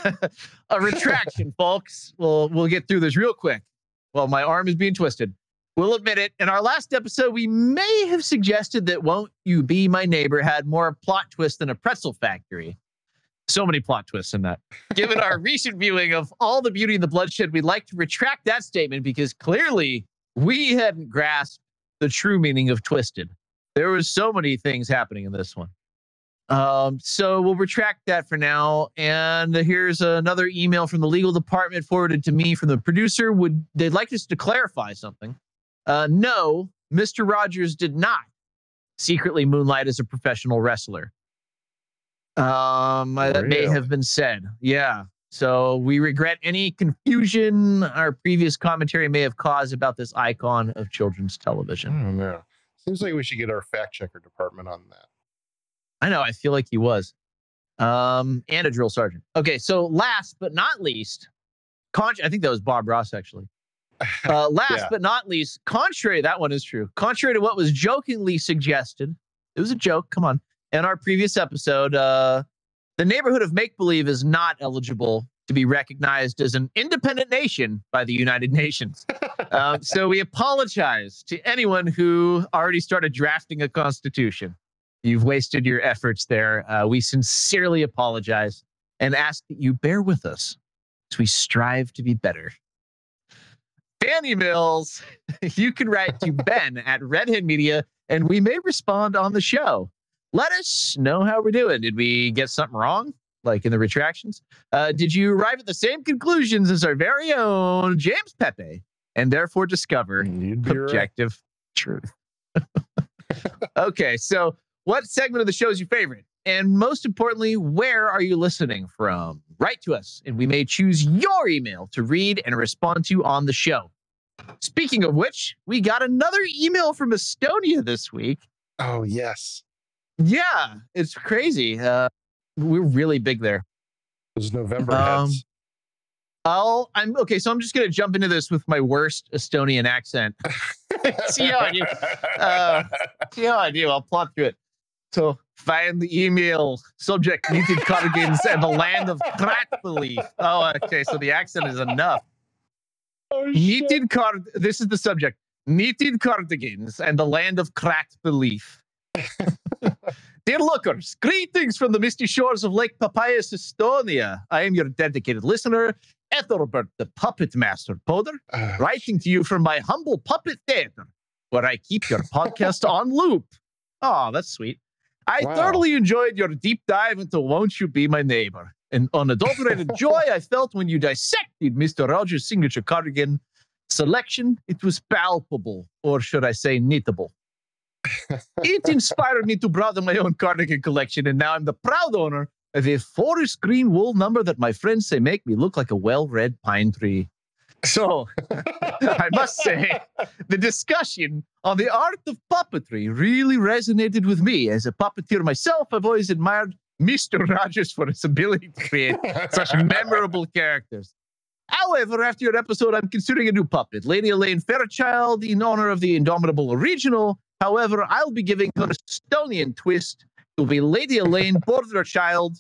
a retraction, folks. We'll we'll get through this real quick. Well, my arm is being twisted. We'll admit it. In our last episode, we may have suggested that "Won't You Be My Neighbor" had more plot twists than a pretzel factory. So many plot twists in that. Given our recent viewing of all the beauty and the bloodshed, we'd like to retract that statement because clearly we hadn't grasped the true meaning of twisted. There was so many things happening in this one. Um, so we'll retract that for now. And here's another email from the legal department forwarded to me from the producer. Would they'd like us to clarify something? Uh, no, Mr. Rogers did not secretly moonlight as a professional wrestler. Um, that may have been said. Yeah. So we regret any confusion our previous commentary may have caused about this icon of children's television. I don't. Seems like we should get our fact checker department on that. I know. I feel like he was. Um, and a drill sergeant. Okay, so last but not least, con- I think that was Bob Ross actually. Uh, last Yeah. but not least, contrary, that one is true. Contrary to what was jokingly suggested, it was a joke. Come on. In our previous episode, uh, the neighborhood of make believe is not eligible to be recognized as an independent nation by the United Nations. um, so we apologize to anyone who already started drafting a constitution. You've wasted your efforts there. Uh, we sincerely apologize and ask that you bear with us as we strive to be better. Fan Mills, you can write to Ben at Redhead Media, and we may respond on the show. Let us know how we're doing. Did we get something wrong, like in the retractions? Uh, did you arrive at the same conclusions as our very own James Pepe, and therefore discover You'd right. objective truth? okay, so what segment of the show is your favorite? And most importantly, where are you listening from? Write to us, and we may choose your email to read and respond to on the show. Speaking of which, we got another email from Estonia this week. Oh yes, Yeah, it's crazy. Uh, we're really big there. those November Um, heads. I'll, I'm okay. So I'm just gonna jump into this with my worst Estonian accent. see how I do. Uh, see how I do. I'll plot through it. So find the email subject knitted cardigans and the land of crack belief. Oh, okay. So the accent is enough. knitted card. This is the subject. Knitted cardigans and the land of cracked belief. Dear lookers, greetings from the misty shores of Lake Papayas, Estonia. I am your dedicated listener, Ethelbert the Puppet Master Poder, Ah, writing to you from my humble puppet theater, where I keep your podcast on loop. Oh, that's sweet. I Wow. thoroughly enjoyed your deep dive into Won't You Be My Neighbor? An unadulterated joy I felt when you dissected Mr. Rogers' signature cardigan selection. It was palpable, or should I say, knittable. It inspired me to broaden my own Carnegie collection, and now I'm the proud owner of a forest green wool number that my friends say make me look like a well-read pine tree. So, I must say, the discussion on the art of puppetry really resonated with me. As a puppeteer myself, I've always admired Mr. Rogers for his ability to create such memorable characters. However, after your episode, I'm considering a new puppet, Lady Elaine Fairchild, in honor of the Indomitable original. However, I'll be giving her a Estonian twist. It will be Lady Elaine Border Child.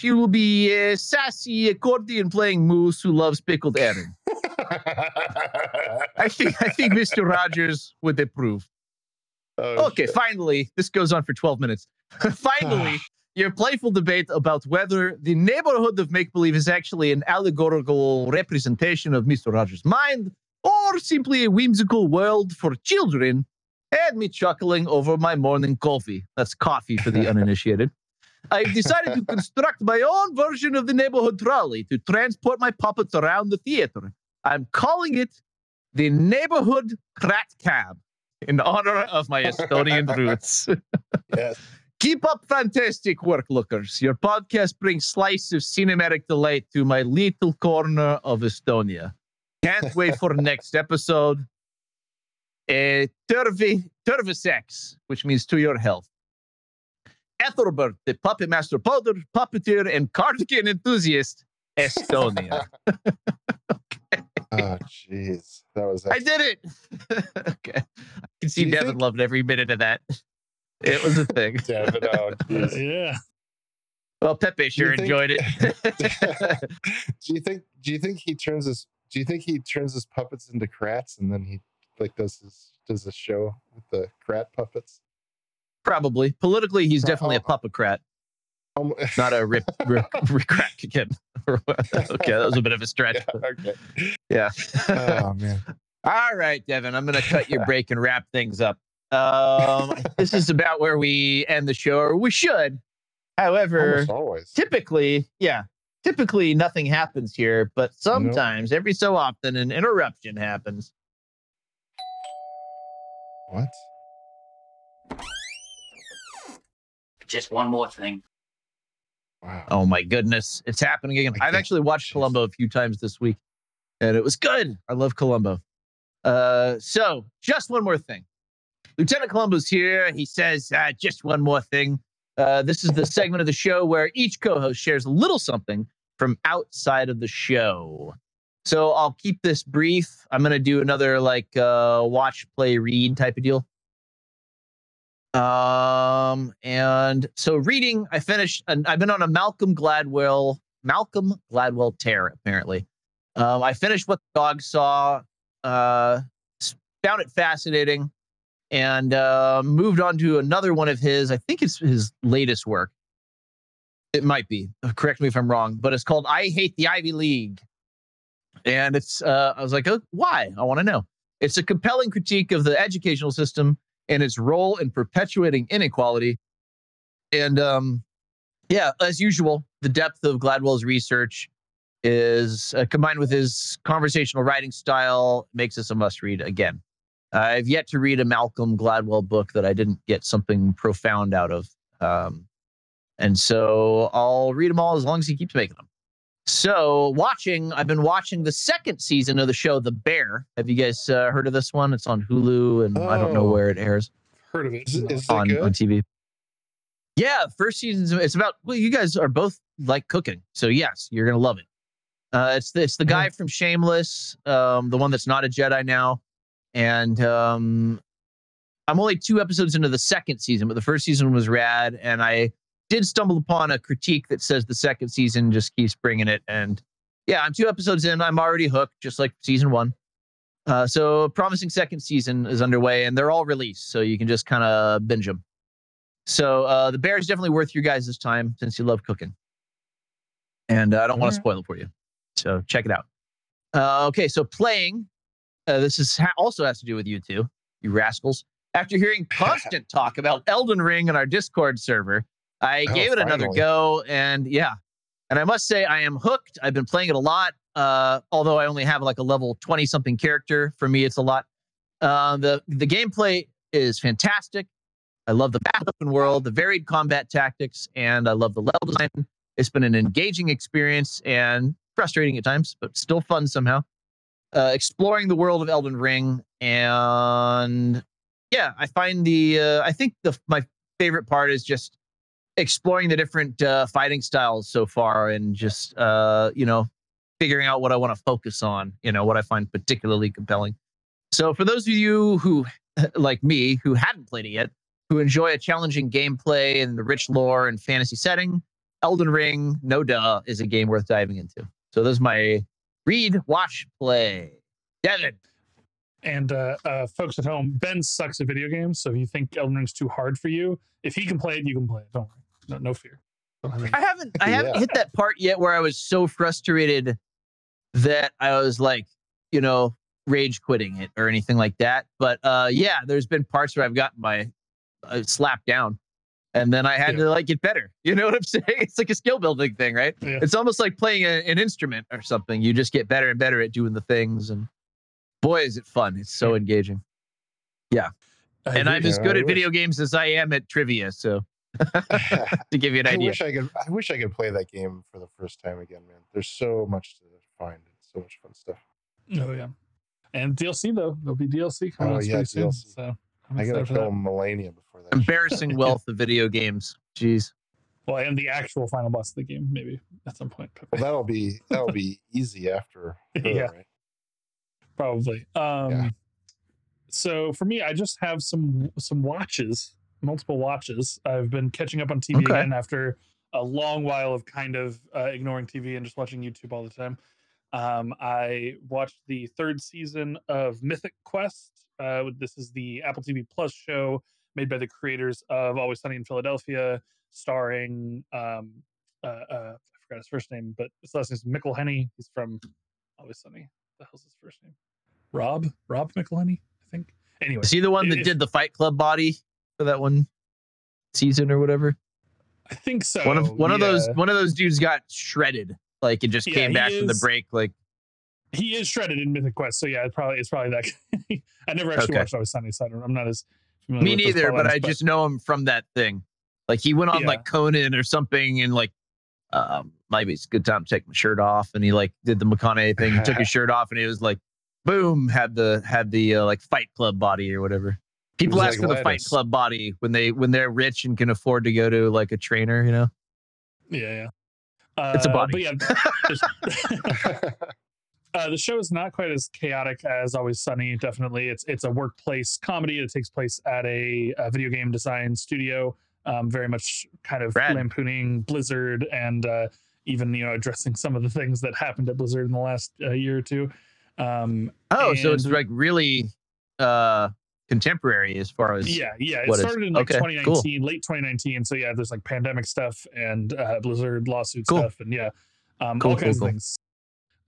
She will be a sassy accordion playing moose who loves pickled herring. I I think I think Mr. Rogers would approve. Oh, okay, shit. finally, this goes on for 12 minutes. finally, your playful debate about whether the neighborhood of make believe is actually an allegorical representation of Mr. Rogers' mind or simply a whimsical world for children had me chuckling over my morning coffee. That's coffee for the uninitiated. I've decided to construct my own version of the neighborhood trolley to transport my puppets around the theater. I'm calling it the Neighborhood Crat Cab in honor of my Estonian roots. yes. Keep up fantastic work, lookers. Your podcast brings slice of cinematic delight to my little corner of Estonia. Can't wait for the next episode. Uh, Turvi, Terviseks, which means to your health. Ethelbert, the puppet master potter, puppeteer, and cardigan enthusiast, Estonia. Oh, jeez. That was. I did it. okay. I can see Devin think- loved every minute of that. It was a thing. Devin, oh, jeez. yeah. Well, Pepe sure think- enjoyed it. do you think? Do you think he turns his? Do you think he turns his puppets into crats and then he like does his does a show with the crat puppets? Probably. Politically, he's definitely a oh. puppetcrat, Um, not a rip, rip, rip crack again. okay, that was a bit of a stretch. yeah, okay. Yeah. Oh man. All right, Devin, I'm going to cut your break and wrap things up. Um, this is about where we end the show, or we should. However, typically, yeah, typically nothing happens here, but sometimes, every so often, an interruption happens. What? Just one more thing. Wow. Oh my goodness, it's happening again. I I've actually watched Columbo a few times this week, and it was good. I love Columbo. Uh, so just one more thing. Lieutenant Columbo's here. He says, uh, just one more thing. Uh, this is the segment of the show where each co-host shares a little something from outside of the show. So I'll keep this brief. I'm gonna do another like uh, watch, play, read type of deal. Um, and so reading, I finished, and I've been on a Malcolm Gladwell, Malcolm Gladwell tear, apparently. Um, I finished what the dog saw, uh, found it fascinating, and uh, moved on to another one of his, I think it's his latest work. It might be, correct me if I'm wrong, but it's called I Hate the Ivy League. And it's, uh, I was like, oh, why? I want to know. It's a compelling critique of the educational system and its role in perpetuating inequality. And um, yeah, as usual, the depth of Gladwell's research is uh, combined with his conversational writing style makes this a must read again. I've yet to read a Malcolm Gladwell book that I didn't get something profound out of. Um, and so I'll read them all as long as he keeps making them. So, watching, I've been watching the second season of the show, The Bear. Have you guys uh, heard of this one? It's on Hulu, and I don't know Oh. where it airs Heard of it. Is, is on, good? on TV. Yeah, first season's it's about well, you guys are both like cooking, so yes, you're gonna love it. Uh, it's the, it's the guy from Shameless, um, the one that's not a Jedi now, and um, I'm only two episodes into the second season, but the first season was rad, and I did stumble upon a critique that says the second season just keeps bringing it, and yeah, I'm two episodes in, I'm already hooked, just like season one. Uh, so a promising second season is underway, and they're all released, so you can just kind of binge them. So uh, the bear is definitely worth your guys' time since you love cooking, and uh, I don't want to spoil it for you. So check it out. Uh, okay, so playing. Uh, this is ha- also has to do with you two, you rascals. After hearing constant talk about Elden Ring on our Discord server, I Oh, gave it another finally. go, and yeah, and I must say I am hooked. I've been playing it a lot. Uh, although I only have like a level twenty something character, for me it's a lot. Uh, the the gameplay is fantastic. I love the vast open world, the varied combat tactics, and I love the level design. It's been an engaging experience and frustrating at times, but still fun somehow. Uh, exploring the world of Elden Ring, and yeah, I find the uh, I think the my favorite part is just exploring the different uh, fighting styles so far, and just uh, you know figuring out what I want to focus on. You know what I find particularly compelling. So for those of you who like me who hadn't played it yet, who enjoy a challenging gameplay and the rich lore and fantasy setting, Elden Ring, no duh, is a game worth diving into. So those my read, watch, play. Devin. And uh, uh, folks at home, Ben sucks at video games. So if you think Elden Ring's too hard for you, if he can play it, you can play it. Don't worry. No, no fear. Don't have any- I haven't I haven't Yeah. hit that part yet where I was so frustrated that I was like, you know, rage quitting it or anything like that. But uh yeah, there's been parts where I've gotten my uh, slapped down and then I had Yeah. to like get better. You know what I'm saying? It's like a skill building thing, right? Yeah. It's almost like playing a, an instrument or something. You just get better and better at doing the things and boy is it fun. It's so engaging. I And agree. I'm as good I at wish- video games as I am at trivia, so to give you an I idea. wish I could. I wish I could play that game for the first time again, man. There's so much to find. So much fun stuff. Oh yeah. And DLC though, there'll be DLC coming Oh, out yeah, pretty soon. So I'm I gotta excited for that. kill Malenia before that. Embarrassing wealth of video games. Jeez. Well, and the actual final boss of the game, maybe at some point. Well, that'll be that'll be easy after. her, Yeah. right? Probably. Um Yeah. so for me, I just have some some watches, multiple watches. I've been catching up on TV Okay. again after a long while of kind of uh, ignoring TV and just watching YouTube all the time. Um, I watched the third season of Mythic Quest. Uh, this is the Apple TV Plus show made by the creators of Always Sunny in Philadelphia, starring um, uh, uh, I forgot his first name, but his last name is McElhenney. He's from Always Sunny. The hell's his first name? Rob Rob McElhenney, I think. Anyway, Is he the one that did the Fight Club body for that one season or whatever? I think so. one of one of those one of those dudes got shredded. Like it just Yeah, came he back from the break. Like He is shredded in Mythic Quest, so yeah, it's probably it's probably that. guy. I never actually Okay. watched Always Sunny, so I don't, I'm not as me neither, but plotlines, I just know him from that thing. Like he went on Yeah. like Conan or something, and like um, maybe it's a good time to take my shirt off. And he like did the McConaughey thing. He took his shirt off, and he was like, boom, had the had the uh, like Fight Club body or whatever. People ask like for the Fight. Club body when they when they're rich and can afford to go to like a trainer. You know, Yeah, yeah. It's a Uh, body. But yeah, uh, the show is not quite as chaotic as Always Sunny. Definitely, it's it's a workplace comedy. It takes place at a, a video game design studio. Um, very much kind of Rad. lampooning Blizzard and uh, even you know addressing some of the things that happened at Blizzard in the last uh, year or two. Um, oh, so it's like really uh contemporary as far as yeah, yeah. It what is- started in like okay, cool. 2019, late 2019. So yeah, there's like pandemic stuff and uh, Blizzard lawsuit Cool. stuff, and yeah, um, Cool, all kinds cool. of things.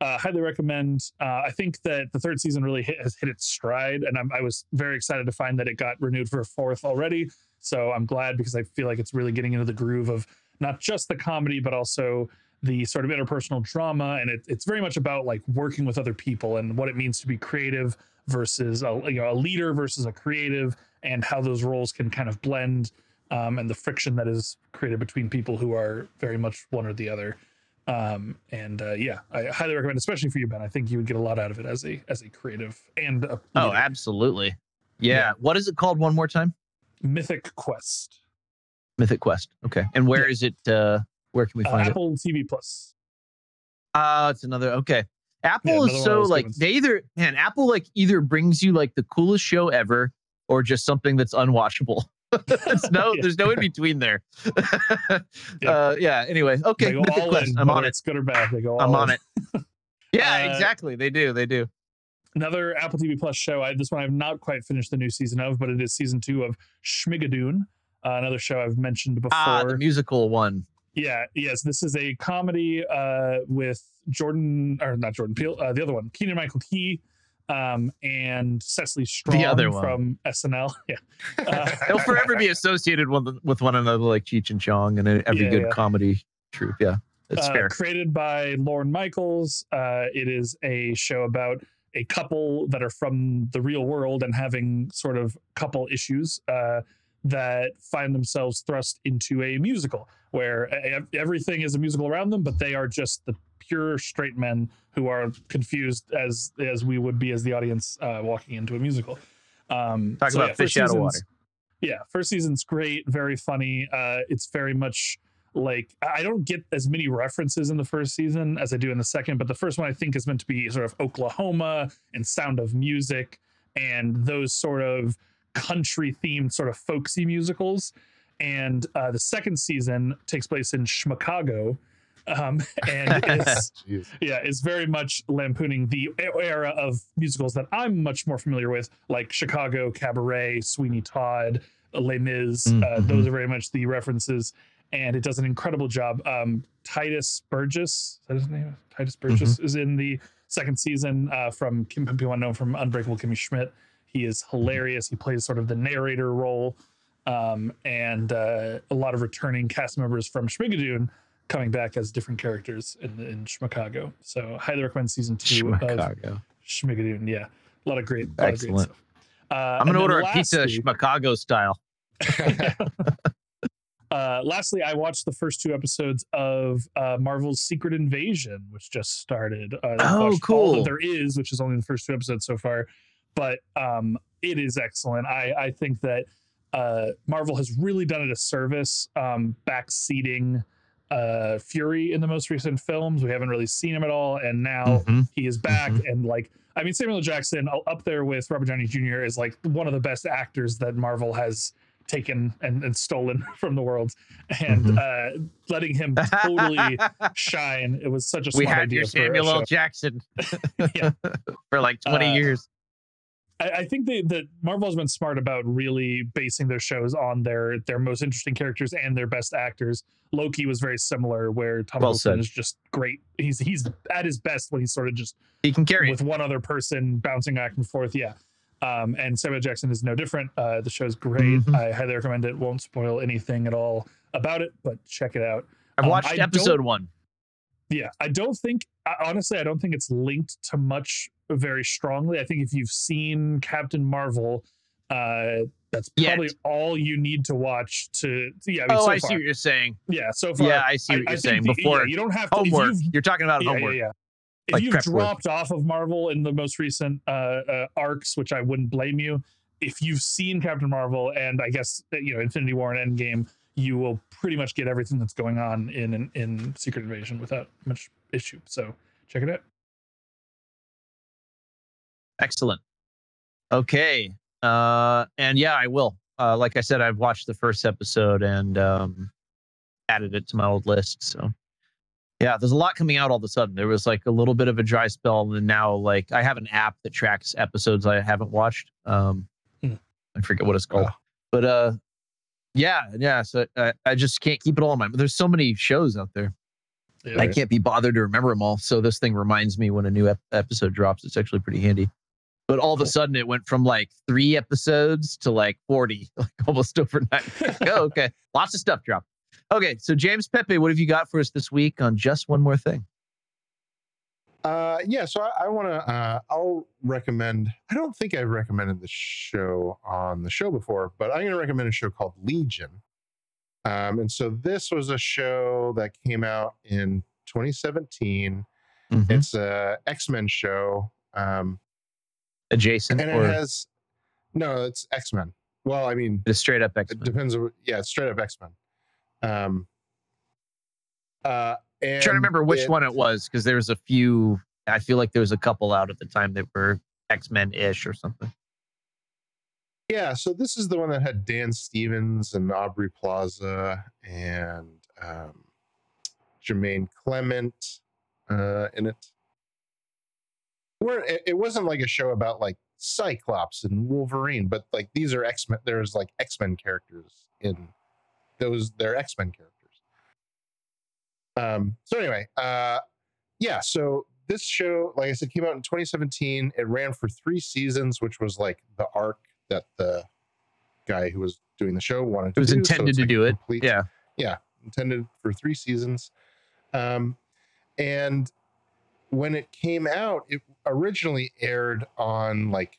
Uh, highly recommend. Uh, I think that the third season really hit, has hit its stride, and I'm, I was very excited to find that it got renewed for a fourth already. So I'm glad because I feel like it's really getting into the groove of not just the comedy, but also the sort of interpersonal drama, and it, it's very much about like working with other people and what it means to be creative versus a, you know a leader versus a creative, and how those roles can kind of blend, um, and the friction that is created between people who are very much one or the other. Um, and uh, yeah, I highly recommend, especially for you, Ben. I think you would get a lot out of it as a as a creative and a oh, absolutely. Yeah. Yeah. What is it called? One more time. Mythic Quest, Mythic Quest. Okay. And where is it? Uh, where can we uh, find it? Apple TV Plus. Uh, it's another. Okay. Apple another is so like they either man Apple like either brings you like the coolest show ever or just something that's unwatchable. It's no, Yeah. there's no in between there. Yeah. Uh, yeah. Anyway, okay. They go all in. I'm on it. It's good or bad. They go. I'm on in. it. Yeah, Uh, exactly. They do. They do. another Apple TV Plus show. I, this one I've not quite finished the new season of, but it is season two of Schmigadoon, uh, another show I've mentioned before. Ah, the musical one. Yeah, yes, this is a comedy uh, with Jordan or not Jordan Peele, uh, the other one, Keegan Michael Key, um, and Cecily Strong the other one. from SNL. Yeah, uh, They'll forever be associated with with one another, like Cheech and Chong, and every Yeah, good yeah. comedy troupe. Yeah, that's uh, fair. Created by Lorne Michaels. Uh, it is a show about a couple that are from the real world and having sort of couple issues uh, that find themselves thrust into a musical where everything is a musical around them, but they are just the pure straight men who are confused as as we would be as the audience uh, walking into a musical. Um, Talk so about yeah, fish out of water. yeah first season's great very funny uh it's very much like i don't get as many references in the first season as i do in the second but the first one i think is meant to be sort of oklahoma and sound of music and those sort of country themed sort of folksy musicals and uh, the second season takes place in chicago um, and it's yeah, it's very much lampooning the era of musicals that I'm much more familiar with, like Chicago, Cabaret, Sweeney Todd, Les Mis. Uh, Mhm. those are very much the references, and it does an incredible job. Um, Tituss Burgess, is that his name? Tituss Burgess is in the second season uh, from Kim people known from Unbreakable Kimmy Schmidt. He is hilarious. He plays sort of the narrator role, um, and uh, a lot of returning cast members from Schmigadoon coming back as different characters in in Chicago. So highly recommend season two of Schmicago. Schmigadoon. Yeah, a lot of great, lot of great Excellent. stuff. Uh, I'm gonna order a pizza lastly- Chicago style. uh, lastly, I watched the first two episodes of uh, Marvel's Secret Invasion, which just started. Uh, Oh, cool. that there is, which is only the first two episodes so far, but um, it is excellent. I, I think that uh, Marvel has really done it a service, um, backseating uh, Fury in the most recent films. We haven't really seen him at all, and now Mhm. he is back. And like, I mean, Samuel Jackson uh, up there with Robert Downey Jr. is like one of the best actors that Marvel has taken and, and stolen from the world and uh letting him totally shine it was such a We had your Samuel L. Jackson Yeah. for like 20 Uh, years. I, I think they, that Marvel has been smart about really basing their shows on their their most interesting characters and their best actors. Loki was very similar, where Tom Well Wilson said. is just great. He's he's at his best when he's sort of just He can carry with one other person bouncing back and forth. Yeah. Um, and Samuel Jackson is no different. Uh, the show's great. Mhm. I highly recommend it. Won't spoil anything at all about it, but check it out. I've Um, watched don't- episode one. yeah, I don't think I- honestly, I don't think it's linked to much very strongly. I think if you've seen Captain Marvel, uh, that's Yet. probably all you need to watch to. Yeah, I mean, oh, so I far. see what you're saying. Yeah, so far. Yeah, I see what you're think saying. the- Before yeah, you don't have to, homework. You're talking about yeah, homework. Yeah, yeah. If Like you've prep work. dropped off of Marvel in the most recent uh, uh, arcs, which I wouldn't blame you, if you've seen Captain Marvel and I guess uh, you know Infinity War and Endgame, you will pretty much get everything that's going on in in, in Secret Invasion without much issue. So check it out. Excellent. Okay. Uh, and yeah, I will. Uh, like I said, I've watched the first episode and um, added it to my old list. So yeah, there's a lot coming out all of a sudden. There was like a little bit of a dry spell, and now like I have an app that tracks episodes I haven't watched. Um, Hmm. I forget what it's called, but uh, yeah, yeah. So I, I just can't keep it all in mind. But there's so many shows out there. Yeah. I can't be bothered to remember them all. So this thing reminds me when a new ep- episode drops. It's actually pretty handy. But all of a sudden, it went from like three episodes to like 40, like almost overnight. oh, okay. Lots of stuff dropped. Okay. So, James Pepe, what have you got for us this week on Just One More Thing? Uh, yeah, so I, I want to. Uh, I'll recommend. I don't think I've recommended the show on the show before, but I'm going to recommend a show called Legion. Um, and so this was a show that came out in 2017. Mhm. It's a X Men show. Um, Adjacent and it has no, it's X Men. Well, I mean, it's straight up X it Men? depends. on- Yeah, it's straight up X Men. Um, uh, and trying to remember which it- one it was because there was a few. I feel like there was a couple out at the time that were X Men ish or something. Yeah, so this is the one that had Dan Stevens and Aubrey Plaza and um, Jermaine Clement uh, in it. Where it, wasn't like a show about like Cyclops and Wolverine, but like these are X Men. There's like X Men characters in those. They're X Men characters. Um. So anyway, uh, yeah. So this show, like I said, came out in 2017. It ran for three seasons, which was like the arc that the guy who was doing the show wanted to. Do it was do. intended it's to like do it. complete- Yeah. yeah, intended for three seasons. Um, and when it came out, it originally aired on like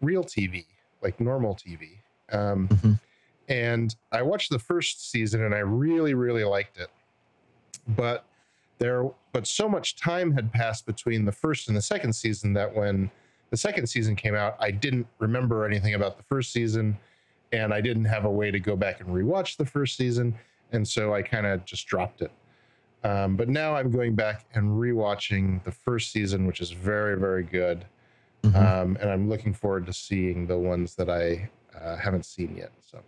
real TV, like normal TV. Um, Mhm. And I watched the first season and I really, really liked it. But there, but so much time had passed between the first and the second season that when the second season came out, I didn't remember anything about the first season, and I didn't have a way to go back and rewatch the first season, and so I kind of just dropped it. Um, but now I'm going back and rewatching the first season, which is very, very good, Mhm. um, and I'm looking forward to seeing the ones that I uh, haven't seen yet. So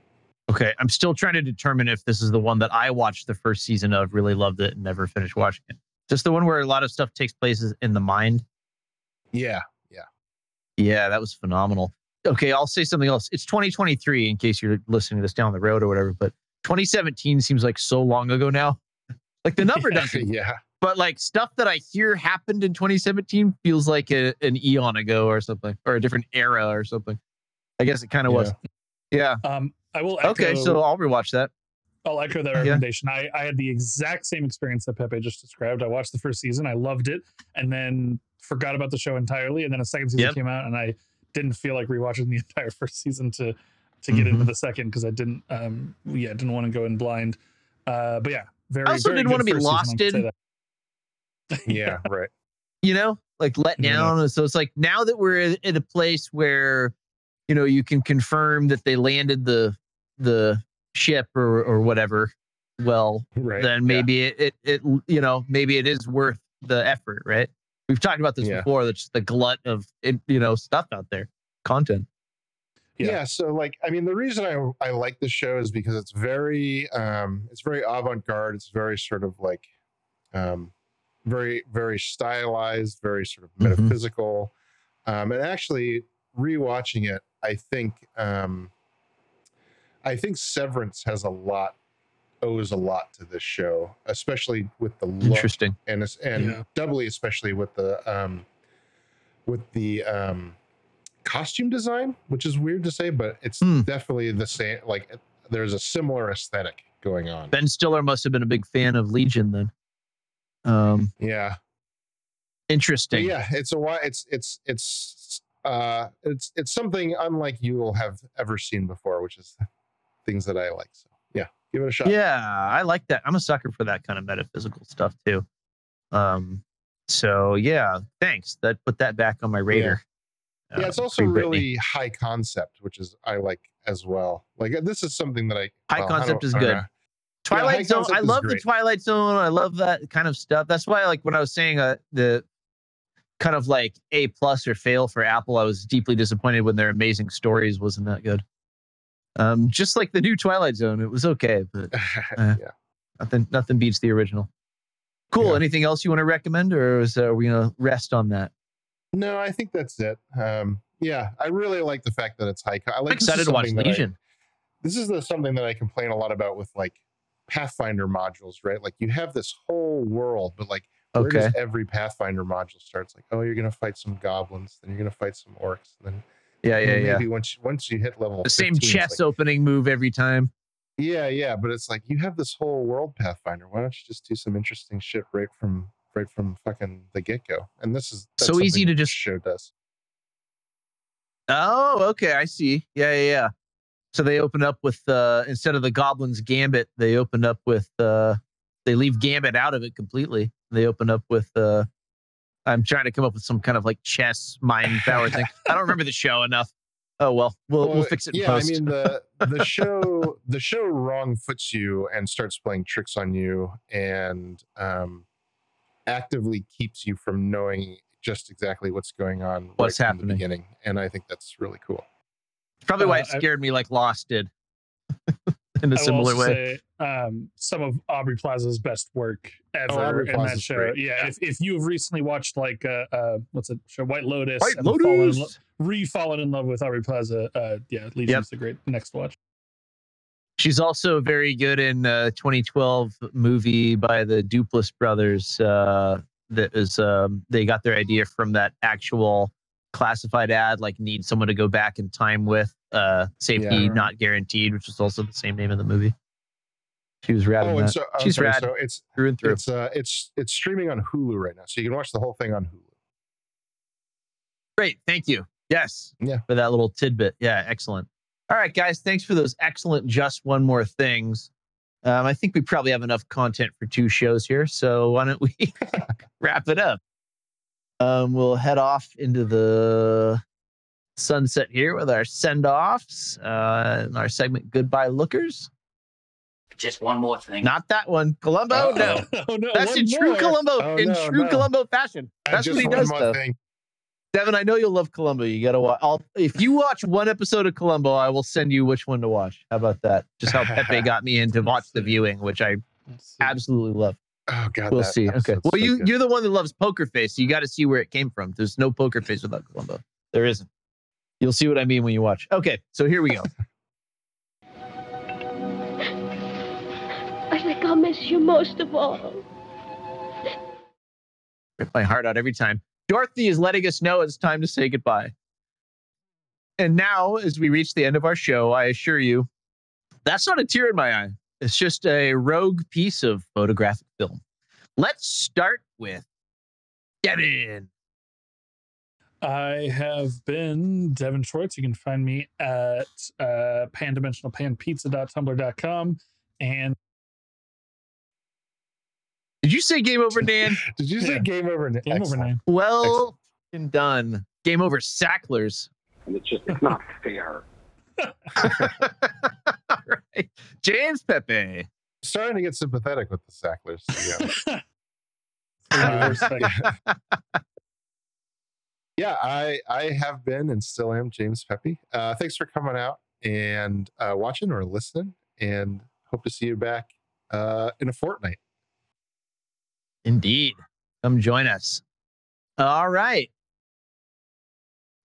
Okay, I'm still trying to determine if this is the one that I watched the first season of, really loved it, and never finished watching it. Just the one where a lot of stuff takes place in the mind. Yeah, yeah. Yeah, that was phenomenal. Okay, I'll say something else. It's 2023 in case you're listening to this down the road or whatever, but 2017 seems like so long ago now. Like the number doesn't. yeah. But like stuff that I hear happened in 2017 feels like a, an eon ago or something, or a different era or something. I guess it kind of was. Yeah. Um, I will. Echo, Okay, so I'll rewatch that. I'll echo that Yeah. recommendation. I, I had the exact same experience that Pepe just described. I watched the first season, I loved it, and then forgot about the show entirely. And then a second season Yep. came out, and I didn't feel like rewatching the entire first season to to get into Mhm. the second because I didn't. Um, yeah, didn't want to go in blind. Uh, but yeah, very. I also very didn't wanna be first season, lost in. Yeah, right. you know, like let Yeah. down. So it's like now that we're in- in a place where, you know, you can confirm that they landed the the ship or or whatever. Well, Right. then yeah. maybe it, it it you know maybe it is worth the effort, right? We've talked about this Yeah. before. That's the glut of you know stuff out there, content. yeah. so like i mean the reason i i like this show is because it's very um it's very avant-garde it's very sort of like um very very stylized very sort of Mhm. metaphysical um and actually rewatching it i think um i think severance has a lot owes a lot to this show especially with the look Interesting. and and Yeah. doubly especially with the um with the um costume design which is weird to say but it's Hmm. definitely the same like there's a similar aesthetic going on Ben Stiller must have been a big fan of Legion then. Um, yeah But interesting. yeah it's a why it's it's it's uh it's it's something unlike you will have ever seen before which is things that i like so yeah give it a shot Yeah, I like that. I'm a sucker for that kind of metaphysical stuff too. Um, so yeah, thanks. That put that back on my radar. yeah it's Um, also really high concept which is i like as well like this is something that i High well, concept don't- is good. Twilight Zone. I love the. Twilight Zone. I love that kind of stuff. That's why, like, when I was saying uh, the kind of like A plus or fail for Apple, I was deeply disappointed when their amazing stories wasn't that good. Um, just like the new Twilight Zone, it was okay, but uh, yeah nothing nothing beats the original. Cool. Yeah. Anything else you want to recommend, or is uh, are we gonna rest on that? No, I think that's it. Um, yeah, I really like the fact that it's high. I like I'm excited to watch that I- Legion. this is the something that I complain a lot about with like Pathfinder modules, right? Like you have this whole world, but like where does every Pathfinder module starts? Like, oh, you're gonna fight some goblins, then you're gonna fight some orcs, then Yeah, yeah, maybe yeah. once once you hit level The same 15, it's chest like, opening move every time. yeah, yeah, but it's like you have this whole world Pathfinder. Why don't you just do some interesting shit right from right from fucking the get go? And this is So easy to just- show does. Oh, okay, I see. Yeah, yeah, yeah. So they open up with uh instead of the goblins gambit, they open up with uh they leave gambit out of it completely. They open up with uh I'm trying to come up with some kind of like chess mind power thing. I don't remember the show enough. Oh well, we'll we'll Well, fix it in yeah, post. I mean the the show the show wrong foots you and starts playing tricks on you and um actively keeps you from knowing just exactly what's going on What's right from the happening. beginning. And I think that's really cool. It's probably why Uh, it I- scared me like Lost did. in a I similar way. say, um, some of Aubrey Plaza's best work ever Aubrey in that show. great. Yeah, if, if you have recently watched like uh, uh what's it show White Lotus, White Lotus! lo- re-fallen in love with Aubrey Plaza, uh, yeah, Legion's a great next watch. She's also very good in a 2012 movie by the Duplass brothers. Uh, that is, um, they got their idea from that actual classified ad, like need someone to go back in time with. Uh, safety Yeah. not guaranteed, which is also the same name of the movie. She was rad. Oh, and so I'm She's sorry, rad so it's through and through. it's uh it's it's streaming on Hulu right now. So you can watch the whole thing on Hulu. Great. Thank you. Yes. Yeah. For that little tidbit. Yeah. Excellent. All right, guys. Thanks for those excellent just one more things. Um, I think we probably have enough content for two shows here. So why don't we wrap it up? Um, we'll head off into the sunset here with our send offs uh, and our segment Goodbye Lookers. Just one more thing. Not that one. Columbo, no. oh no, That's one in true more. Columbo, Oh, in no, true no. Columbo fashion. That's what he does, though. thing. Devin, I know you'll love Columbo. You gotta watch. I'll, if you watch one episode of Columbo, I will send you which one to watch. How about that? Just how Pepe got me into watch the viewing, which I absolutely love. Oh God, we'll that see. Okay. Well, so you good. you're the one that loves Poker Face, so you got to see where it came from. There's no Poker Face without Columbo. There isn't. You'll see what I mean when you watch. Okay, so here we go. I think I'll miss you most of all. Rip my heart out every time. Dorothy is letting us know it's time to say goodbye. And now, as we reach the end of our show, I assure you, that's not a tear in my eye. It's just a rogue piece of photographic film. Let's start with Devin. I have been Devin Schwartz. You can find me at uh, pandimensionalpanpizza.tumblr.com. And Did you say game over, Dan? Did you say Yeah. game over? Game over, Excellent. Nan. Well and done. Game over, Sacklers. And it's just, it's not fair. All right. James Pepe. Starting to get sympathetic with the Sacklers. Yeah. Yeah, I I have been and still am James Pepe. Uh, thanks for coming out and uh, watching or listening, and hope to see you back uh, in a fortnight. Indeed. Come join us. All right.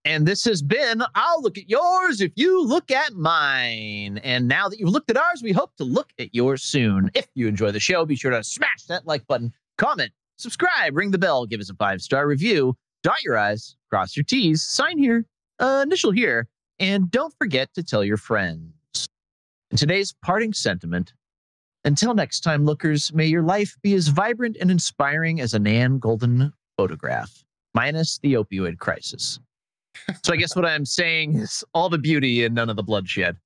And this has been I'll look at yours if you look at mine. And now that you've looked at ours, we hope to look at yours soon. If you enjoy the show, be sure to smash that like button, comment, subscribe, ring the bell, give us a five star review, dot your I's, cross your T's, sign here, uh, initial here, and don't forget to tell your friends. Today's parting sentiment until next time, lookers, may your life be as vibrant and inspiring as a Nan Goldin photograph, minus the opioid crisis. So I guess what I'm saying is all the beauty and none of the bloodshed.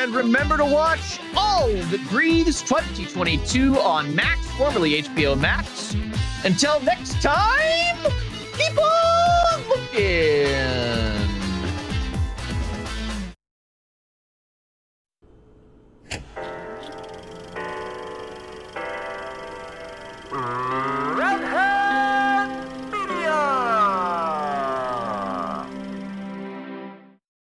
And remember to watch All That Breathes 2022 on Max, formerly HBO Max. Until next time, keep on looking. Uh,